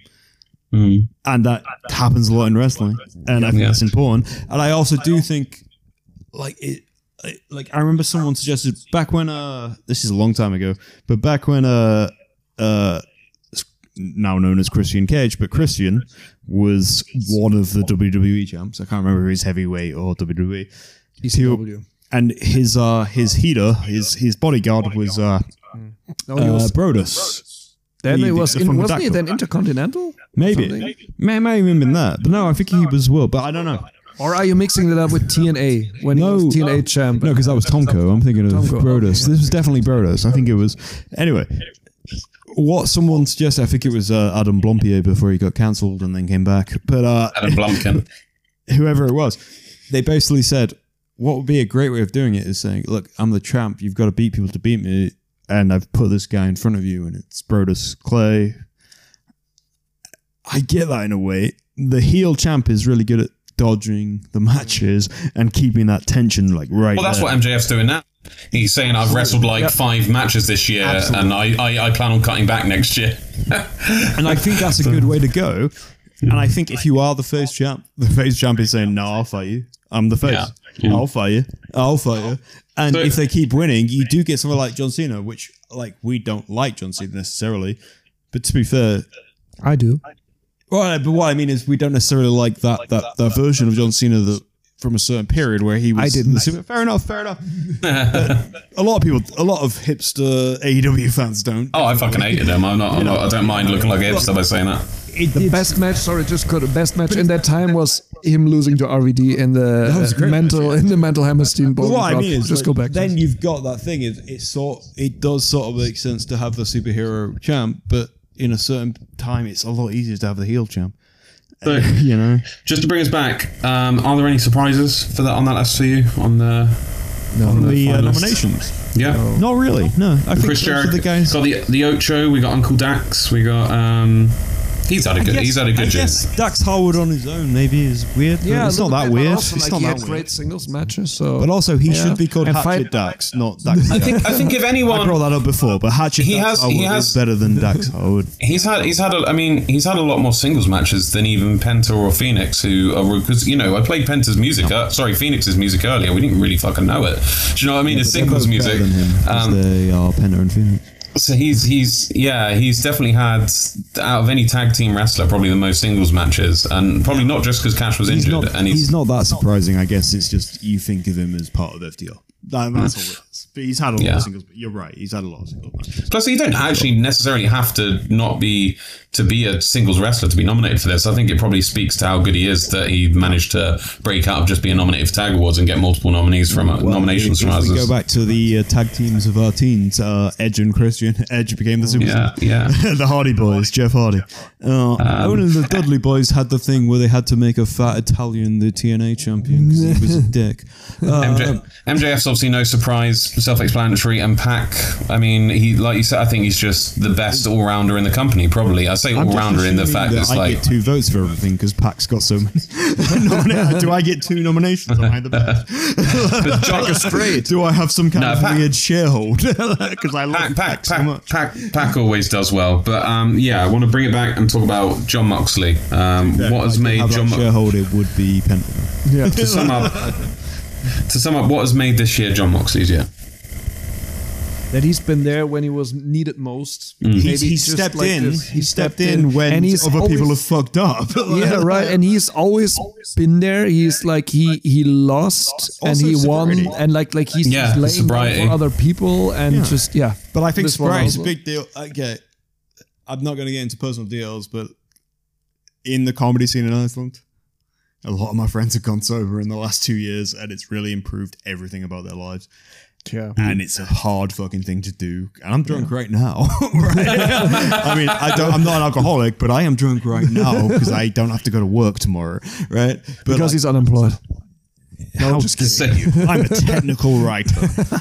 And that happens a lot in wrestling. And I think Yeah. that's important. And I also do think, like, it. I- Like I remember someone suggested back when uh this is a long time ago, but back when uh uh now known as Christian Cage, but Christian was one of the WWE champs. I can't remember if he's heavyweight or WWE. He's ECW. And his uh his heater, his his bodyguard was uh, No, he uh was, Brodus. then he- it was in, wasn't he then Intercontinental? Maybe. Something? May may have even been that. But no, I think he was world, but I don't know. Or are you mixing it up with TNA when No. he was TNA champ? No, because that was Tomko. I'm thinking of Tomko, Brodus. This was definitely Brodus. I think it was. Anyway, what someone suggested, I think it was uh, Adam Blampied before he got cancelled and then came back. But uh, Adam Blumpkin. whoever it was, they basically said, what would be a great way of doing it is saying, look, I'm the champ. You've got to beat people to beat me. And I've put this guy in front of you, and it's Brodus Clay. I get that in a way. The heel champ is really good at dodging the matches and keeping that tension like right. Well, that's there. what MJF's doing now. He's saying I've wrestled like five matches this year, and I, I, I plan on cutting back next year. and I think that's a good way to go. And I think if you are the face champ, the face champ is saying, "No, I'll fight you. I'm the face. Yeah. I'll fight you. I'll fight you." And So- if they keep winning, you do get someone like John Cena, which like we don't like John Cena necessarily. But to be fair, I do. well, but what I mean is we don't necessarily like that that, that version of John Cena that from a certain period where he was. I didn't. the super- fair enough. Fair enough. A lot of people, a lot of hipster AEW fans don't. Oh, I fucking hated him. I'm not. I'm not I don't mind looking like a hipster by saying that. The best match, sorry, just cut. The best match in that time was him losing to RVD in the was a uh, great mental in the mental Hammerstein But ball. what I mean is, just like, go back. Then you've got that thing. Is it sort? It does sort of make sense to have the superhero champ, but in a certain time, it's a lot easier to have the heel champ. So, You know, just to bring us back, um, are there any surprises for that on that list for you on the? on the, uh, nominations. Yeah. Not really. No, I think Chris those are Jericho. the guys. Got the the Ocho. We got Uncle Dax. We got. um He's had a good. I guess- he's had a I good year. guess Dax Harwood on his own maybe is weird. yeah, it's not that bit, weird. also, It's like, not he that had weird. great singles matches. So, But also, he Yeah. should be called And Hatchet fight- Dax, not Dax. I think. I think if anyone, I anyone. brought that up before, but Hatchet He Dax has- Howard he has- is better than Dax Harwood. He's had he's had a, I mean he's had a lot more singles matches than even Penta or Fénix who are because you know I played Penta's music uh, sorry Fénix's music earlier we didn't really fucking know it do you know what I mean it's They're singles music better than him, 'cause um, they are Penta and Fénix. So he's he's yeah he's definitely had out of any tag team wrestler probably the most singles matches and probably not just because Cash was He's injured not, and he's, he's, not that surprising. I guess it's just you think of him as part of FTR. That, that's all. But he's had a lot Yeah. of singles. But you're right. He's had a lot of singles matches. plus you don't actually necessarily have to not be to be a singles wrestler to be nominated for this. I think it probably speaks to how good he is that he managed to break out of just being nominated for tag awards and get multiple nominees from uh, nominations if, from if we go back to the uh, tag teams of our teens, uh, Edge and Christian. Edge became the superstar. yeah, yeah. the Hardy Boys, Jeff Hardy. Uh, only the Dudley boys had the thing where they had to make a fat Italian the TNA champion because he was a dick. Uh, MJ, MJF's obviously no surprise, self-explanatory, and Pac, I mean, he like you said, I think he's just the best all-rounder in the company. Probably, I say I'm all-rounder in the fact that it's I like get two votes for everything because Pac's got so many. Do I get two nominations? Am I the best? John straight. Do I have some kind No, of Pac- weird shareholder? Because I love Pac, Pack, Pac, so much. Pac, Pac always does well, but um, yeah, I want to bring it back and talk about Jon Moxley. Um, what has made Jon that Mo- shareholder would be Pentagon. Yeah. to sum up to sum up what has made this year Jon Moxley's year? That he's been there when he was needed most. Mm. He just stepped like in. this. He stepped in when and he's other people have fucked up. yeah, right. And he's always been there. He's like he he lost and he won, and like like he's Yeah, laying for other people and Yeah. just yeah. But I think sobriety is a big deal. Okay, I'm not going to get into personal deals, but in the comedy scene in Iceland, a lot of my friends have gone sober in the last two years, and it's really improved everything about their lives. Yeah. And it's a hard fucking thing to do. And I'm drunk right now. right? I mean, I don't. I'm not an alcoholic, but I am drunk right now because I don't have to go to work tomorrow. Right? But Because like, he's unemployed. no, just kidding. I'm a technical writer.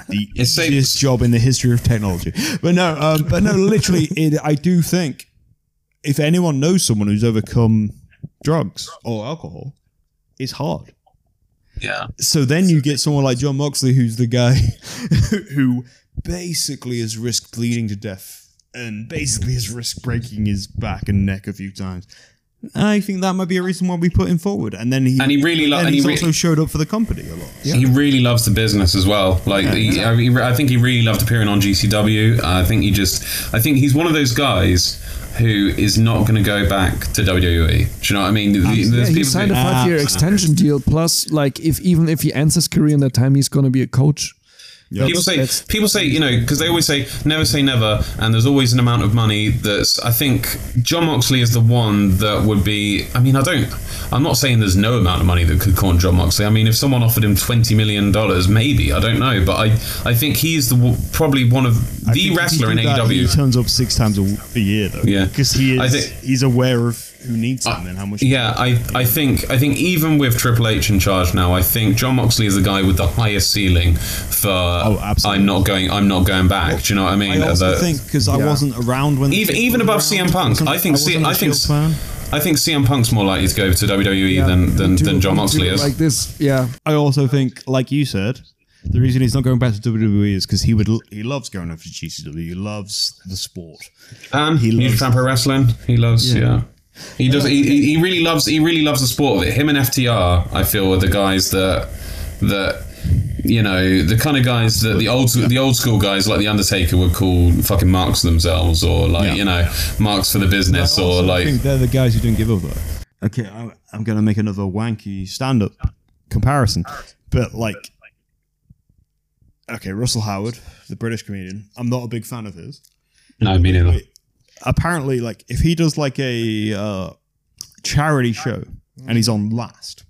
The easiest job in the history of technology. But no, um, But no, literally, it, I do think if anyone knows someone who's overcome drugs or alcohol, it's hard. Yeah. So then you get someone like Jon Moxley, who's the guy who basically has risked bleeding to death and basically has risked breaking his back and neck a few times. I think that might be a reason why we put him forward. And then he And he really lo- then and he also showed up for the company a lot. He really loves the business as well. Like, he, I, mean, I think he really loved appearing on GCW. I think he just, I think he's one of those guys who is not going to go back to WWE. Do you know what I mean? The- Yeah, he people signed a five-year ah. extension deal. Plus, like if even if he ends his career in that time, he's gonna be a coach. People say, That's- people say, you know, because they always say, never say never, and there's always an amount of money that's. I think Jon Moxley is the one that would be. I mean, I don't. I'm not saying there's no amount of money that could con Jon Moxley. I mean, if someone offered him twenty million dollars, maybe I don't know, but I, I think he's the probably one of I the think wrestler in do that, He AEW. turns up six times a, a year though. Yeah. because he is. I think- he's aware of who needs him and how much. Yeah, I, I think I think even with Triple H in charge now, I think Jon Moxley is the guy with the highest ceiling for. absolutely. I'm not going. I'm not going back. Do you know what I mean? I also The- think because I wasn't around when even even above was CM Punk, wasn't- I think C- wasn't a I think fan. I think CM Punk's more likely to go to WWE than than, Do- than Jon Moxley is. Like this, yeah. I also think, like you said, the reason he's not going back to WWE is because he would he loves going over to GCW. He loves the sport. Um, he New loves- Japan Pro Wrestling. He loves. Yeah. He does. He, he he really loves. He really loves the sport of it. Him and FTR, I feel, are the guys that that you know the kind of guys that the old the old school guys like the Undertaker would call fucking marks themselves, or like Yeah. you know marks for the business, or also like think they're the guys who don't give up though. Okay, I'm, I'm going to make another wanky stand-up comparison, but like, okay, Russell Howard, the British comedian. I'm not a big fan of his. no, me neither. Wait, apparently, like if he does like a uh, charity show and he's on last,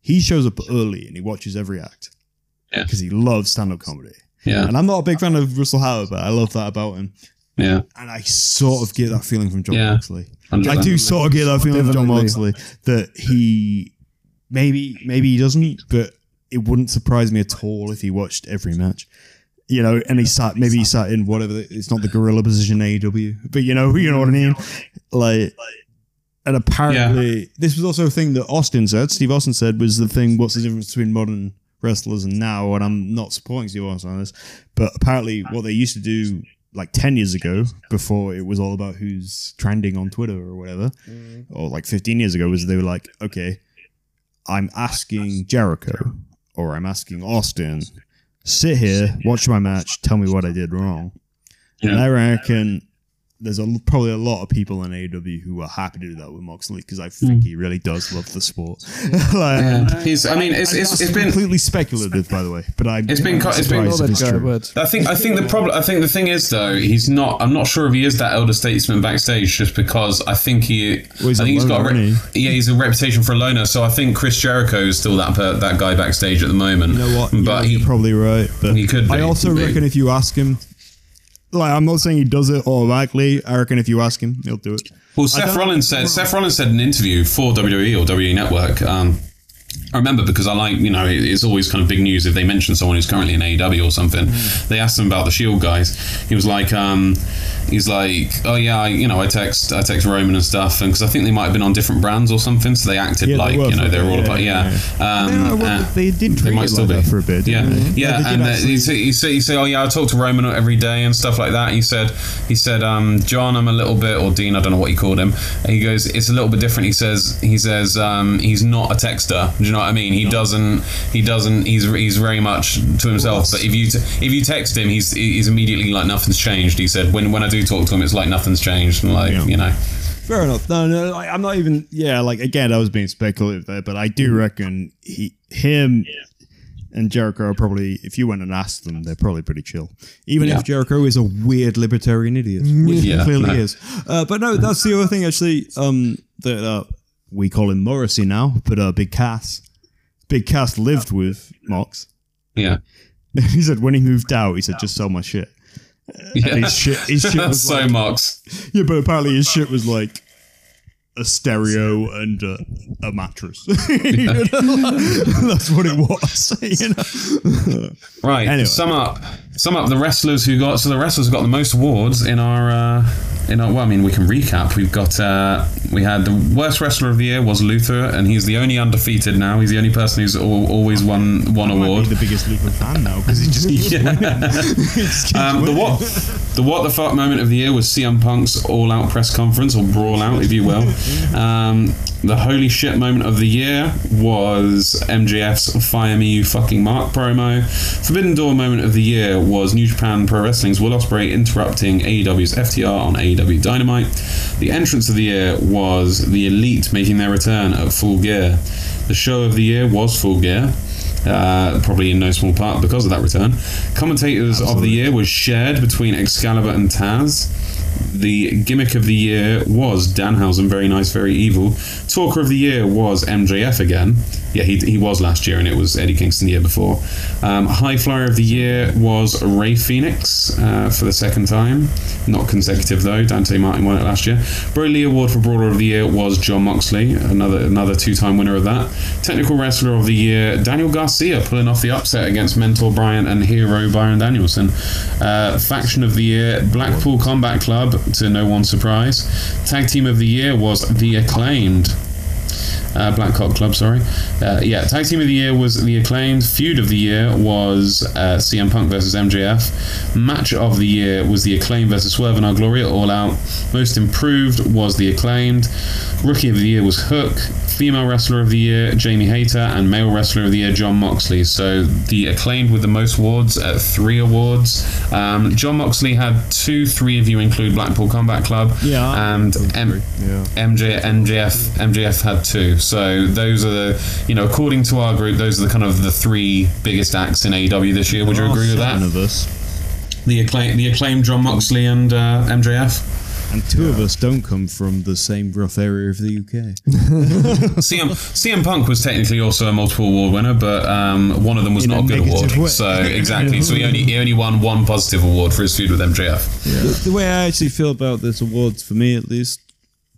he shows up early and he watches every act Yeah. because he loves stand-up comedy. Yeah, And I'm not a big fan of Russell Howard, but I love that about him. yeah, And I sort of get that feeling from Jon Yeah. Moxley. I do sort of get that feeling from Jon Definitely. Moxley that he maybe maybe he doesn't, but it wouldn't surprise me at all if he watched every match. You know, and he sat maybe he sat in whatever the- it's not the gorilla position AEW, but you know you know what I mean. Like, and apparently this was also a thing that Austin said. Steve Austin said was the thing. What's the difference between modern wrestlers and now? And I'm not supporting Steve Austin on this, but apparently what they used to do like 10 years ago before it was all about who's trending on Twitter or whatever, mm. or like 15 years ago, was they were like, okay, I'm asking Jericho or I'm asking Austin, sit here, watch my match, tell me what I did wrong. And Yeah. I reckon there's a, probably a lot of people in AEW who are happy to do that with Moxley because I think he really does love the sport. like, Yeah. He's. I mean, it's it's, that's it's been. completely speculative, by the way. But I It's been co- it's been- I know surprised it's true. I think I think the problem I think the thing is though he's not I'm not sure if he is that elder statesman backstage just because I think he Well, he's I a think he's got a re- isn't yeah he's a reputation for a loner so I think Chris Jericho is still that per- that guy backstage at the moment You know what? but you're probably right. But he could I be, also be. reckon if you ask him, like I'm not saying he does it automatically. I reckon if you ask him, he'll do it. Well, Seth Rollins said Seth Rollins said in an interview for WWE or WWE Network. Um, I remember because I like you know it's always kind of big news if they mention someone who's currently in AEW or something. Mm. They asked him about the Shield guys. He was like, um, he's like, oh yeah, I, you know I text I text Roman and stuff, and because I think they might have been on different brands or something, so they acted Yeah, they like were you know they were all yeah, about yeah. yeah, Um, Yeah, well, uh, they did they might still like be for a bit. Yeah, they? yeah, and uh, actually- he, said, he said he said, oh yeah, I talk to Roman every day and stuff like that. He said he said um, John, I'm a little bit or Dean, I don't know what he called him. And he goes, it's a little bit different. He says he says um, he's not a texter. Do you know what I mean? He doesn't he doesn't he's he's very much to himself. But if you t- if you text him, he's he's immediately like nothing's changed. He said when when I do talk to him, it's like nothing's changed. And like Yeah. you know, Fair enough. No, no, like, I'm not even. Yeah, like again, I was being speculative there, but I do reckon he, him, and Jericho are probably. If you went and asked them, they're probably pretty chill. Even Yeah. if Jericho is a weird libertarian idiot, which he clearly no. is. Uh, but no, that's the other thing actually. Um, that uh, we call him Morrissey now, but uh, Big Cass, Big Cass lived with Mox. yeah, he said when he moved out, he said just sell my shit. yeah. His shit, his shit was so like, Mox. yeah, but apparently his shit was like a stereo and a, a mattress. That's what it was. You know? Right. Anyway. Sum up. Sum up the wrestlers who got. So the wrestlers who got the most awards in our. Uh, in our. Well, I mean, we can recap. We've got. Uh, we had the worst wrestler of the year was Luther, and he's the only undefeated now. He's the only person who's al- always won one I might award. be the biggest Luther fan now because he just keeps Yeah. winning. He just keeps Um, the winning. what the what the fuck moment of the year was CM Punk's all out press conference or brawl out if you will. Um, the holy shit moment of the year was MJF's fire me you fucking mark promo. Forbidden door moment of the year was New Japan Pro Wrestling's Will Ospreay interrupting AEW's FTR on AEW Dynamite. The entrance of the year was the Elite making their return at Full Gear. The show of the year was Full Gear. Uh, probably in no small part because of that return. Commentators of the year was shared between Excalibur and Taz. The gimmick of the year was Danhausen, very nice, very evil. Talker of the year was MJF again. Yeah, he, he was last year, and it was Eddie Kingston the year before. Um, High Flyer of the year was Rey Fénix uh, for the second time, not consecutive though. Dante Martin won it last year. Broly Award for Brawler of the Year was Jon Moxley, another another two time winner of that. Technical Wrestler of the Year Daniel Garcia pulling off the upset against Mentor Bryant and Hero Bryan Danielson. Uh, Faction of the Year Blackpool Combat Club to no one's surprise. Tag Team of the Year was The Acclaimed. Uh, Black Cock Club, sorry. Uh, yeah, Tag Team of the Year was The Acclaimed. Feud of the Year was uh, CM Punk versus MJF. Match of the Year was The Acclaimed versus Swerve in Our Glory at All Out. Most Improved was The Acclaimed. Rookie of the Year was Hook. Female Wrestler of the Year, Jamie Hayter. And Male Wrestler of the Year, Jon Moxley. So The Acclaimed with the most awards at three awards. Um, Jon Moxley had two, three of you include Blackpool Combat Club. Yeah, And M- Yeah. MJ, MJF, MJF had two. So those are the, you know, according to our group, those are the kind of the three biggest acts in AEW this year. Would you There are agree with seven that? of us, The acclaim, the acclaimed Jon Moxley and uh, MJF. and two of us don't come from the same rough area of the UK. CM CM Punk was technically also a multiple award winner, but um, one of them was In not a a good award. way. So exactly, so he only he only won one positive award for his feud with MJF. The, the way I actually feel about this awards, for me at least,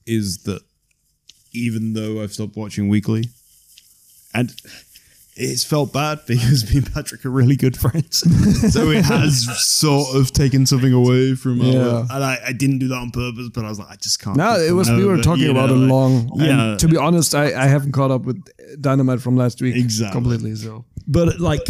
is that even though I've stopped watching weekly, and it's felt bad because me and Patrick are really good friends, so it has sort of taken something away from. Our, Yeah. and I, I didn't do that on purpose, but I was like, I just can't. No, it was coming we were talking you about know, it like- long. Yeah. And to be honest, I, I haven't caught up with Dynamite from last week Exactly. completely. So but like,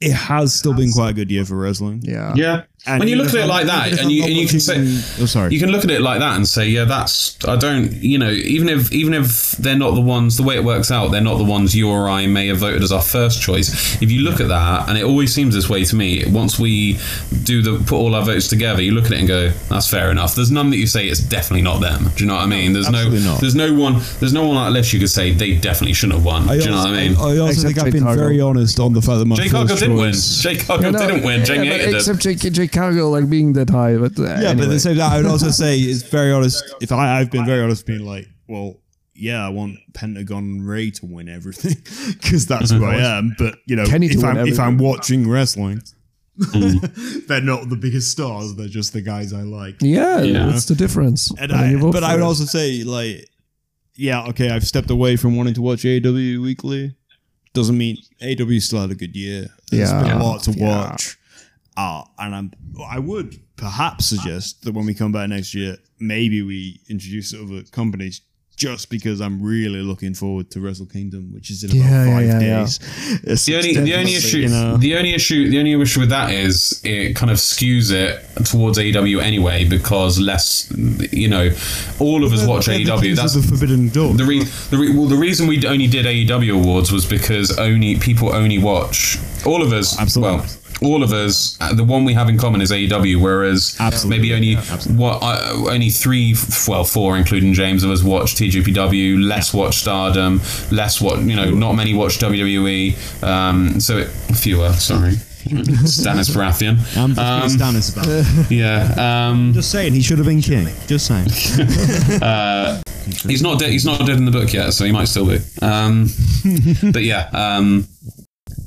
it has still been quite a good year for wrestling. yeah, Yeah, And when you look at it like that, and you and you can say, watching- oh sorry, you can look at it like that and say, yeah, that's I don't, you know, even if even if they're not the ones, the way it works out, they're not the ones you or I may have voted as our first choice. If you look at that, and it always seems this way to me, once we do the put all our votes together, you look at it and go, that's fair enough. There's none that you say it's definitely not them. Do you know what I mean? There's no, absolutely not. there's no one, there's no one on that list you could say they definitely shouldn't have won. I do you know what I mean? I also Except think I've Jake been Cargill. very honest on the fact that my Jay first didn't win. choice- Jade Cargill Yeah, no, didn't win. Jamie yeah, hated but it. Jake, Jake Cargill like being that high. But uh, yeah, but at the same time, I would also say it's very honest. If I, I've been very honest, being like, well, yeah, I want Pentagon Ray to win everything because that's who I am. But you know, Kenny if I'm if I'm watching wrestling, they're not the biggest stars. They're just the guys I like. yeah, Yeah. that's the difference. And I, but I would it. also say like, yeah, okay, I've stepped away from wanting to watch AW weekly. Doesn't mean AW still had a good year. There's Yeah. been a lot to Yeah. watch. Uh, and I'm, I would perhaps suggest that when we come back next year, maybe we introduce other companies. Just because I'm really looking forward to Wrestle Kingdom, which is in about Yeah, yeah, five yeah, yeah. days. It's The only, the only issue, you know- the only issue, the only issue with that is it kind of skews it towards AEW anyway because less, you know, all of us watch They're AEW. That's of the Forbidden Door. the re- the re- well, the reason we only did AEW awards was because only people only watch all of us. Absolutely. Well, all of us. uh, The one we have in common is AEW, whereas Absolutely. maybe only what uh, only three, well, four, including James of us, watch TJPW. Less watch Stardom. Less what you know. Not many watch WWE. Um, so it, fewer. Sorry. Stannis Baratheon. I'm just Um, Stannis about. it. yeah. Um, Just saying, he should have been king. Just saying. He's not dead. He's not dead in the book yet, so he might still be. Um, but yeah, um,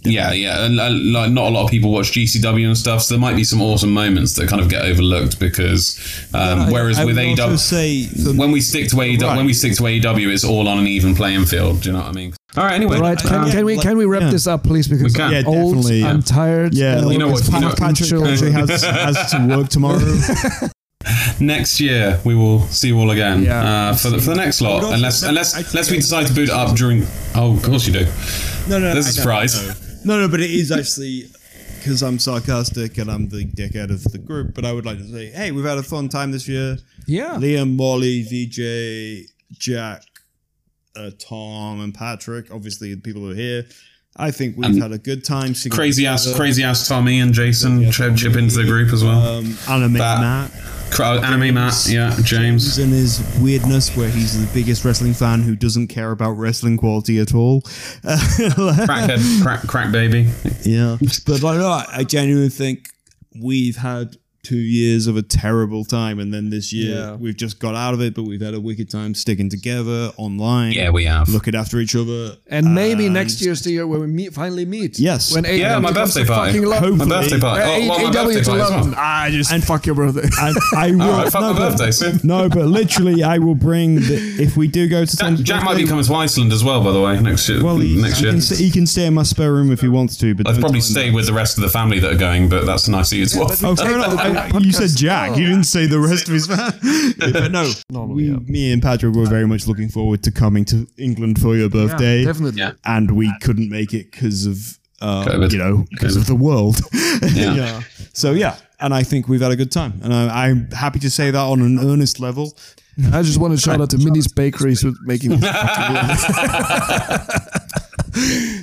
yeah, yeah. and, uh, Like not a lot of people watch GCW and stuff, so there might be some awesome moments that kind of get overlooked because um, whereas I with would also AEW, say for when we stick to AEW, Right. when we stick to AEW, it's all on an even playing field. Do you know what I mean? All right. Anyway, Right, can, um, can we can we wrap yeah. this up, please? Because We can. I'm Yeah, old, definitely, yeah. I'm tired. Yeah, You know what- you know- fucking Patrick has, has to work tomorrow. next year we will see you all again Yeah. uh, for, the, for the next lot, unless unless unless we decide to boot up during. Oh, of course you do. No, no, There's a I surprise. don't. No, no, but it is actually because I'm sarcastic and I'm the dickhead of the group. But I would like to say, hey, we've had a fun time this year. Yeah. Liam, Molly, VJ, Jack, uh, Tom, and Patrick. Obviously, the people who are here. I think we've And had a good time. singing Crazy ass, crazy ass Tommy and Jason Yeah, chip, chip into the group as well. Um, Anime That- Matt. Anime Matt, yeah, James. and his weirdness, where he's the biggest wrestling fan who doesn't care about wrestling quality at all. Crackhead, crack, crack baby. Yeah, but like, I genuinely think we've had two years of a terrible time, and then this year Yeah. we've just got out of it. But we've had a wicked time sticking together online. Yeah, we have. looking after each other. And maybe And- next year's the year when we meet, finally meet. Yes. When AEW Yeah, my birthday a party. fucking My birthday party. Oh, well, my birthday to party as London. well. Ah, just and fuck your birthday. And I will. Alright, fuck no, my but- birthday soon. No, but literally, I will bring. The, if we do go to Jack, Tom's Jack might be coming to Iceland as well, by the way, next year. Well, he, next year. can, stay, he can stay in my spare room if he wants to. But I'd probably stay with the rest of the family that are going, but that's nice of you as well. Oh, fair enough. I- you said Jack. You didn't say the rest of his family. but no, we, me and Patrick were very much looking forward to coming to England for your birthday. definitely. Yeah. And we couldn't make it because of, uh, you know, because of the world. Yeah. So yeah, and I think we've had a good time, and I, I'm happy to say that on an earnest level. I just want to shout out to Minnie's Bakeries with making.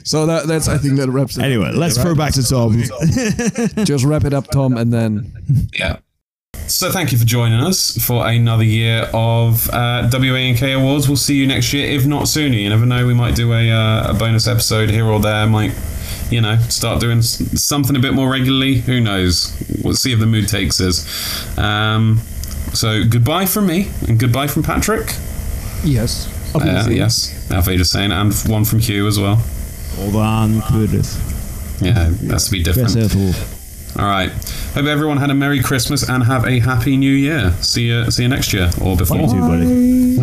So that that's I think that wraps it. up. Anyway, let's throw back to Tom. just wrap it up, Tom, and then Yeah. So thank you for joining us for another year of uh, WANK Awards. We'll see you next year, if not sooner. You never know. We might do a, uh, a bonus episode here or there. Might, you know, start doing something a bit more regularly. Who knows? We'll see if the mood takes us. Um, so goodbye from me and goodbye from Patrick. yes, Uh, obviously. yes, Alfie just saying, and one from Hugh as well. Olan Kurdish. Yeah, that's to be different. All right. Hope everyone had a Merry Christmas and have a Happy New Year. See you. See you next year or before. buddy.